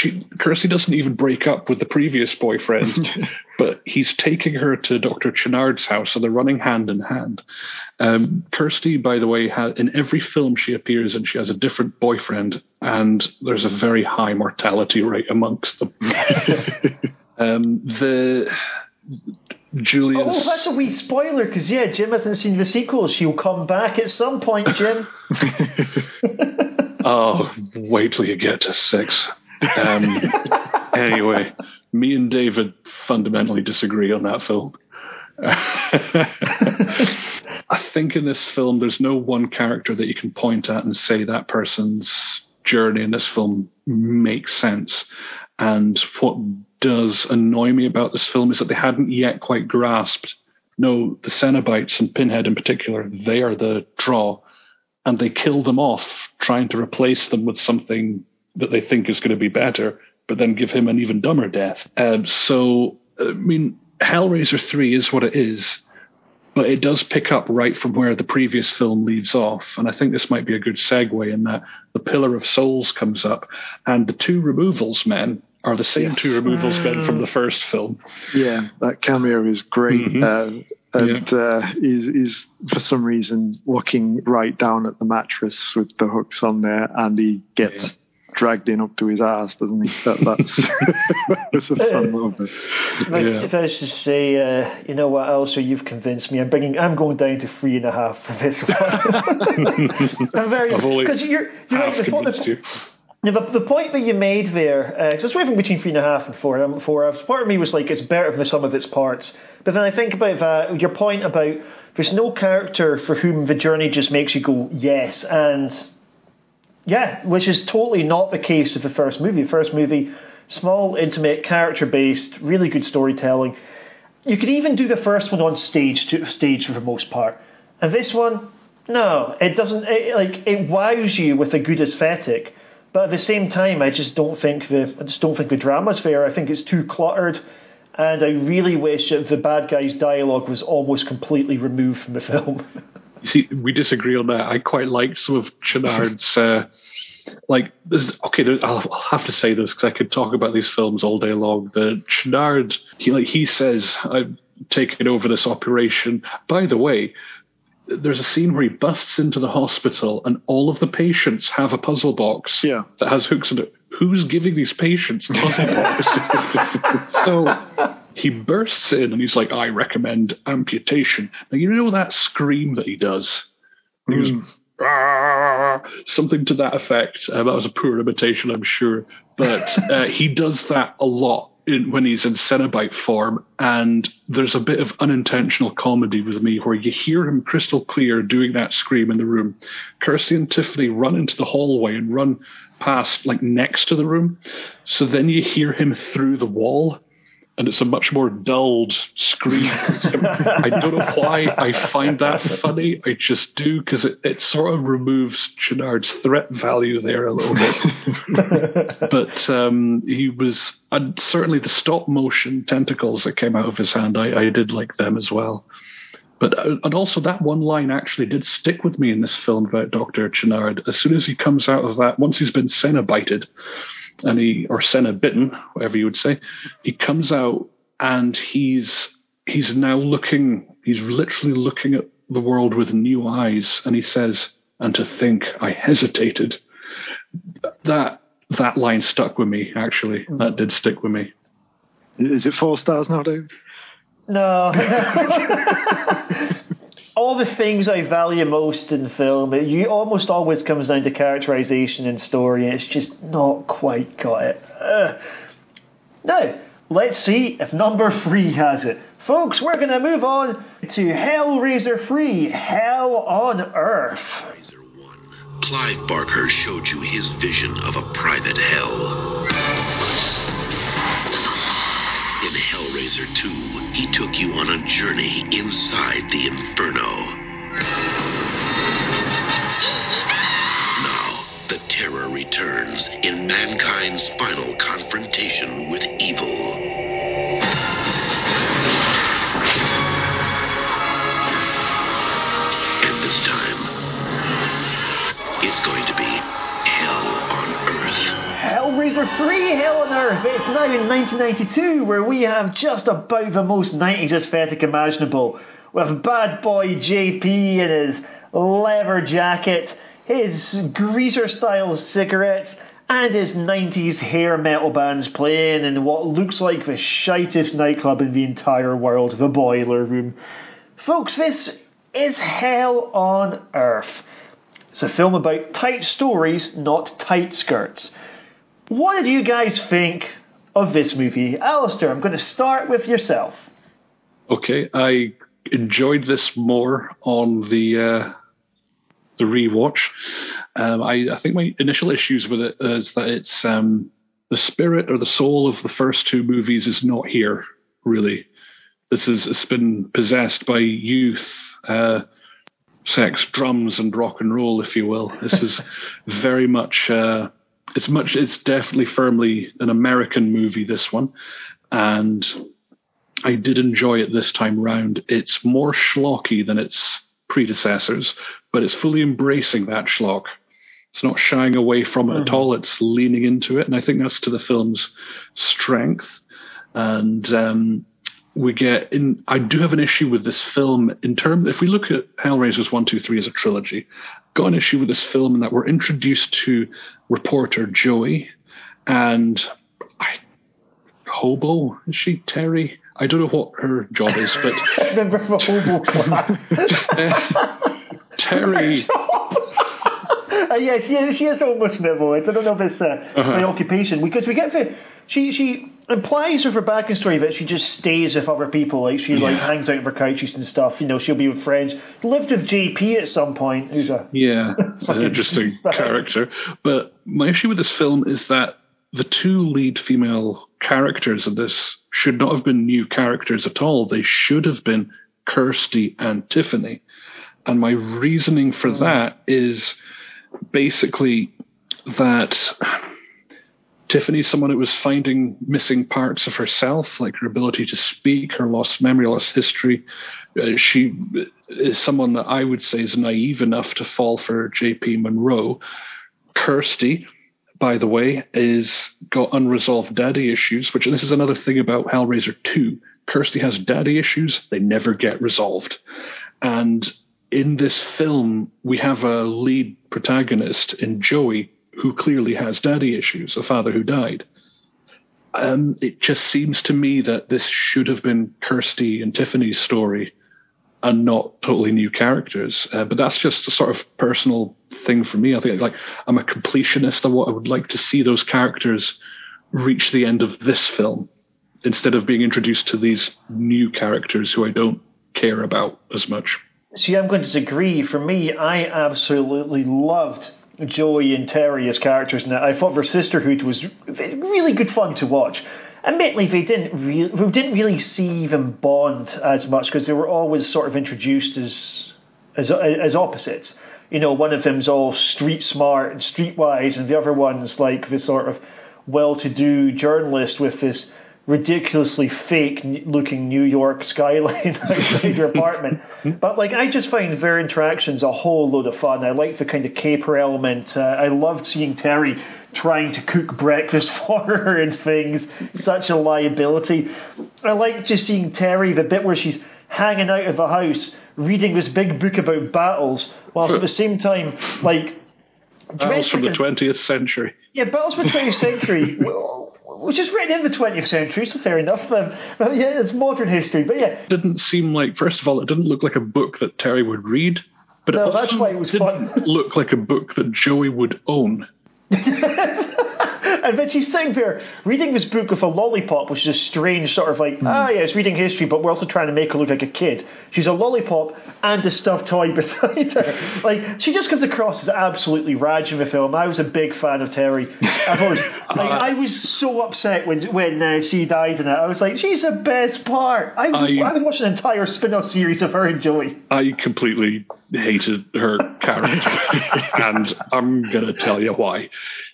she, Kirsty doesn't even break up with the previous boyfriend, [LAUGHS] but he's taking her to Dr. Channard's house, so they're running hand in hand. Um, Kirsty, by the way, ha- in every film she appears in, she has a different boyfriend, and there's a very high mortality rate amongst them. [LAUGHS] um, the Julius. Oh, that's a wee spoiler because yeah, Jim hasn't seen the sequel. She'll come back at some point, Jim. [LAUGHS] Oh, wait till you get to six. Um, [LAUGHS] anyway, me and David fundamentally disagree on that film. [LAUGHS] I think in this film, there's no one character that you can point at and say that person's journey in this film makes sense. And what does annoy me about this film is that they hadn't yet quite grasped no, the Cenobites and Pinhead in particular, they are the draw and they kill them off, trying to replace them with something that they think is going to be better, but then give him an even dumber death. Um, so, I mean, Hellraiser 3 is what it is, but it does pick up right from where the previous film leaves off. And I think this might be a good segue in that the Pillar of Souls comes up, and the two removals men are the same two removals men from the first film. Yeah, that cameo is great. Mhm. Uh, and uh, he's, he's, for some reason, looking right down at the mattress with the hooks on there, and he gets dragged in up to his ass, doesn't he? That, that's, [LAUGHS] [LAUGHS] that's a fun moment. Like, Yeah. If I was to say, uh, you know what, Alasdair, you've convinced me. I'm bringing. I'm going down to three and a half for this one. [LAUGHS] I'm very because you're you're Half right. The, convinced the, you. Yeah, the, the point that you made there, because it's wavering between three and a half and four. Um, four. uh, Part of me was like, it's better than the sum of its parts. But then I think about that. Your point about there's no character for whom the journey just makes you go yes, and yeah, which is totally not the case with the first movie. The first movie, small, intimate, character based, really good storytelling. You could even do the first one on stage to stage for the most part, and this one, no, it doesn't. It, like it wows you with a good aesthetic, but at the same time, I just don't think the I just don't think the drama's there. I think it's too cluttered, and I really wish that the bad guy's dialogue was almost completely removed from the [LAUGHS] film. You see, we disagree on that. I quite liked some of Channard's. Uh, like, there's, okay, there's, I'll, I'll have to say this because I could talk about these films all day long. The Channard, he like he says, "I've taken over this operation." By the way, there's a scene where he busts into the hospital and all of the patients have a puzzle box Yeah. that has hooks in it. Who's giving these patients puzzle box? [LAUGHS] so he bursts in and he's like, I recommend amputation. Now, you know that scream that he does? He goes, "Ah," something to that effect. Uh, that was a poor imitation, I'm sure. But [LAUGHS] uh, he does that a lot in, when he's in Cenobite form. And there's a bit of unintentional comedy with me where you hear him crystal clear doing that scream in the room. Kirsty and Tiffany run into the hallway and run past, like next to the room. So then you hear him through the wall and it's a much more dulled scream. I don't know why I find that funny. I just do because it, it sort of removes Channard's threat value there a little bit. [LAUGHS] but um, he was, and certainly the stop motion tentacles that came out of his hand, I, I did like them as well. But uh, and also that one line actually did stick with me in this film about Doctor Channard. As soon as he comes out of that, once he's been Cenobited, and he or Senna bitten, whatever you would say, he comes out and he's he's now looking. He's literally looking at the world with new eyes, and he says, "And to think I hesitated." That that line stuck with me. Actually, hmm. that did stick with me. Is it four stars now, Dave? No. [LAUGHS] [LAUGHS] All the things I value most in film, it you almost always comes down to characterization and story, and it's just not quite got it. Ugh. Now, let's see if number three has it. Folks, we're going to move on to Hellraiser 3 Hell on Earth. Clive Barker showed you his vision of a private hell. Hellraiser 2, he took you on a journey inside the Inferno. Now, the terror returns in mankind's final confrontation with evil. Hellraiser 3 Hell on Earth. It's now in 1992, where we have just about the most 90s aesthetic imaginable. With bad boy JP in his leather jacket, his greaser style cigarettes, and his 90s hair metal bands playing in what looks like the shitest nightclub in the entire world, the Boiler Room. Folks, this is Hell on Earth. It's a film about tight stories, not tight skirts. What did you guys think of this movie? Alasdair, I'm going to start with yourself. Okay, I enjoyed this more on the uh, the rewatch. Um, I, I think my initial issues with it is that it's um, the spirit or the soul of the first two movies is not here. Really, this is it's been possessed by youth. Uh, sex, drums, and rock and roll, if you will. This is [LAUGHS] very much. Uh, it's much. It's definitely firmly an American movie. This one, and I did enjoy it this time round. It's more schlocky than its predecessors, but it's fully embracing that schlock. It's not shying away from it at all. It's leaning into it, and I think that's to the film's strength. And um, we get in. I do have an issue with this film in term. If we look at Hellraisers one, two, three as a trilogy, got an issue with this film in that we're introduced to reporter Joey, and I hobo is she Terry? I don't know what her job is, but [LAUGHS] Remember hobo [LAUGHS] class? [LAUGHS] Terry. Uh, yeah, she, she is almost nibbles. I don't know if it's uh, Uh-huh. my occupation because we get to she she implies with her backstory that she just stays with other people, like she like hangs out with her couches and stuff. You know, she'll be with friends. Lived with JP at some point, who's a Yeah, [LAUGHS] an interesting character. But my issue with this film is that the two lead female characters of this should not have been new characters at all. They should have been Kirsty and Tiffany. And my reasoning for hmm. that is basically that Tiffany's someone who was finding missing parts of herself, like her ability to speak, her lost memory, lost history. Uh, she is someone that I would say is naive enough to fall for J.P. Monroe. Kirsty, by the way, is got unresolved daddy issues, which this is another thing about Hellraiser 2. Kirsty has daddy issues, they never get resolved. And in this film, we have a lead protagonist in Joey who clearly has daddy issues, a father who died. Um, it just seems to me that this should have been Kirsty and Tiffany's story and not totally new characters. Uh, but that's just a sort of personal thing for me. I think like I'm a completionist. I, what, I would like to see those characters reach the end of this film instead of being introduced to these new characters who I don't care about as much. See, I'm going to disagree. For me, I absolutely loved Joey and Terry as characters in it. I thought their sisterhood was really good fun to watch. Admittedly, they didn't re- we didn't really see them bond as much because they were always sort of introduced as as as opposites. You know, one of them's all street smart and streetwise, and the other one's like this sort of well-to-do journalist with this ridiculously fake looking New York skyline [LAUGHS] outside your apartment. But like, I just find their interactions a whole load of fun. I like the kind of caper element. Uh, I loved seeing Terry trying to cook breakfast [LAUGHS] for her and things. Such a liability. I like just seeing Terry, the bit where she's hanging out of the house reading this big book about battles, whilst at the same time, like, Battles from the dressed like a- 20th century. yeah, battles from the 20th century. [LAUGHS] Which is written in the 20th century, so fair enough. Um, but yeah, it's modern history. But yeah, It didn't seem like first of all, it didn't look like a book that Terry would read. But No, it that's why it was didn't fun. [LAUGHS] look like a book that Joey would own. [LAUGHS] and then she's sitting there reading this book with a lollipop, which is a strange sort of like, ah, yeah, it's reading history, but we're also trying to make her look like a kid. She's a lollipop and a stuffed toy [LAUGHS] beside her. Like, she just comes across as absolutely rad in the film. I was a big fan of Terry. I've always, [LAUGHS] like, I was so upset when when uh, she died in it. I was like, she's the best part. I, I- I would watch an entire spin off series of her and Joey. I completely hated her character, [LAUGHS] and I'm gonna tell you why.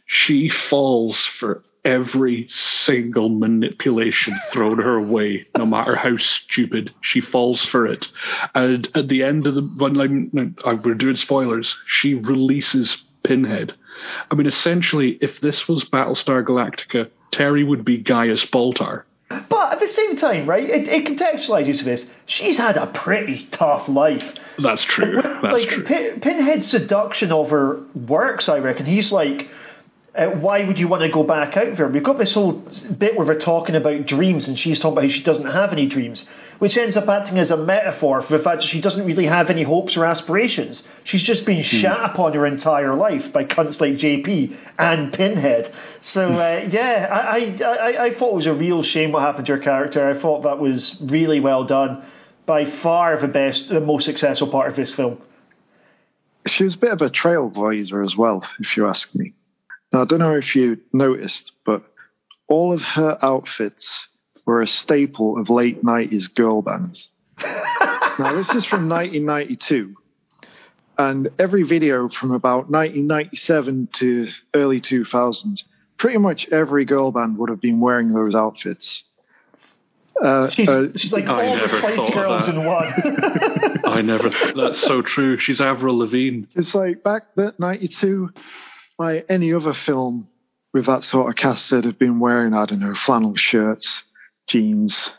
She falls for every single manipulation thrown her way, no matter how stupid. She falls for it, and at the end of the when I'm, we're doing spoilers, she releases Pinhead. I mean, essentially, if this was Battlestar Galactica, Terry would be Gaius Baltar. But at the same time, right, it, it contextualizes to this. She's had a pretty tough life. That's true. That's like true. Pin, Pinhead's seduction of her works, I reckon. He's like, uh, why would you want to go back out there? We've got this whole bit where we're talking about dreams, and she's talking about how she doesn't have any dreams, which ends up acting as a metaphor for the fact that she doesn't really have any hopes or aspirations. She's just been shat upon her entire life by cunts like JP and Pinhead. So uh, yeah, I, I, I, I thought it was a real shame what happened to her character. I thought that was really well done. By far the best, the most successful part of this film. She was a bit of a trailblazer as well, if you ask me. Now, I don't know if you noticed, but all of her outfits were a staple of late 90s girl bands. [LAUGHS] now, this is from 1992, and every video from about 1997 to early 2000s, pretty much every girl band would have been wearing those outfits. Uh, She's, uh, she's like I all the never Spice thought of Girls that. in one. [LAUGHS] I never. That's so true. She's Avril Lavigne. It's like back that '92, like any other film with that sort of cast that have been wearing, I don't know, flannel shirts, jeans,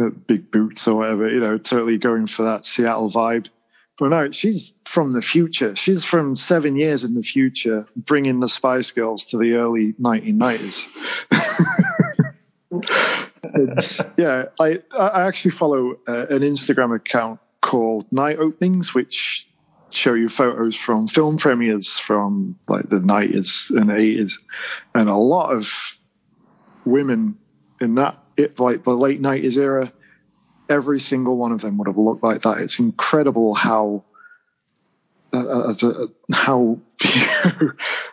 uh, big boots or whatever, you know, totally going for that Seattle vibe. But no, she's from the future. She's from seven years in the future, bringing the Spice Girls to the early 1990s. [LAUGHS] Yeah, I I actually follow uh, an Instagram account called Night Openings, which show you photos from film premieres from like the 90s and 80s, and a lot of women in that it, like the late 90s era. Every single one of them would have looked like that. It's incredible how uh, uh, uh, how [LAUGHS]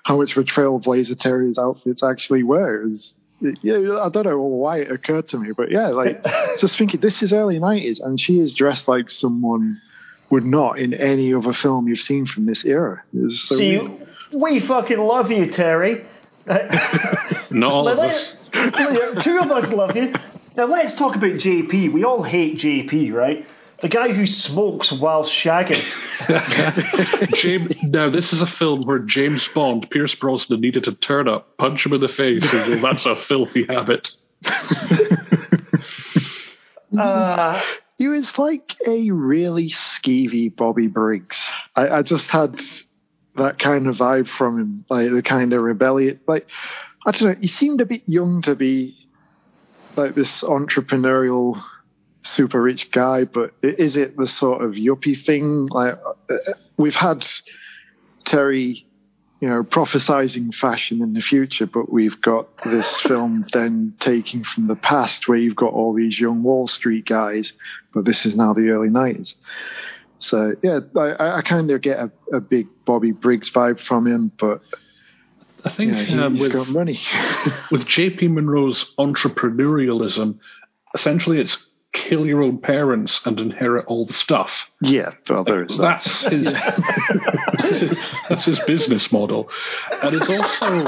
how much of a trailblazer Terry's outfits actually were. Is yeah, I don't know why it occurred to me, but yeah, like [LAUGHS] just thinking this is early nineties, and she is dressed like someone would not in any other film you've seen from this era. It's so See, weird. we fucking love you, Terry. [LAUGHS] Not all of us. [LAUGHS] Two of us love you. Now let's talk about JP. We all hate JP, right? The guy who smokes while shagging. [LAUGHS] James, now, this is a film where James Bond, Pierce Brosnan, needed to turn up, punch him in the face, and go, that's a filthy habit. Uh, He was like a really skeevy Bobby Briggs. I, I just had that kind of vibe from him, like the kind of rebellion. Like I don't know, he seemed a bit young to be like this entrepreneurial, super rich guy. But is it the sort of yuppie thing? Like uh, we've had Terry, you know, prophesizing fashion in the future, but we've got this film [LAUGHS] then taking from the past where you've got all these young Wall Street guys, but this is now the early 90s. So, yeah, I, I kind of get a, a big Bobby Briggs vibe from him, but I think you know, um, with, got money. [LAUGHS] with JP Monroe's entrepreneurialism, essentially it's kill your own parents and inherit all the stuff. yeah, well, there is that. That's his, [LAUGHS] that's his business model, and it's also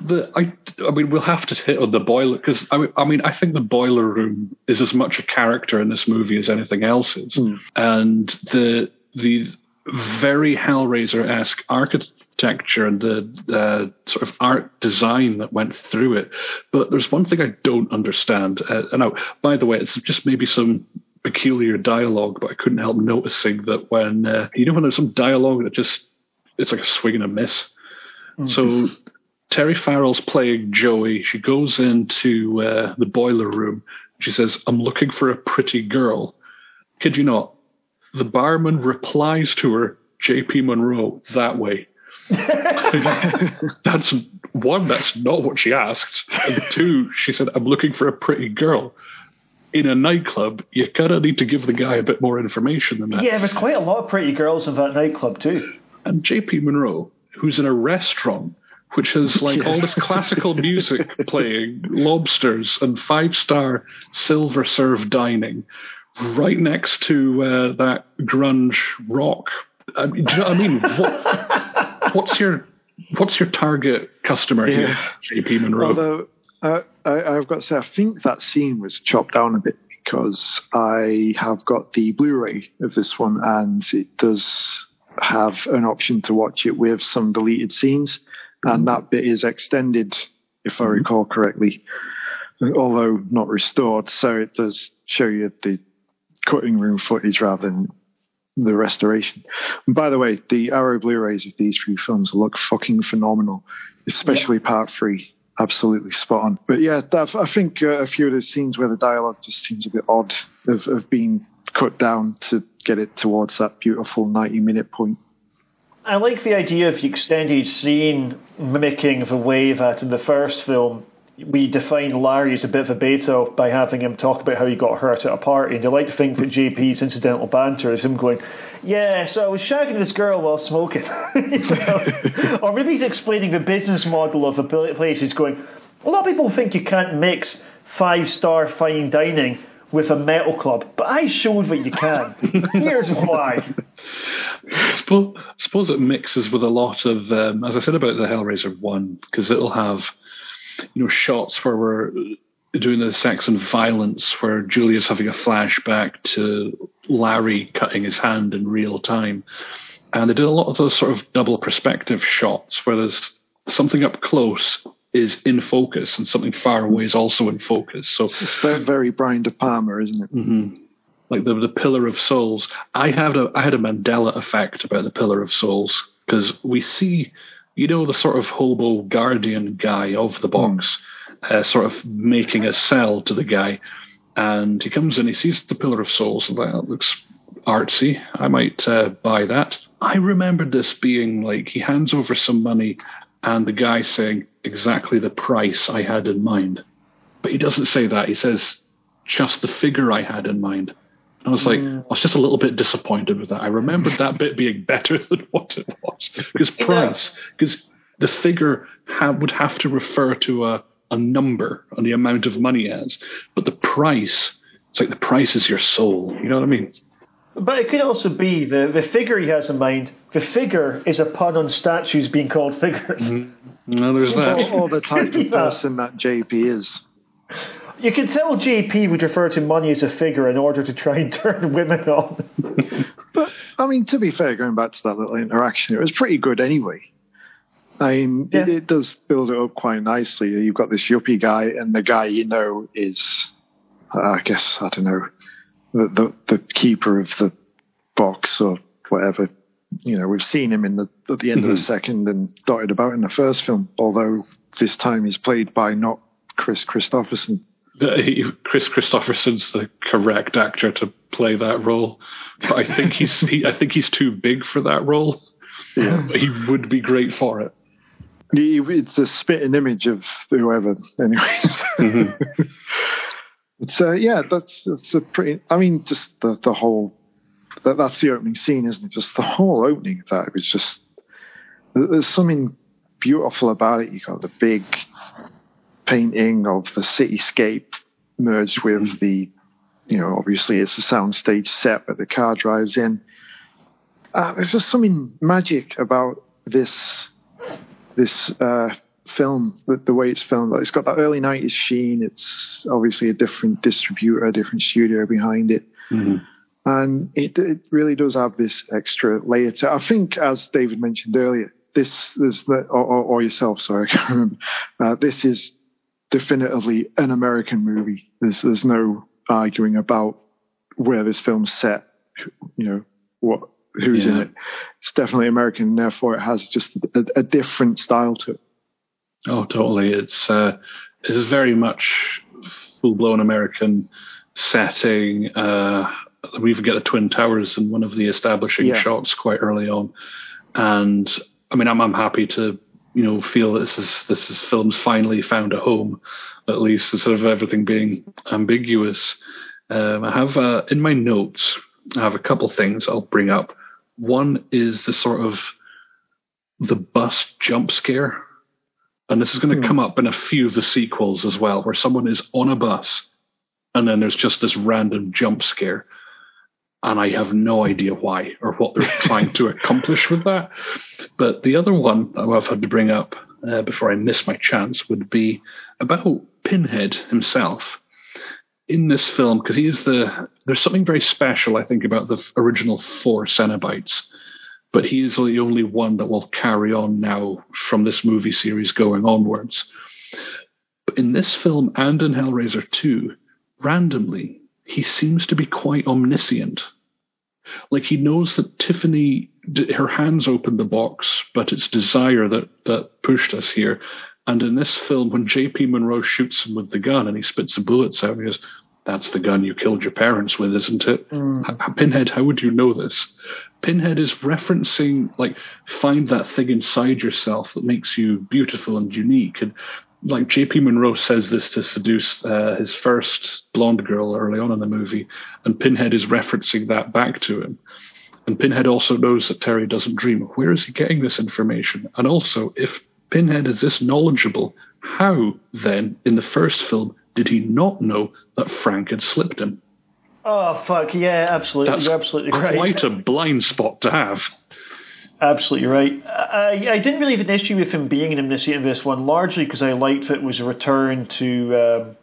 the. I, I mean, we'll have to hit on the boiler because I I mean, I think the boiler room is as much a character in this movie as anything else is, hmm. and the the very Hellraiser esque architecture and the uh, sort of art design that went through it. But there's one thing I don't understand. Uh, and now, by the way, it's just maybe some peculiar dialogue, but I couldn't help noticing that when uh, you know when there's some dialogue that just it's like a swing and a miss. So Terry Farrell's playing Joey. She goes into uh, the boiler room. She says, I'm looking for a pretty girl. Kid you not, the barman replies to her, JP Monroe, that way. [LAUGHS] that's one, that's not what she asked. And two, she said, I'm looking for a pretty girl. In a nightclub, you kind of need to give the guy a bit more information than that. Yeah, there's quite a lot of pretty girls in that nightclub too. And JP Monroe, who's in a restaurant which has like all this classical [LAUGHS] music playing, lobsters and five star silver serve dining, right next to uh, that grunge rock. I mean, do you know what I mean? What, [LAUGHS] what's your what's your target customer Yeah. here, JP Monroe? Although uh, I, I've got to say, I think that scene was chopped down a bit because I have got the Blu-ray of this one, and it does have an option to watch it with some deleted scenes, and that bit is extended, if I recall correctly, although not restored. So it does show you the cutting room footage rather than the restoration. And by the way, the Arrow Blu-rays of these three films look fucking phenomenal, especially part three. Absolutely spot on. But yeah, I think uh, a few of the scenes where the dialogue just seems a bit odd of, of being cut down to get it towards that beautiful 90 minute point. I like the idea of the extended scene mimicking the way that in the first film we defined Larry as a bit of a beta by having him talk about how he got hurt at a party. And you like to think that JP's incidental banter is him going, Yeah, so I was shagging this girl while smoking. [LAUGHS] [LAUGHS] Or maybe he's explaining the business model of a place. He's going, A lot of people think you can't mix five star fine dining with a metal club, but I showed that you can. [LAUGHS] Here's why. suppose, suppose it mixes with a lot of, um, as I said about the Hellraiser one, because it'll have, you know, shots where we're doing the sex and violence, where Julia's having a flashback to Larry cutting his hand in real time, and they did a lot of those sort of double perspective shots where there's something up close is in focus and something far away is also in focus. So It's very, very Brian De Palma, isn't it? Mm-hmm. like the the Pillar of Souls. I had a I had a Mandela effect about the Pillar of Souls because we see, you know, the sort of hobo guardian guy of the box, uh, sort of making a cell to the guy, and he comes in, he sees the Pillar of Souls, and that looks artsy. I might uh, buy that. I remembered this being like he hands over some money, and the guy saying exactly the price I had in mind, but he doesn't say that. He says just the figure I had in mind. I was like, mm. I was just a little bit disappointed with that. I remembered that bit being [LAUGHS] better than what it was because price, because the figure ha- would have to refer to a, a number on the amount of money as, but the price, it's like the price is your soul. You know what I mean? But it could also be the, the figure he has in mind. The figure is a pun on statues being called figures. Mm-hmm. No, there's Or, that. or the type of [LAUGHS] person that JP is. You can tell JP would refer to money as a figure in order to try and [LAUGHS] turn women on. But I mean, to be fair, going back to that little interaction, it was pretty good anyway. I mean, it, Yeah. it does build it up quite nicely. You've got this yuppie guy, and the guy you know is, I guess, I don't know, the the, the keeper of the box or whatever. You know, we've seen him in the at the end of the mm-hmm. second and dotted about in the first film. Although this time he's played by not Kris Kristofferson. [LAUGHS] Kris Kristofferson's the correct actor to play that role, but I think he's he, I think he's too big for that role. Yeah. But he would be great for it. It's a spitting image of whoever, anyways. [LAUGHS] It's uh, yeah, that's that's a pretty. I mean, just the the whole that that's the opening scene, isn't it? Just the whole opening of that it was just there's something beautiful about it. You got the big painting of the cityscape merged with the, you know, obviously it's a soundstage set, but the car drives in. Uh, there's just something magic about this this uh, film, the, the way it's filmed. Like, it's got that early '90s sheen. It's obviously a different distributor, a different studio behind it, and it, it really does have this extra layer to. I think, as David mentioned earlier, this this or, or, or yourself, sorry, [LAUGHS] I can't remember. Uh, this is definitively an American movie. There's there's no arguing about where this film's set. You know what who's in it. It's definitely American, and therefore it has just a, a different style to it. Oh, totally. It's uh, it is very much full blown American setting. Uh, we even get the Twin Towers in one of the establishing Yeah. shots quite early on, and I mean, I'm I'm happy to you know feel this is this is film's finally found a home, at least instead of everything being ambiguous. Um, I have uh, in my notes. I have a couple things I'll bring up. One is the sort of the bus jump scare and this is going to come up in a few of the sequels as well, where someone is on a bus and then there's just this random jump scare. And I have no idea why or what they're [LAUGHS] trying to accomplish with that. But the other one that I've had to bring up uh, before I miss my chance would be about Pinhead himself in this film, because he is the. There's something very special, I think, about the original four Cenobites but he is the only one that will carry on now from this movie series going onwards. But in this film and in Hellraiser 2, randomly, he seems to be quite omniscient. Like he knows that Tiffany, her hands opened the box, but it's desire that, that pushed us here. And in this film, when JP Monroe shoots him with the gun and he spits the bullets out, he goes, That's the gun you killed your parents with, isn't it? Mm. H- Pinhead, how would you know this? Pinhead is referencing like find that thing inside yourself that makes you beautiful and unique. And like J.P. Monroe says this to seduce uh, his first blonde girl early on in the movie, and Pinhead is referencing that back to him. And Pinhead also knows that Terry doesn't dream. Where is he getting this information? And also, if Pinhead is this knowledgeable, how then, in the first film, did he not know that Frank had slipped him? Oh fuck yeah, absolutely, That's you're absolutely right. quite a blind spot to have. Absolutely right. I, I didn't really have an issue with him being an omniscient in this one, largely because I liked that it was a return to um,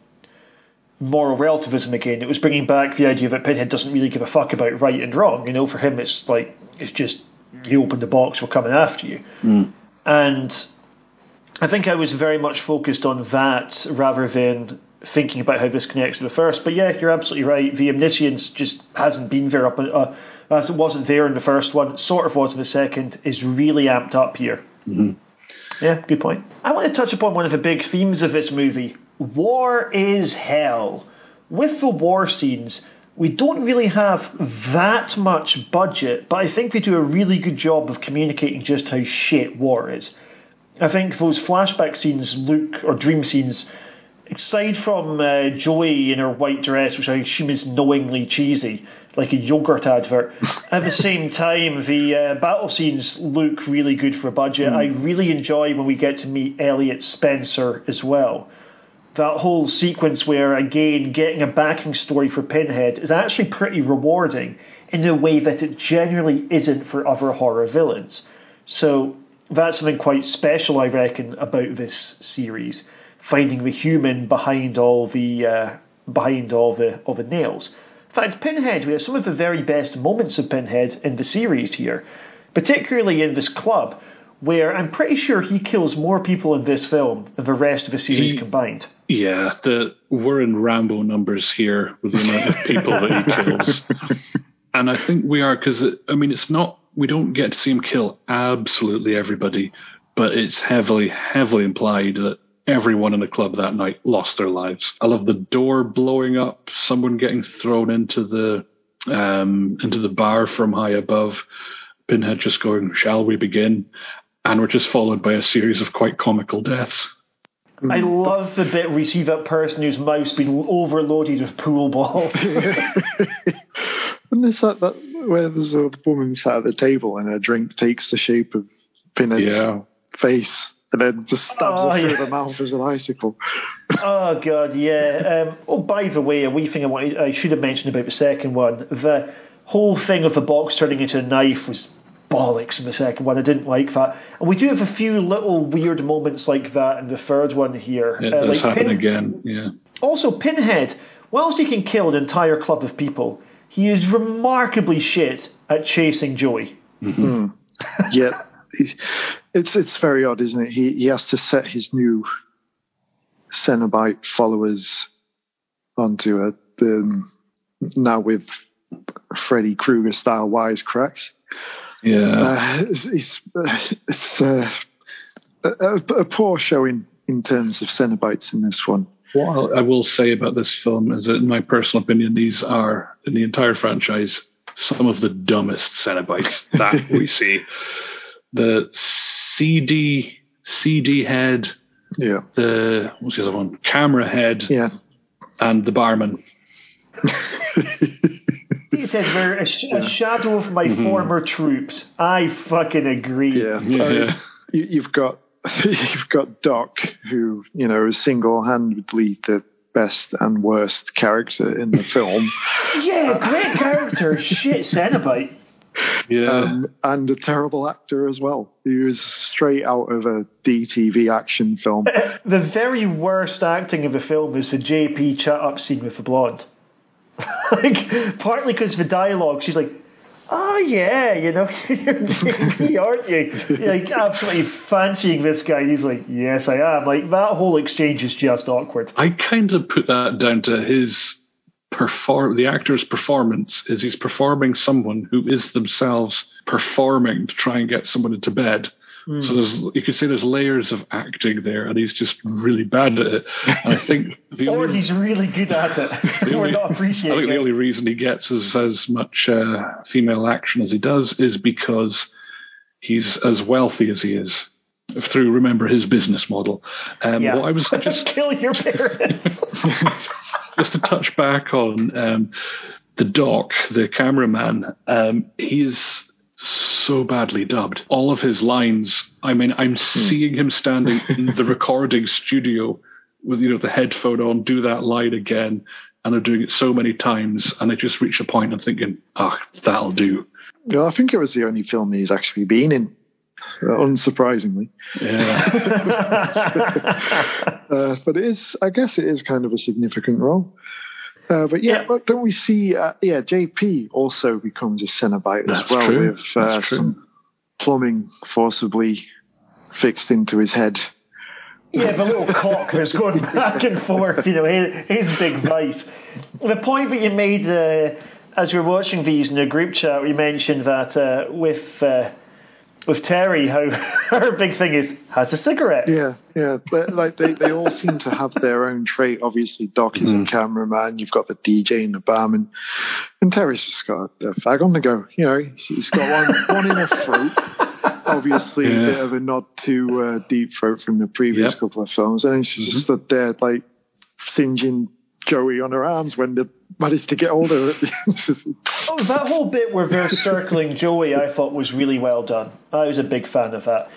moral relativism again. It was bringing back the idea that Pinhead doesn't really give a fuck about right and wrong. You know, for him, it's like it's just you open the box, we're coming after you. And I think I was very much focused on that rather than thinking about how this connects to the first. But yeah, you're absolutely right. The omniscience just hasn't been there up, uh, as it wasn't there in the first one. Sort of was in the second. Is really amped up here. Mm-hmm. Yeah, good point. I want to touch upon one of the big themes of this movie. War is hell. With the war scenes, we don't really have that much budget, but I think they do a really good job of communicating just how shit war is. I think those flashback scenes, Luke, or dream scenes, aside from uh, Joey in her white dress, which I assume is knowingly cheesy, like a yogurt advert, at the same [LAUGHS] time, the uh, battle scenes look really good for a budget. I really enjoy when we get to meet Elliot Spencer as well. That whole sequence where, again, getting a backing story for Pinhead is actually pretty rewarding in a way that it generally isn't for other horror villains. So that's something quite special, I reckon, about this series. Finding the human behind all the uh, behind all the all the nails. In fact, Pinhead, we have some of the very best moments of Pinhead in the series here, particularly in this club, where I'm pretty sure he kills more people in this film than the rest of the series He- combined. Yeah, the we're in Rambo numbers here with the amount of people that he kills, [LAUGHS] and I think we are because I mean it's not we don't get to see him kill absolutely everybody, but it's heavily heavily implied that everyone in the club that night lost their lives. I love the door blowing up, someone getting thrown into the um, into the bar from high above, Pinhead just going, "Shall we begin?" And we're just followed by a series of quite comical deaths. I love the bit where we see that person whose mouth's been overloaded with pool balls. [LAUGHS] And there's that, that where there's a woman sat at the table and her drink takes the shape of Pinhead's Yeah. face and then just stabs Oh, her through yeah. the mouth as an icicle. Oh god, yeah. Um, oh, by the way, a wee thing I wanted, I should have mentioned about the second one. The whole thing of the box turning into a knife was bollocks in the second one. I didn't like that. And we do have a few little weird moments like that in the third one here. It Uh, does like happen Pin- again. Yeah. Also, Pinhead, whilst he can kill an entire club of people, he is remarkably shit at chasing Joey. yeah, he- it's it's very odd, isn't it? He he has to set his new Cenobite followers onto a um, now with Freddy Krueger style wisecracks. Yeah. Uh, it's it's, uh, it's uh, a, a poor showing in terms of Cenobites in this one. What I will say about this film is that, in my personal opinion, these are, in the entire franchise, some of the dumbest Cenobites that we [LAUGHS] see. The CD, CD head, Yeah, the, what's the other one? Camera head, yeah. and the barman. He says we're a, sh- a shadow of my former troops. I fucking agree. Yeah, [LAUGHS] Yeah. I mean, you, you've got [LAUGHS] you've got Doc, who you know is single-handedly the best and worst character in the film, [LAUGHS] Yeah, great character. Shit, Cenobite. Yeah. um, and a terrible actor as well. He was straight out of a DTV action film. [LAUGHS] The very worst acting of the film is the JP chat up scene with the blonde. [LAUGHS] like, partly because the dialogue, she's like, oh yeah, you know, [LAUGHS] you're JP, aren't you? You're like, absolutely fancying this guy. He's like, yes, I am. Like, that whole exchange is just awkward. I kind of put that down to his perform the actor's performance is he's performing someone who is themselves performing to try and get someone into bed. So there's you could say there's layers of acting there, and he's just really bad at it. And I think [LAUGHS] the Or only, he's really good at it. [LAUGHS] We're only- not I think appreciating the only reason he gets as as much uh, female action as he does is because he's as wealthy as he is through remember his business model. Um, Yeah. What I was [LAUGHS] just Kill your parents. Just to touch back on um, the doc, the cameraman, um, he is so badly dubbed. All of his lines, I mean, I'm seeing him standing in the [LAUGHS] recording studio with you know the headphone on, do that line again, and they're doing it so many times, and I just reach a point and thinking, ah, that'll do. Yeah, I think it was the only film he's actually been in, [LAUGHS] unsurprisingly. Yeah, [LAUGHS] Uh, but it is, I guess, it is kind of a significant role. Uh, but yeah, Yeah. but don't we see? Uh, yeah, JP also becomes a Cenobite as well, true. with uh, some plumbing forcibly fixed into his head. Yeah, the little cock that's going [LAUGHS] back and forth, you know, his, his big vice. The point that you made uh, as we were watching these in the group chat, we mentioned that uh, with uh, with Terry, how [LAUGHS] her big thing is has a cigarette. Yeah, yeah. They, like they, they all seem to have their own trait. Obviously, Doc is Mm-hmm. a cameraman. You've got the DJ and the barman, and Terry's just got a fag on the go. You know, he's, he's got one [LAUGHS] one in her throat. Obviously, a Yeah. bit of a nod to uh, Deep Throat from the previous Yep. couple of films, and then she's just stood there like singeing Joey on her arms when they managed to get hold of it. [LAUGHS] Oh, that whole bit where they're circling Joey, I thought was really well done. I was a big fan of that.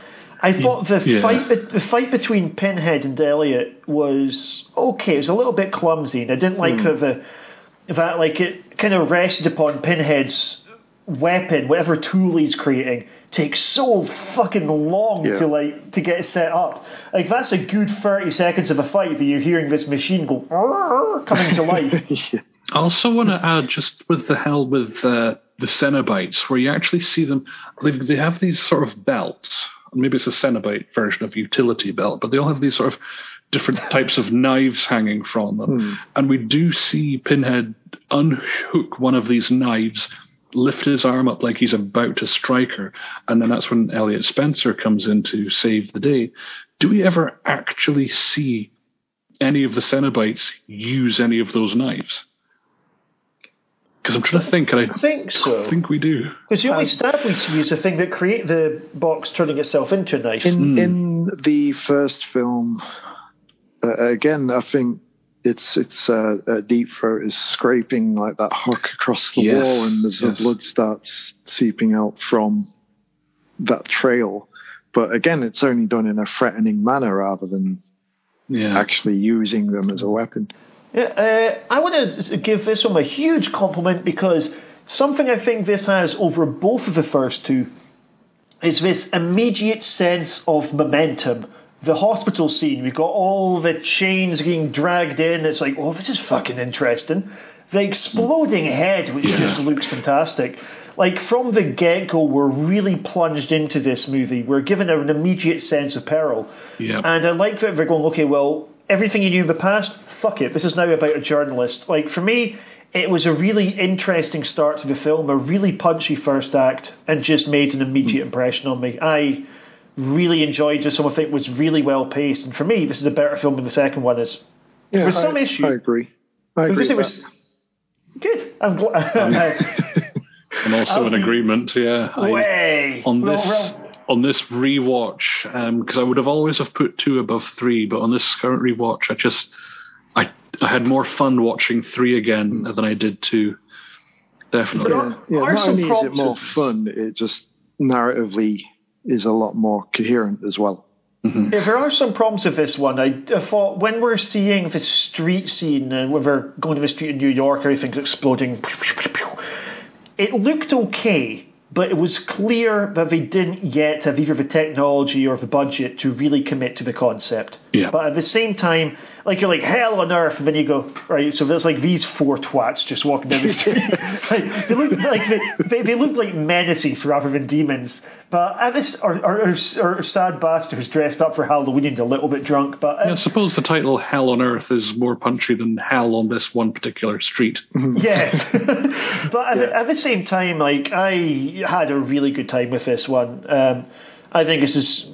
I thought the Yeah. fight the fight between Pinhead and Elliot was okay. It was a little bit clumsy, and I didn't like hmm. that the that like it kind of rested upon Pinhead's weapon, whatever tool he's creating, takes so fucking long Yeah. to like to get set up. Like that's a good thirty seconds of a fight, but you're hearing this machine go "Arr," [LAUGHS] coming to life. [LAUGHS] I also want to add, just with the hell with uh, the Cenobites, where you actually see them, they, they have these sort of belts. Maybe it's a Cenobite version of utility belt, but they all have these sort of different types of knives hanging from them. And we do see Pinhead unhook one of these knives, lift his arm up like he's about to strike her, and then that's when Elliot Spencer comes in to save the day. Do we ever actually see any of the Cenobites use any of those knives? Because I'm trying to think, and I I think so. I think we do. Because the only stab we see is the thing that create the box turning itself into a knife. in in the first film, uh, again, I think it's it's uh, uh, Deep Throat is scraping like that hook across the Yes, wall, and as yes. the blood starts seeping out from that trail. But again, it's only done in a threatening manner rather than Yeah. actually using them as a weapon. Yeah, uh, I want to give this one a huge compliment because something I think this has over both of the first two is this immediate sense of momentum. The hospital scene, we've got all the chains being dragged in. It's like, oh, this is fucking interesting. The exploding head, which Yeah. just looks fantastic. Like from the get go, we're really plunged into this movie. We're given an immediate sense of peril. Yeah. And I like that they're going, okay, well, everything you knew in the past, fuck it. This is now about a journalist. Like, for me, it was a really interesting start to the film, a really punchy first act, and just made an immediate impression on me. I really enjoyed. Just some I think was really well paced, and for me, this is a better film than the second one is. Yeah, With some I, issue. I agree. I agree. Because it with was good. I'm glad. [LAUGHS] [LAUGHS] I'm also in agreement. Yeah, I- Way on this well, on this rewatch um, because I would have always have put two above three, but on this current rewatch, I just I I had more fun watching three again than I did two. Definitely. Yeah, yeah not some only is it more fun, it just narratively is a lot more coherent as well. Mm-hmm. If there are some problems with this one, I, I thought when we're seeing the street scene and when we're going to the street in New York, everything's exploding. It looked okay, but it was clear that they didn't yet have either the technology or the budget to really commit to the concept. Yeah. But at the same time, like you're like hell on earth, and then you go right. So there's like these four twats just walking down the street. [LAUGHS] like, they look like they, they, look like menaces rather than demons. But at this, or, or, or, sad bastards dressed up for Halloween and a little bit drunk. But I uh, suppose the title "Hell on Earth" is more punchy than "Hell on this one particular street." [LAUGHS] Yes, [LAUGHS] but at, the, at the same time, like I had a really good time with this one. Um, I think this is.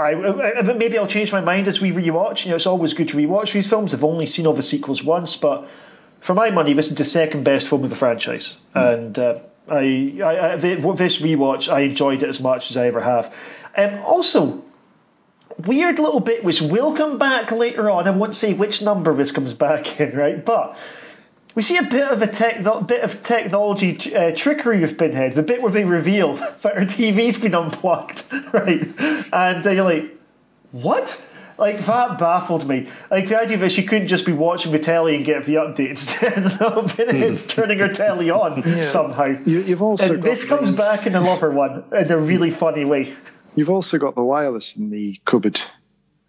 I, maybe I'll change my mind as we rewatch. You know, it's always good to rewatch these films. I've only seen all the sequels once, but for my money, this is the second best film of the franchise, and uh, I, I, I this rewatch I enjoyed it as much as I ever have. Um, also, weird little bit which will come back later on. I won't say which number this comes back in, right? But we see a bit of a tech, bit of technology uh, trickery with Pinhead. The bit where they reveal [LAUGHS] that her TV's been unplugged, [LAUGHS] right? And uh, you're like, what? Like that baffled me. Like the idea that she couldn't just be watching the telly and get the updates. [LAUGHS] no, Pinhead's turning her telly on Yeah. somehow. You, you've also And got this comes the- back in the lover one in a really funny way. You've also got the wireless in the cupboard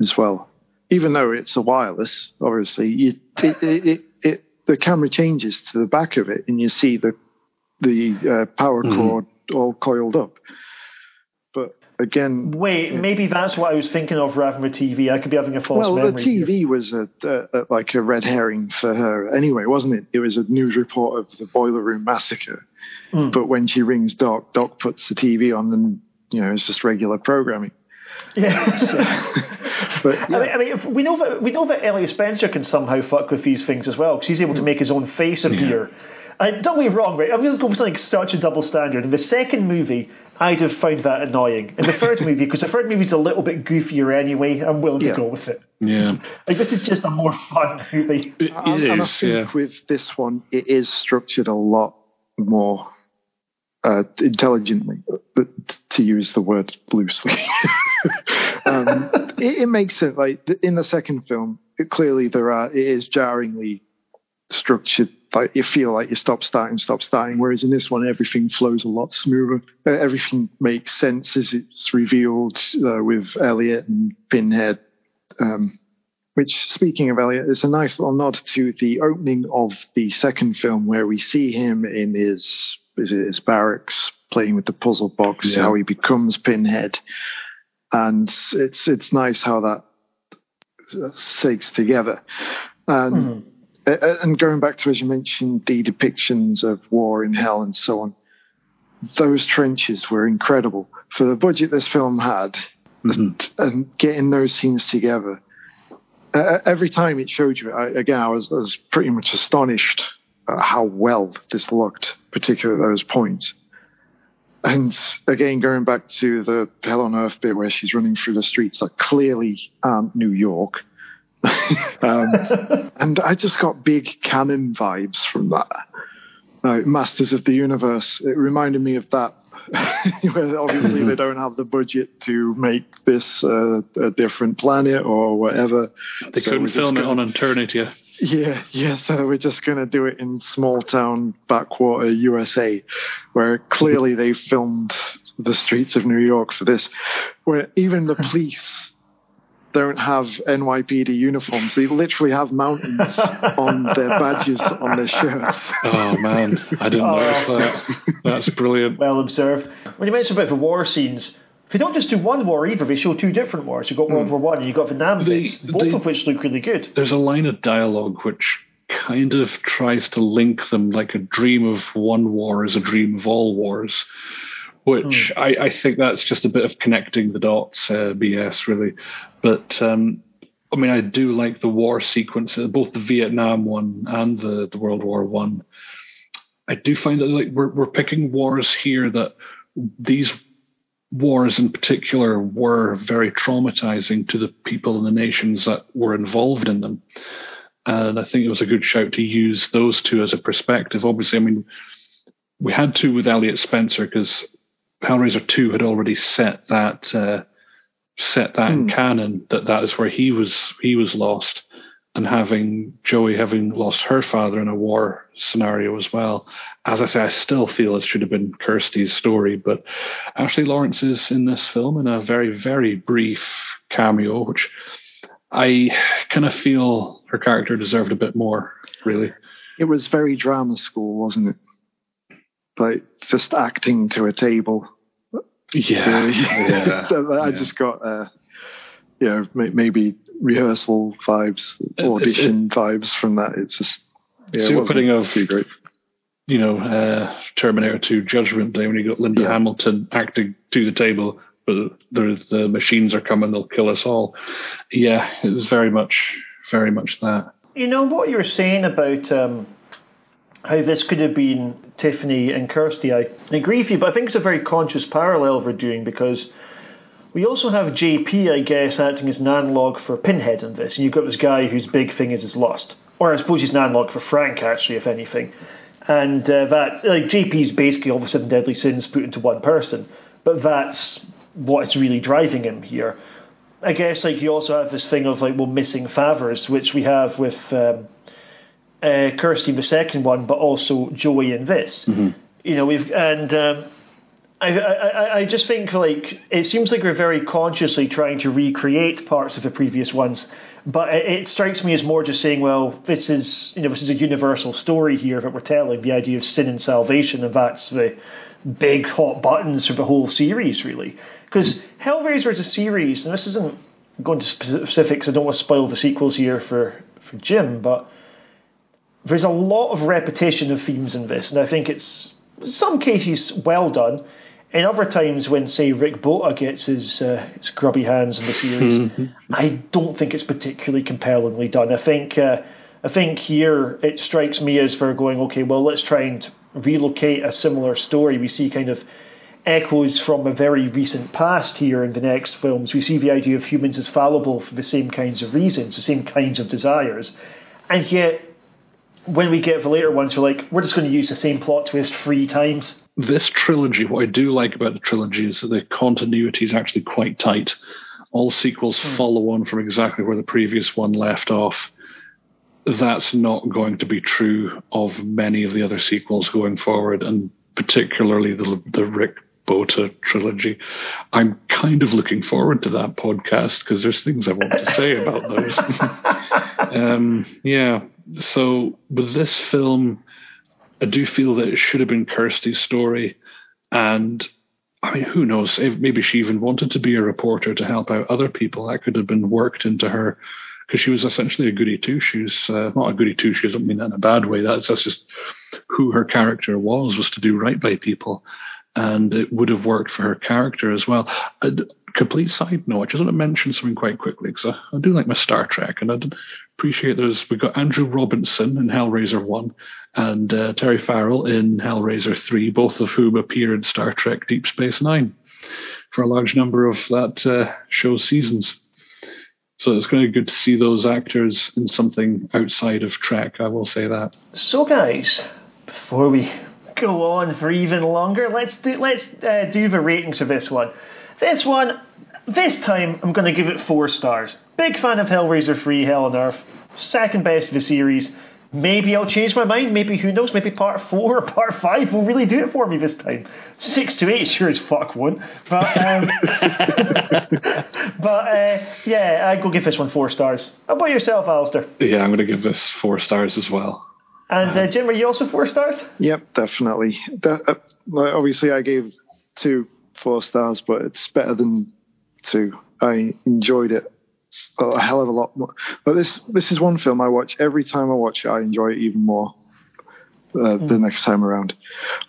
as well. Even though it's a wireless, obviously, you, it, it, it, it, the camera changes to the back of it, and you see the the uh, power cord all coiled up. But again, Wait, maybe that's what I was thinking of rather than the TV. I could be having a false well, the memory. here. TV was a, a, a like a red herring for her anyway, wasn't it? It was a news report of the boiler room massacre. Hmm. But when she rings Doc, Doc puts the TV on, and you know it's just regular programming. Yeah. [LAUGHS] But I mean, I mean, if we know that we know that Elliot Spencer can somehow fuck with these things as well because he's able to mm. make his own face appear. And don't get me wrong, right? I'm just going with like such a double standard. In the second movie, I'd have found that annoying. In the third movie, because the third movie's a little bit goofier anyway, I'm willing Yeah. to go with it. Yeah, [LAUGHS] Like this is just a more fun movie. it, and, it and I think Yeah, with this one, it is structured a lot more uh, intelligently, to use the word loosely. [LAUGHS] um, it, it makes it Like in the second film, it, clearly there are it is jarringly structured. Like you feel like you stop starting, stop starting. Whereas in this one, everything flows a lot smoother. Uh, everything makes sense as it's revealed uh, with Elliot and Pinhead. Um, which, speaking of Elliot, is a nice little nod to the opening of the second film where we see him in his, is it his barracks playing with the puzzle box, Yeah. how he becomes Pinhead. And it's, it's nice how that sakes together. And, uh, and going back to, as you mentioned, the depictions of war in hell and so on, those trenches were incredible. For the budget this film had, and getting those scenes together, uh, every time it showed you, I, again, I was, I was pretty much astonished at how well this looked, particularly at those points. And again, going back to the Hell on Earth bit where she's running through the streets that clearly aren't New York. [LAUGHS] um, [LAUGHS] and I just got big Cannon vibes from that. Like Masters of the Universe. It reminded me of that. [LAUGHS] obviously they don't have the budget to make this uh, a different planet or whatever. they So couldn't film it gonna- on Eternia. yeah, yeah. So we're just going to do it in small town backwater USA, where clearly they filmed the streets of New York for this, where even the police don't have NYPD uniforms. They literally have mountains on their badges on their shirts. [LAUGHS] Oh man, I didn't Oh. notice that. That's brilliant. Well observed. When you mentioned about the war scenes, they don't just do one war either. They show two different wars. You've got World hmm. War One and you've got Vietnam They- bits, both they- of which look really good. There's a line of dialogue which kind of tries to link them like a dream of one war is a dream of all wars, which I, I think that's just a bit of connecting the dots uh, BS, really. But um, I mean, I do like the war sequences, both the Vietnam one and the, the World War One. I. I do find that like we're we're picking wars here that these wars in particular were very traumatizing to the people and the nations that were involved in them. And I think it was a good shout to use those two as a perspective. Obviously, I mean, we had to with Elliot Spencer because Hellraiser 2 had already set that uh, set that in canon that that is where he was he was lost and having Joey having lost her father in a war scenario as well. As I say, I still feel it should have been Kirsty's story, but Ashley Lawrence is in this film in a very, very brief cameo, which I kind of feel her character deserved a bit more, really. It was very drama school, wasn't it? Like just acting to a table. Yeah. really. yeah. [LAUGHS] I yeah. just got, uh, you know, may- maybe rehearsal vibes, audition vibes from that. It's just, yeah, So it we're putting of- too great. you know, uh, Terminator 2 Judgment Day when you got Linda Yeah. Hamilton acting to the table, but the, the machines are coming, they'll kill us all. Yeah, it was very much, very much that. You know what you were saying about um, how this could have been Tiffany and Kirsty. I agree with you, but I think it's a very conscious parallel we're doing because we also have JP, I guess, acting as an analog for Pinhead in this. And you've got this guy whose big thing is his lust, or I suppose he's an analog for Frank, actually, if anything. And uh, that like JP's basically all the seven deadly sins put into one person, but that's what is really driving him here. I guess like you also have this thing of like well missing favors, which we have with um, uh, Kirsty the second one, but also Joey in this. You know we've and um, I, I I- I just think like it seems like we're very consciously trying to recreate parts of the previous ones, but it, it strikes me as more just saying well this is you know this is a universal story here that we're telling the idea of sin and salvation, and that's the big hot buttons for the whole series really. Because Hellraiser is a series, and this isn't going to specifics. I don't want to spoil the sequels here for for Jim, but there's a lot of repetition of themes in this, and I think it's in some cases well done. In other times, when say Rick Bota gets his uh, his grubby hands in the series, [LAUGHS] I don't think it's particularly compellingly done. I think uh, I think here it strikes me as for going okay, well let's try and relocate a similar story. We see kind of echoes from a very recent past here in the next films. We see the idea of humans as fallible for the same kinds of reasons, the same kinds of desires, and yet when we get the later ones, we're like, we're just going to use the same plot twist three times. This trilogy, what I do like about the trilogy is that the continuity is actually quite tight. All sequels follow on from exactly where the previous one left off. That's not going to be true of many of the other sequels going forward, and particularly the the Rick Bota trilogy. I'm kind of looking forward to that podcast because there's things I want to say about those. [LAUGHS] um, yeah. So with this film, I do feel that it should have been Kirsty's story, and I mean, who knows? Maybe she even wanted to be a reporter to help out other people. That could have been worked into her because she was essentially a goody two shoes. Uh, not a goody two shoes. I don't mean that in a bad way. That's that's just who her character was was to do right by people, and it would have worked for her character as well. A d- complete side note. I just want to mention something quite quickly because I, I do like my Star Trek, and I appreciate there's we've got Andrew Robinson in Hellraiser one and uh, Terry Farrell in Hellraiser 3, both of whom appear in Star Trek Deep Space Nine for a large number of that uh, show's seasons. So it's going to be good to see those actors in something outside of Trek, I will say that. So, guys, before we go on for even longer, let's do let's uh, do the ratings of this one. This one, this time, I'm going to give it four stars. Big fan of Hellraiser 3, Hell on Earth. Second best of the series. Maybe I'll change my mind. Maybe who knows? Maybe part four or part five will really do it for me this time. Six to eight, sure as fuck won't. But um, [LAUGHS] but uh, yeah, I go give this one four stars. How about yourself, Alasdair? Yeah, I'm going to give this four stars as well. And uh, Jim, are you also four stars? Yep, definitely. That, uh, obviously, I gave two four stars, but it's better than two. I enjoyed it a hell of a lot more. But this this is one film I watch every time I watch it. I enjoy it even more uh, the next time around.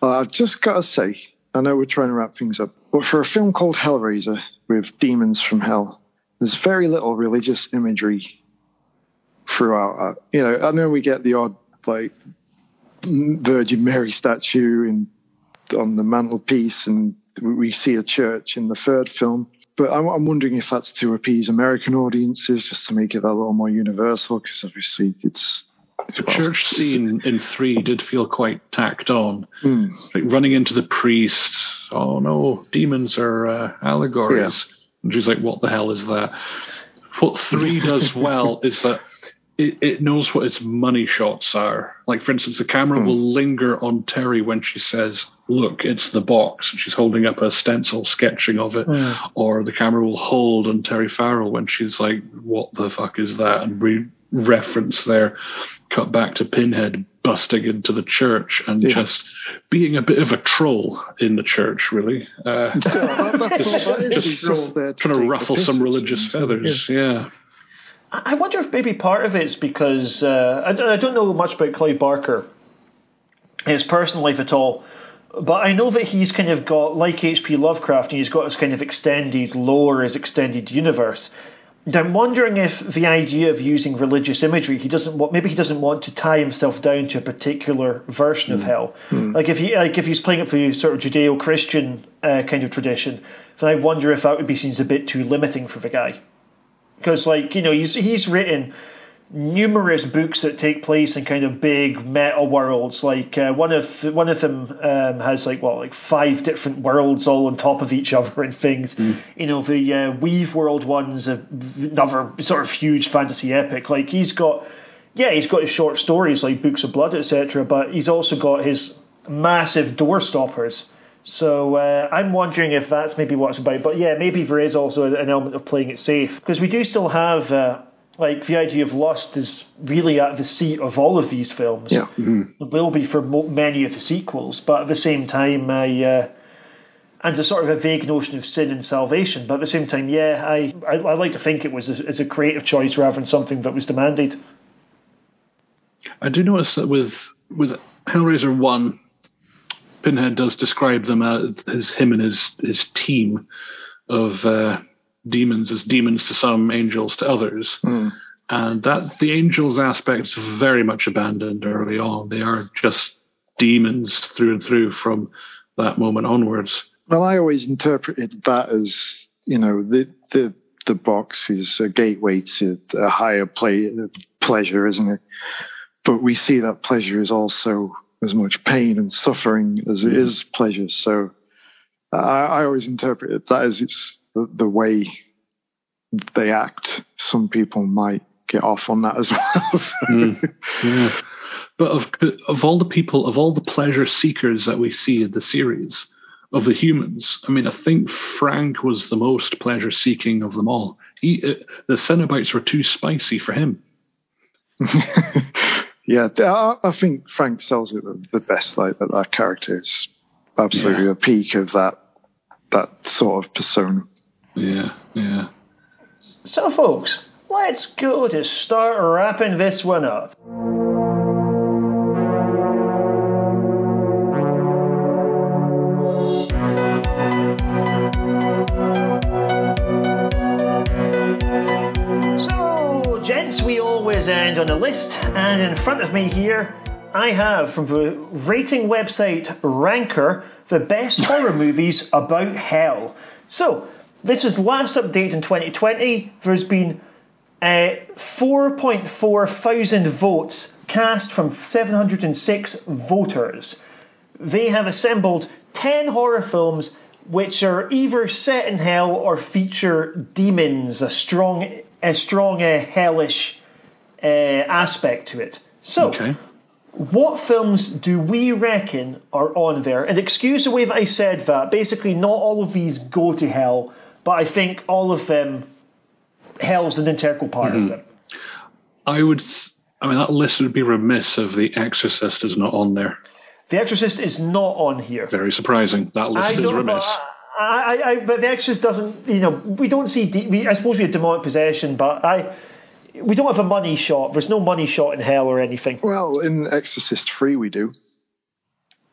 Uh, I've just got to say, I know we're trying to wrap things up, but for a film called Hellraiser with demons from hell, there's very little religious imagery throughout. Uh, you know, I know we get the odd like Virgin Mary statue in on the mantelpiece, and we see a church in the third film. But I'm, I'm wondering if that's to appease American audiences, just to make it a little more universal, because obviously it's The church scene in three did feel quite tacked on. Hmm. Like running into the priest. Oh no, demons are uh, allegories. And she's like, what the hell is that? What three does [LAUGHS] well is that it, it knows what its money shots are. Like, for instance, the camera will linger on Terry when she says, Look, it's the box. And she's holding up a stencil sketching of it. Or the camera will hold on Terry Farrell when she's like, What the fuck is that? And re- reference there, cut back to Pinhead busting into the church and Yeah. just being a bit of a troll in the church, really. Uh, [LAUGHS] that's all that is. [LAUGHS] Just trying to ruffle some religious something. feathers. Yeah. I wonder if maybe part of it's because uh, I, don't- I don't know much about Clive Barker, his personal life at all, but I know that he's kind of got, like H.P. Lovecraft, and he's got his kind of extended lore, his extended universe. And I'm wondering if the idea of using religious imagery, he doesn't want, maybe he doesn't want to tie himself down to a particular version of hell. Like if he, like if he's playing it for the sort of Judeo-Christian uh, kind of tradition, then I wonder if that would be seen as a bit too limiting for the guy because like you know he's he's written numerous books that take place in kind of big meta worlds. Like uh, one of one of them um, has like what like five different worlds all on top of each [LAUGHS] other and things. You know the uh, Weaveworld one's a, another sort of huge fantasy epic. Like he's got yeah he's got his short stories like books of blood etc but he's also got his massive door stoppers so uh, I'm wondering if that's maybe what it's about. But yeah, maybe there is also an element of playing it safe because we do still have uh, like the idea of lust is really at the seat of all of these films. Yeah. It will be for mo- many of the sequels, but at the same time, I. Uh, and a sort of a vague notion of sin and salvation, but at the same time, yeah, I I, I like to think it was a, as a creative choice rather than something that was demanded. I do notice that with with Hellraiser one, Pinhead does describe them as, him and his his team of uh, demons as demons to some, angels to others, and that the angels aspect is very much abandoned early on. They are just demons through and through from that moment onwards. Well, I always interpreted that as you know the the the box is a gateway to a higher play, pleasure, isn't it? But we see that pleasure is also as much pain and suffering as it is pleasure. So I, I always interpreted that as it's the, the way they act. Some people might get off on that as well. So- [LAUGHS] Yeah. But of of all the people, of all the pleasure seekers that we see in the series, of the humans, I mean, I think Frank was the most pleasure seeking of them all. He, uh, the Cenobites were too spicy for him. [LAUGHS] Yeah, I, I think Frank sells it the- the best. Like that, that character is absolutely Yeah. a peak of that that sort of persona. Yeah, yeah. So, folks, let's go to start wrapping this one up. On a list, and in front of me here, I have from the rating website Ranker the best horror movies about hell. So, this was last update in 2020. There's been uh, 4.4 thousand votes cast from 706 voters. They have assembled 10 horror films which are either set in hell or feature demons, a strong, a strong uh, hellish uh, aspect to it. So, Okay. what films do we reckon are on there? And excuse the way that I said that. Basically, not all of these go to hell, but I think all of them, hell's an integral part of them. I would. I mean, that list would be remiss if The Exorcist is not on there. The Exorcist is not on here. Very surprising. That list is remiss. I, I, I, but The Exorcist doesn't. You know, we don't see. De- we, I suppose we have demonic possession, but I. We don't have a money shot. There's no money shot in hell or anything. Well, in Exorcist Three, we do.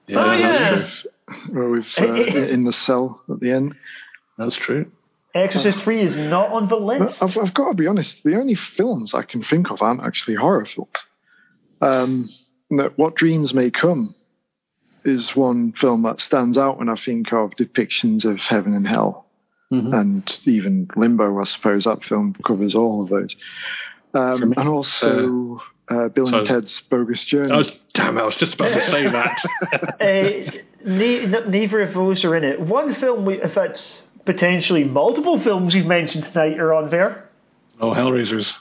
Yeah, Oh, that's yeah. true. with uh, in the cell at the end. That's true. Exorcist 3 is not on the list. I've, I've, got to be honest, the only films I can think of aren't actually horror films. Um, what Dreams May Come is one film that stands out when I think of depictions of heaven and hell. Mm-hmm. And even Limbo, I suppose that film covers all of those. Um, and also uh, uh, Bill and Ted's Bogus Journey. Oh, damn it, I was just about to say that. [LAUGHS] uh, ne- neither of those are in it. One film, we, in fact, potentially multiple films we've mentioned tonight are on there. Oh, Hellraisers.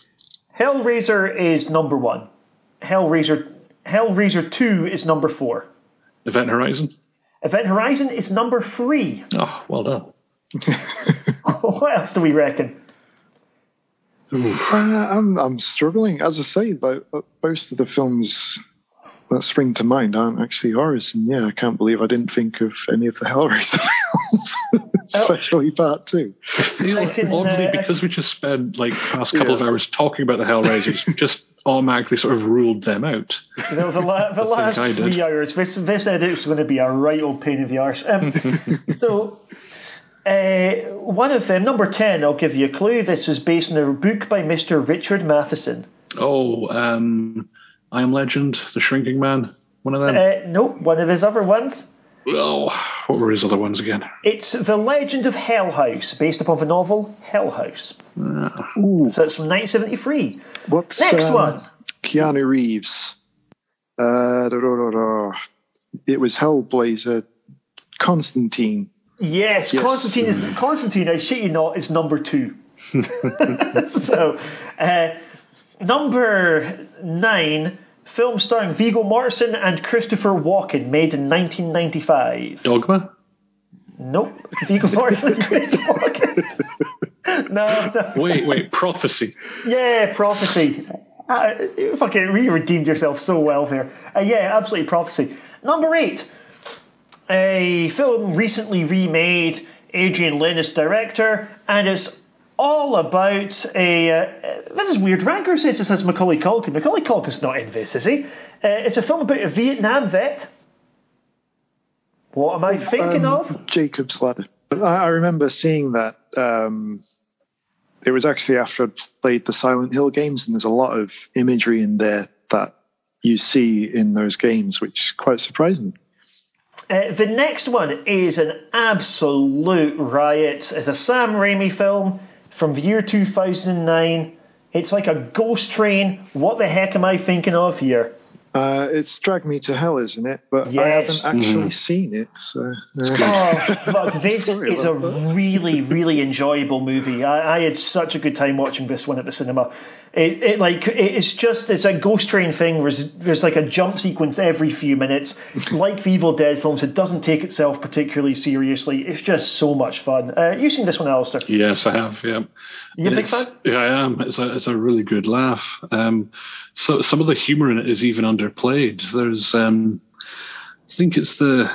Hellraiser is number one. Hellraiser, Hellraiser 2 is number four. Event Horizon? Event Horizon is number three. Oh, well done. [LAUGHS] what else do we reckon? Uh, I'm I'm struggling. As I say, like, uh, most of the films that spring to mind aren't actually horrors, and yeah, I can't believe I didn't think of any of the Hellraiser [LAUGHS] films, especially part two. I feel oddly uh, because we just spent like past couple yeah. of hours talking about the Hellraisers, [LAUGHS] just automatically sort of ruled them out. You know, the, la- the last three hours, this, this edit's going to be a right old pain in the arse. Um, [LAUGHS] so, uh, one of them, number 10, I'll give you a clue. This was based on a book by Mr. Richard Matheson. Oh, um, I Am Legend, The Shrinking Man, one of them? Uh, nope, one of his other ones. Oh, what were his other ones again? It's The Legend of Hell House, based upon the novel Hell House. Uh, so it's from 1973. What's Next um, one? Keanu Reeves. Uh, da, da, da, it was Hellblazer. Constantine. Yes, yes. Constantine is mm. Constantine. I shit you not, is number two. [LAUGHS] so, uh, number nine film starring Viggo Mortensen and Christopher Walken, made in 1995. Dogma? Nope. Viggo Mortensen and Christopher Walken. [LAUGHS] no, no. Wait, wait. Prophecy. Yeah, Prophecy. Uh, fucking, you redeemed yourself so well there. Uh, yeah, absolutely Prophecy. Number eight. A film recently remade. Adrian Lyne is director, and it's all about a. Uh, this is weird. Ranker says this has Macaulay Culkin. Macaulay Culkin's not in this, is he? Uh, it's a film about a Vietnam vet. What am I thinking um, of? Jacob's Ladder. I, I remember seeing that. Um, it was actually after I'd played the Silent Hill games, and there's a lot of imagery in there that you see in those games, which is quite surprising. Uh, the next one is an absolute riot. It's a Sam Raimi film from the year 2009. It's like a ghost train. What the heck am I thinking of here? Uh, it's Drag Me to Hell, isn't it? But yes. I haven't actually mm. seen it. So, uh. oh, [LAUGHS] look, this is a really, really enjoyable movie. I, I, had such a good time watching this one at the cinema. It, it like it's just it's a ghost train thing. There's, there's like a jump sequence every few minutes. [LAUGHS] like the Evil Dead films, it doesn't take itself particularly seriously. It's just so much fun. Uh, you seen this one, Alasdair? Yes, I have. Yeah, you a big fan? Yeah, I am. It's a it's a really good laugh. Um, so some of the humor in it is even underplayed. There's um, I think it's the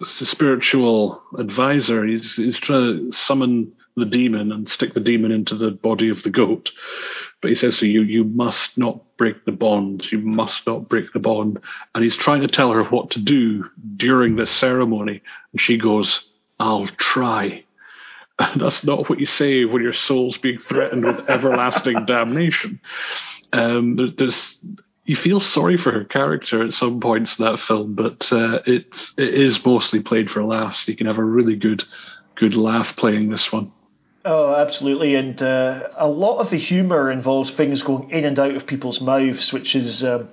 it's the spiritual advisor. He's he's trying to summon the demon and stick the demon into the body of the goat. But he says to you, you must not break the bond. You must not break the bond. And he's trying to tell her what to do during this ceremony. And she goes, I'll try. And [LAUGHS] that's not what you say when your soul's being threatened with everlasting damnation. Um, there's, you feel sorry for her character at some points in that film, but uh, it's it is mostly played for laughs. You can have a really good good laugh playing this one. Oh, absolutely. And uh, a lot of the humour involves things going in and out of people's mouths, which has um,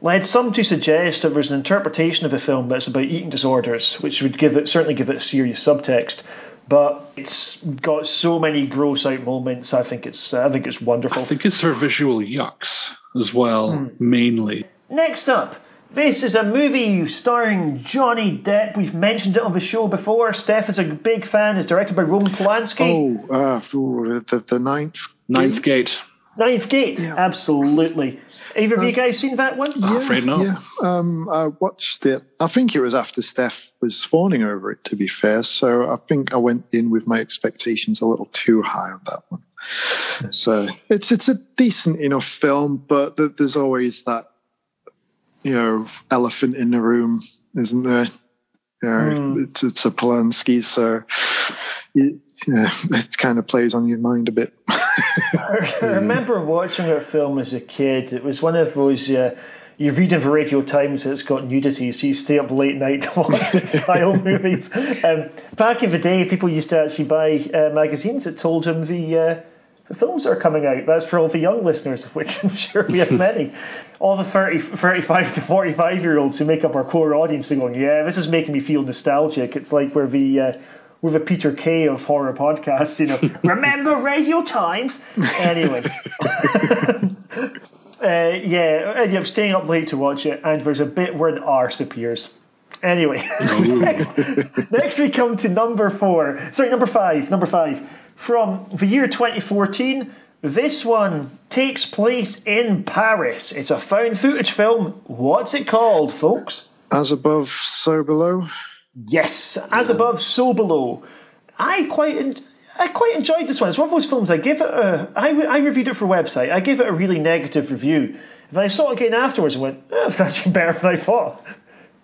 led some to suggest that there's an interpretation of the film that's about eating disorders, which would give it certainly give it a serious subtext. But it's got so many gross out moments. I think it's I think it's wonderful. I think it's her visual yucks as well, hmm. mainly. Next up, this is a movie starring Johnny Depp. We've mentioned it on the show before. Steph is a big fan. It's directed by Roman Polanski. Oh, uh, the, the ninth. Ninth Gate. Ninth Gate, yeah. absolutely. Either of you um, guys seen that one? Yeah, afraid not. Yeah, um, I watched it. I think it was after Steph was fawning over it. To be fair, so I think I went in with my expectations a little too high on that one. So it's it's a decent enough film, but there's always that you know elephant in the room, isn't there? You know, it's, it's a Polanski, so it, yeah, it kind of plays on your mind a bit. [LAUGHS] I remember watching a film as a kid. It was one of those. Uh, you read in Radio Times that it's got nudity, so you stay up late night [LAUGHS] to watch the style movies. Um, back in the day, people used to actually buy uh, magazines that told them the uh, the films that are coming out. That's for all the young listeners, of which [LAUGHS] I'm sure we have many. All the 30, 35 to 45 year olds who make up our core audience are going, yeah, this is making me feel nostalgic. It's like we're the, uh, we're the Peter Kay of horror podcasts, you know. [LAUGHS] Remember Radio Times? Anyway. [LAUGHS] Uh, yeah, ended up staying up late to watch it, and there's a bit where an arse appears. Anyway, [LAUGHS] next we come to number four. Sorry, number five. Number five. From the year 2014, this one takes place in Paris. It's a found footage film. What's it called, folks? As above, so below. Yes, as above, so below. I quite. En- I quite enjoyed this one. It's one of those films I give it a. I, I reviewed it for a website. I gave it a really negative review. And I saw it again afterwards and went, oh, [LAUGHS] that's better than I thought.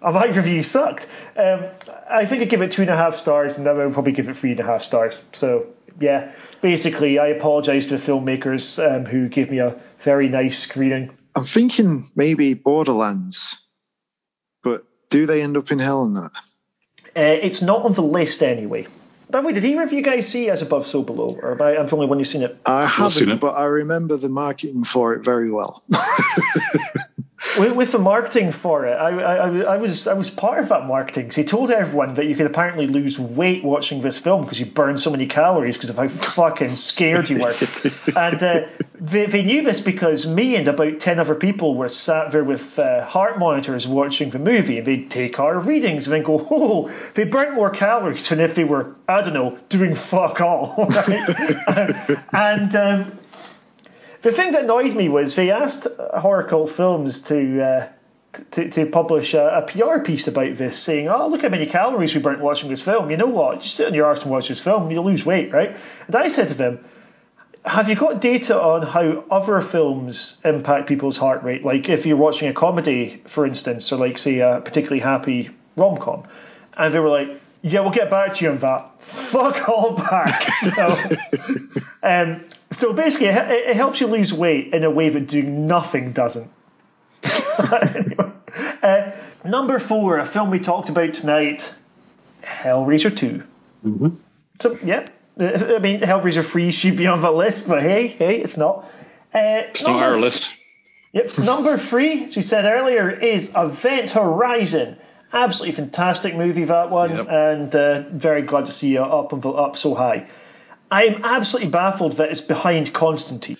My review sucked. Um, I think I give it two and a half stars, and I would probably give it three and a half stars. So yeah, basically, I apologise to the filmmakers um, who gave me a very nice screening. I'm thinking maybe Borderlands, but do they end up in hell in that? Uh, it's not on the list anyway. By the way, did either of you guys see As Above, So Below? Or am I, I'm the only one who's seen it? I haven't, it. but I remember the marketing for it very well. [LAUGHS] With, with the marketing for it, I, I, I was I was part of that marketing he told everyone that you could apparently lose weight watching this film because you burn so many calories because of how fucking scared you were. [LAUGHS] and uh, they, they knew this because me and about 10 other people were sat there with uh, heart monitors watching the movie and they'd take our readings and then go, oh, they burnt more calories than if they were, I don't know, doing fuck all. [LAUGHS] Right? [LAUGHS] and um, the thing that annoyed me was they asked Horror Cult Films to. Uh, to, to publish a, a PR piece about this, saying, "Oh, look how many calories we burnt watching this film. You know what? Just sit on your arse and watch this film, you'll lose weight, right?" And I said to them, have you got data on how other films impact people's heart rate? Like if you're watching a comedy, for instance, or like say a particularly happy rom com, and they were like, "Yeah, we'll get back to you on that." [LAUGHS] Fuck all back. [LAUGHS] so, um, so basically, it, it helps you lose weight in a way that doing nothing doesn't. [LAUGHS] uh, number four, a film we talked about tonight, Hellraiser 2 Mm-hmm. So yeah, I mean Hellraiser Three should be on the list, but hey, hey, it's not. Uh, It's not our list. Yep, [LAUGHS] number three, as we said earlier, is Event Horizon. Absolutely fantastic movie that one, Yep. and uh, very glad to see you up and up so high. I'm absolutely baffled that it's behind Constantine.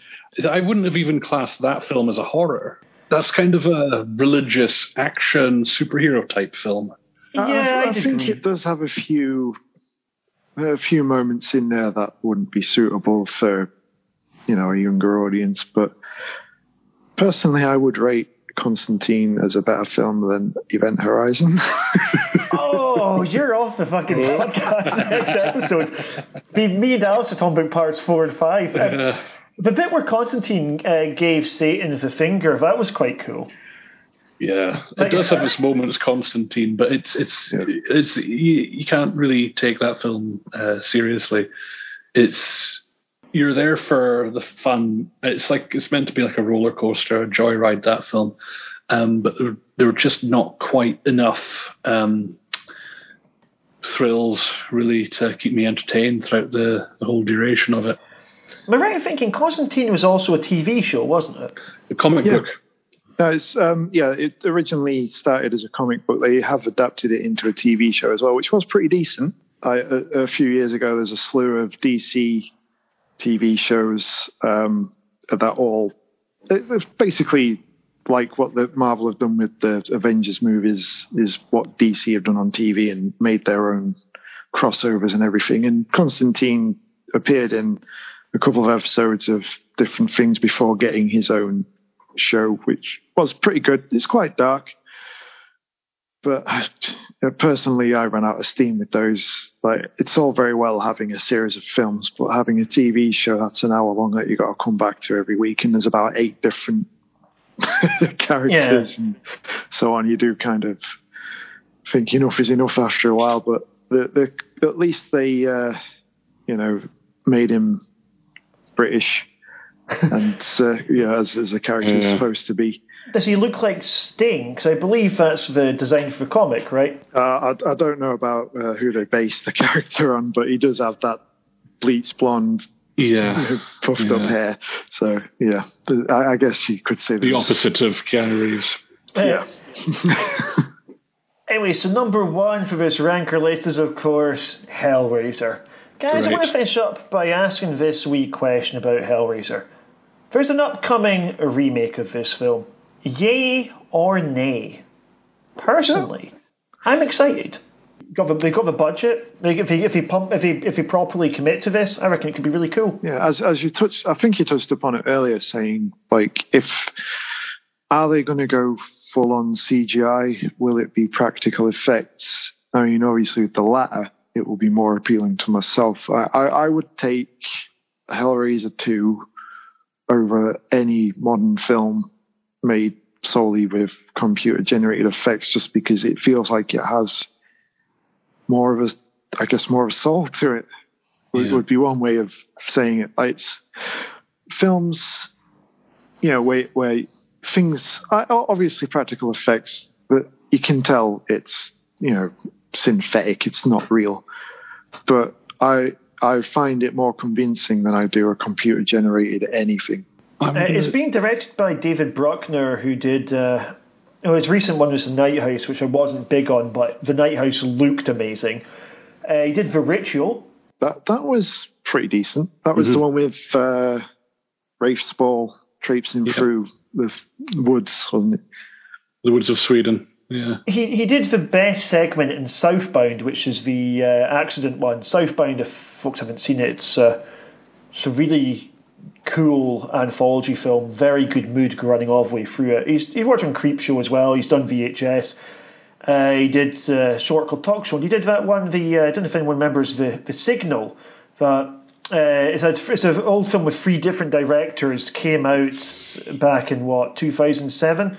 I wouldn't have even classed that film as a horror. That's kind of a religious action superhero type film. Yeah, I, I I'd think it does have a few a few moments in there that wouldn't be suitable for you know a younger audience. But personally, I would rate Constantine as a better film than Event Horizon. [LAUGHS] Oh, you're off the fucking podcast [LAUGHS] next episode. Me, me and Alice are talking about parts four and five. Um, Uh, the bit where Constantine uh, gave Satan the finger, that was quite cool. yeah, it does have its moments, Constantine, but it's it's it's you, you can't really take that film uh, seriously. It's you're there for the fun. It's like it's meant to be like a roller coaster, a joyride. That film, um, but there, there were just not quite enough um, thrills really to keep me entertained throughout the, the whole duration of it. Am I right in thinking Constantine was also a TV show, wasn't it? The comic Yeah. book. No, it's um, yeah. It originally started as a comic book. They have adapted it into a TV show as well, which was pretty decent. I, a, a few years ago, there's a slew of DC TV shows um, that all it- basically like what the Marvel have done with the Avengers movies is what DC have done on TV and made their own crossovers and everything. And Constantine appeared in a couple of episodes of different things before getting his own show, which was pretty good. It's quite dark, but uh, personally, I ran out of steam with those. Like, it's all very well having a series of films, but having a TV show that's an hour long that you got to come back to every week, and there's about eight different [LAUGHS] characters and so on. You do kind of think enough is enough after a while. But the, the, at least they, uh, you know, made him British, [LAUGHS] and uh, you know, as, as a character is Yeah. supposed to be. Does he look like Sting? Because I believe that's the design for the comic, right? Uh, I, I don't know about uh, who they based the [LAUGHS] character on, but he does have that bleached blonde, Yeah. [LAUGHS] puffed Yeah. up hair. So yeah, I, I guess you could say The there's- opposite of Keanu Reeves. Yeah. [LAUGHS] Anyway, so number one for this ranker list is, of course, Hellraiser. Guys, I want to finish up by asking this wee question about Hellraiser. There's an upcoming remake of this film. Yay or nay? Personally, I'm excited. The, they got the budget. If, they, if, they pump, if, they, if they properly commit to this, I reckon it could be really cool. Yeah, as as you touched, I think you touched upon it earlier, saying like if are they going to go full on CGI? Will it be practical effects? I mean, obviously with the latter, it will be more appealing to myself. I I, I would take Hellraiser two over any modern film made solely with computer generated effects, just because it feels like it has more of a, I guess, more of a soul to it would, Yeah. would be one way of saying it. Like, It's films, you know, where where things are obviously practical effects, but you can tell it's you know synthetic. It's not real. But I I find it more convincing than I do a computer generated anything. I'm Uh, it's being directed by David Bruckner, who did. Uh, his recent one was The Night House, which I wasn't big on, but The Night House looked amazing. Uh, he did The Ritual. That that was pretty decent. That was the one with uh, Rafe Spall traipsing through the woods, wasn't it? the Woods of Sweden. Yeah. He he did the best segment in Southbound, which is the uh, accident one. Southbound, if folks haven't seen it, it's, uh, it's a really cool anthology film. Very good mood running all the way through it. He's he worked on Creep Show as well. He's done VHS. Uh, he did uh, short called Talk Show. And he did that one. The uh, I don't know if anyone remembers the the Signal. That uh, it's, a, it's an old film with three different directors. Came out back in what 2007.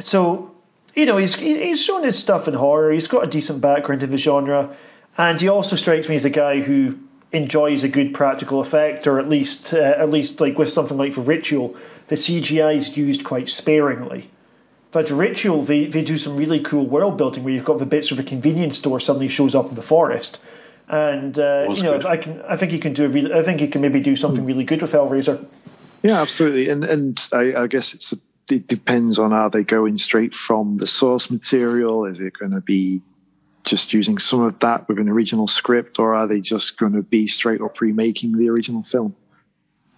So you know he's he's shown his stuff in horror. He's got a decent background in the genre, and he also strikes me as a guy who enjoys a good practical effect, or at least uh, at least like with something like the Ritual, the CGI is used quite sparingly. But the Ritual, they, they do some really cool world building where you've got the bits of a convenience store suddenly shows up in the forest. And uh, you know, good. I can, I think you can do a really, I think he can maybe do something really good with Hellraiser. Yeah, absolutely. And and I, I guess it's a, it depends on are they going straight from the source material? Is it going to be just using some of that with an original script, or are they just going to be straight up remaking the original film?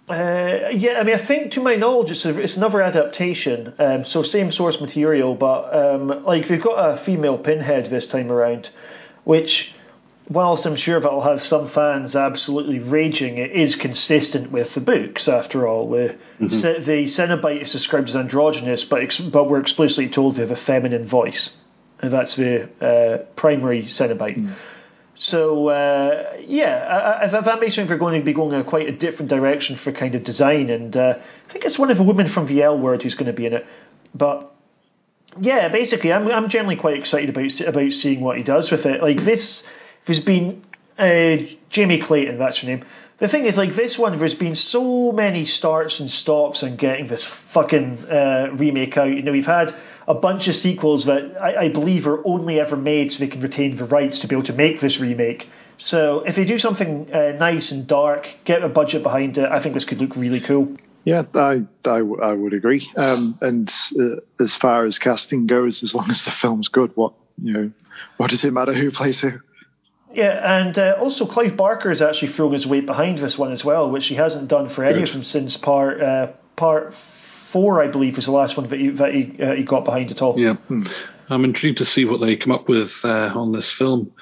Uh, yeah, I mean, I think to my knowledge, it's, a, it's another adaptation. Um, so same source material, but um, like they've got a female pinhead this time around, which, whilst I'm sure that'll have some fans absolutely raging, it is consistent with the books. After all, the Ce- the Cenobite is described as androgynous, but ex- but we're explicitly told they have a feminine voice, and that's the uh, primary Cenobite. So uh, yeah, I, I, that makes me think they're going to be going in quite a different direction for kind of design, and uh, I think it's one of the women from the L Word who's going to be in it. But yeah, basically, I'm I'm generally quite excited about about seeing what he does with it. Like this, there's been uh, Jamie Clayton, that's her name. The thing is, like this one, there's been so many starts and stops on getting this fucking uh, remake out. You know, we've had a bunch of sequels that I, I believe are only ever made so they can retain the rights to be able to make this remake. So if they do something uh, nice and dark, get a budget behind it, I think this could look really cool. Yeah, I I, w- I would agree. Um, and uh, as far as casting goes, as long as the film's good, what you know, what does it matter who plays who? Yeah, and uh, also Clive Barker is actually throwing his weight behind this one as well, which he hasn't done for any of them since part uh, part four, I believe, was the last one that he that he, uh, he got behind at all. Yeah. I'm intrigued to see what they come up with uh, on this film.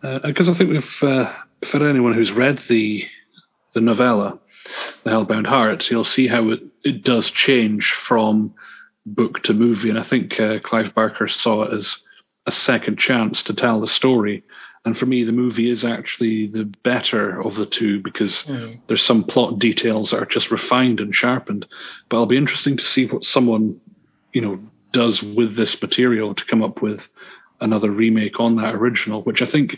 Because I think if, uh, for anyone who's read the the novella, The Hellbound Heart, you'll see how it, it does change from book to movie. And I think uh, Clive Barker saw it as a second chance to tell the story. And for me, the movie is actually the better of the two because hmm. there's some plot details that are just refined and sharpened. But it'll be interesting to see what someone, you know, does with this material to come up with another remake on that original, which I think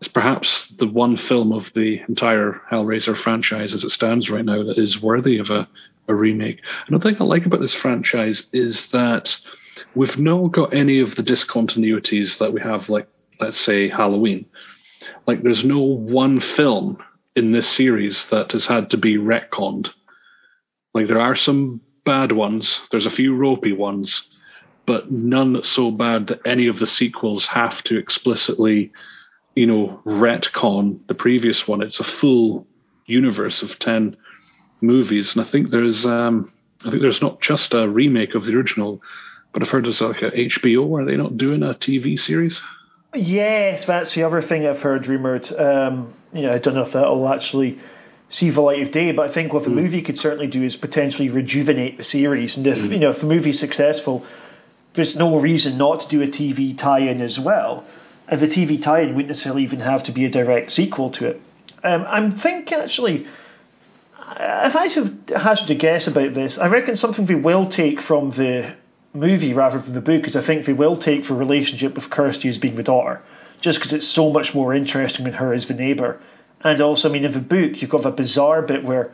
is perhaps the one film of the entire Hellraiser franchise as it stands right now that is worthy of a, a remake. Another thing I like about this franchise is that we've not got any of the discontinuities that we have, like, let's say, Halloween. Like, there's no one film in this series that has had to be retconned. Like, there are some bad ones, there's a few ropey ones, but none so bad that any of the sequels have to explicitly, you know, retcon the previous one. It's a full universe of 10 movies. And I think there's, um, I think there's not just a remake of the original, but I've heard there's like a HBO. Are they not doing a TV series? Yes, that's the other thing I've heard rumoured. Um, you know, I don't know if that'll actually see the light of day, but I think what the mm. movie could certainly do is potentially rejuvenate the series. And if mm. you know if the movie's successful, there's no reason not to do a TV tie-in as well. And the TV tie-in wouldn't necessarily even have to be a direct sequel to it. Um, I'm thinking actually, if I should hazard a guess about this, I reckon something we will take from the movie rather than the book is I think they will take the relationship with Kirsty as being the daughter, just because it's so much more interesting than her as the neighbour. And also, I mean, in the book, you've got a bizarre bit where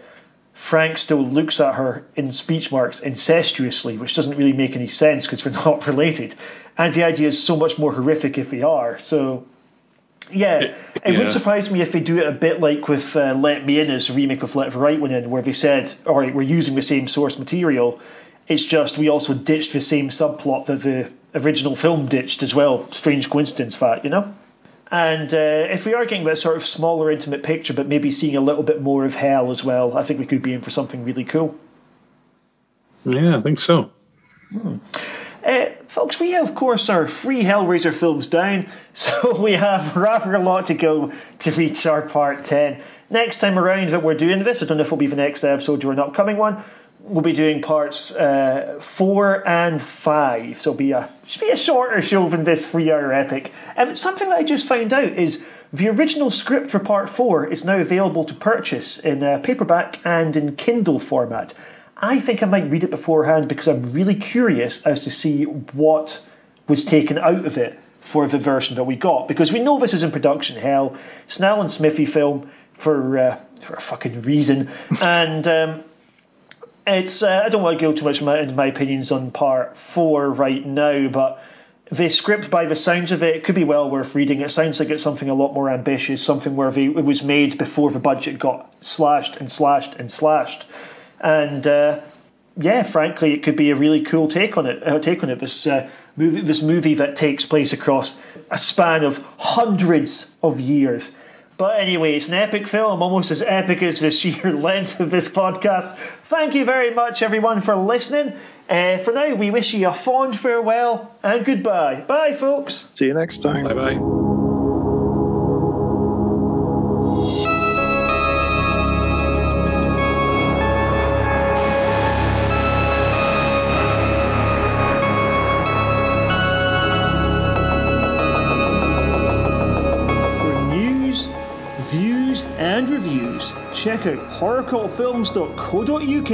Frank still looks at her in speech marks incestuously, which doesn't really make any sense because they're [LAUGHS] not related. And the idea is so much more horrific if they are. So, yeah, it, it would surprise me if they do it a bit like with uh, Let Me In as a remake of Let the Right One In, where they said, all right, we're using the same source material it's just we also ditched the same subplot that the original film ditched as well. Strange coincidence, that you know. And uh, if we are getting that sort of smaller, intimate picture, but maybe seeing a little bit more of hell as well, I think we could be in for something really cool. Yeah, I think so. Hmm. Uh, folks, we of course are free Hellraiser films down, [LAUGHS] so we have rather a lot to go to reach our part 10. Next time around that we're doing this, I don't know if it'll be the next episode or an upcoming one, we'll be doing parts uh, four and five. So it'll be a should be a shorter show than this three-hour epic. And um, something that I just found out is the original script for part four is now available to purchase in uh, paperback and in Kindle format. I think I might read it beforehand because I'm really curious as to see what was taken out of it for the version that we got. Because we know this is in production hell. Snell and Smithee film for uh, for a fucking reason, and. Um, it's uh, I don't want to go too much into my opinions on part four right now, but the script, by the sounds of it, could be well worth reading. It sounds like it's something a lot more ambitious, something where they, it was made before the budget got slashed and slashed and slashed, and uh, yeah, frankly, it could be a really cool take on it. Uh, take on it. This uh, movie, this movie that takes place across a span of hundreds of years but anyway, it's an epic film, almost as epic as the [LAUGHS] sheer length of this podcast. Thank you very much, everyone, for listening. Uh, for now, we wish you a fond farewell and goodbye. Bye, folks. See you next time. Bye bye. Check out horrorcultfilms.co.uk.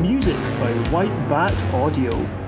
Music by White Bat Audio.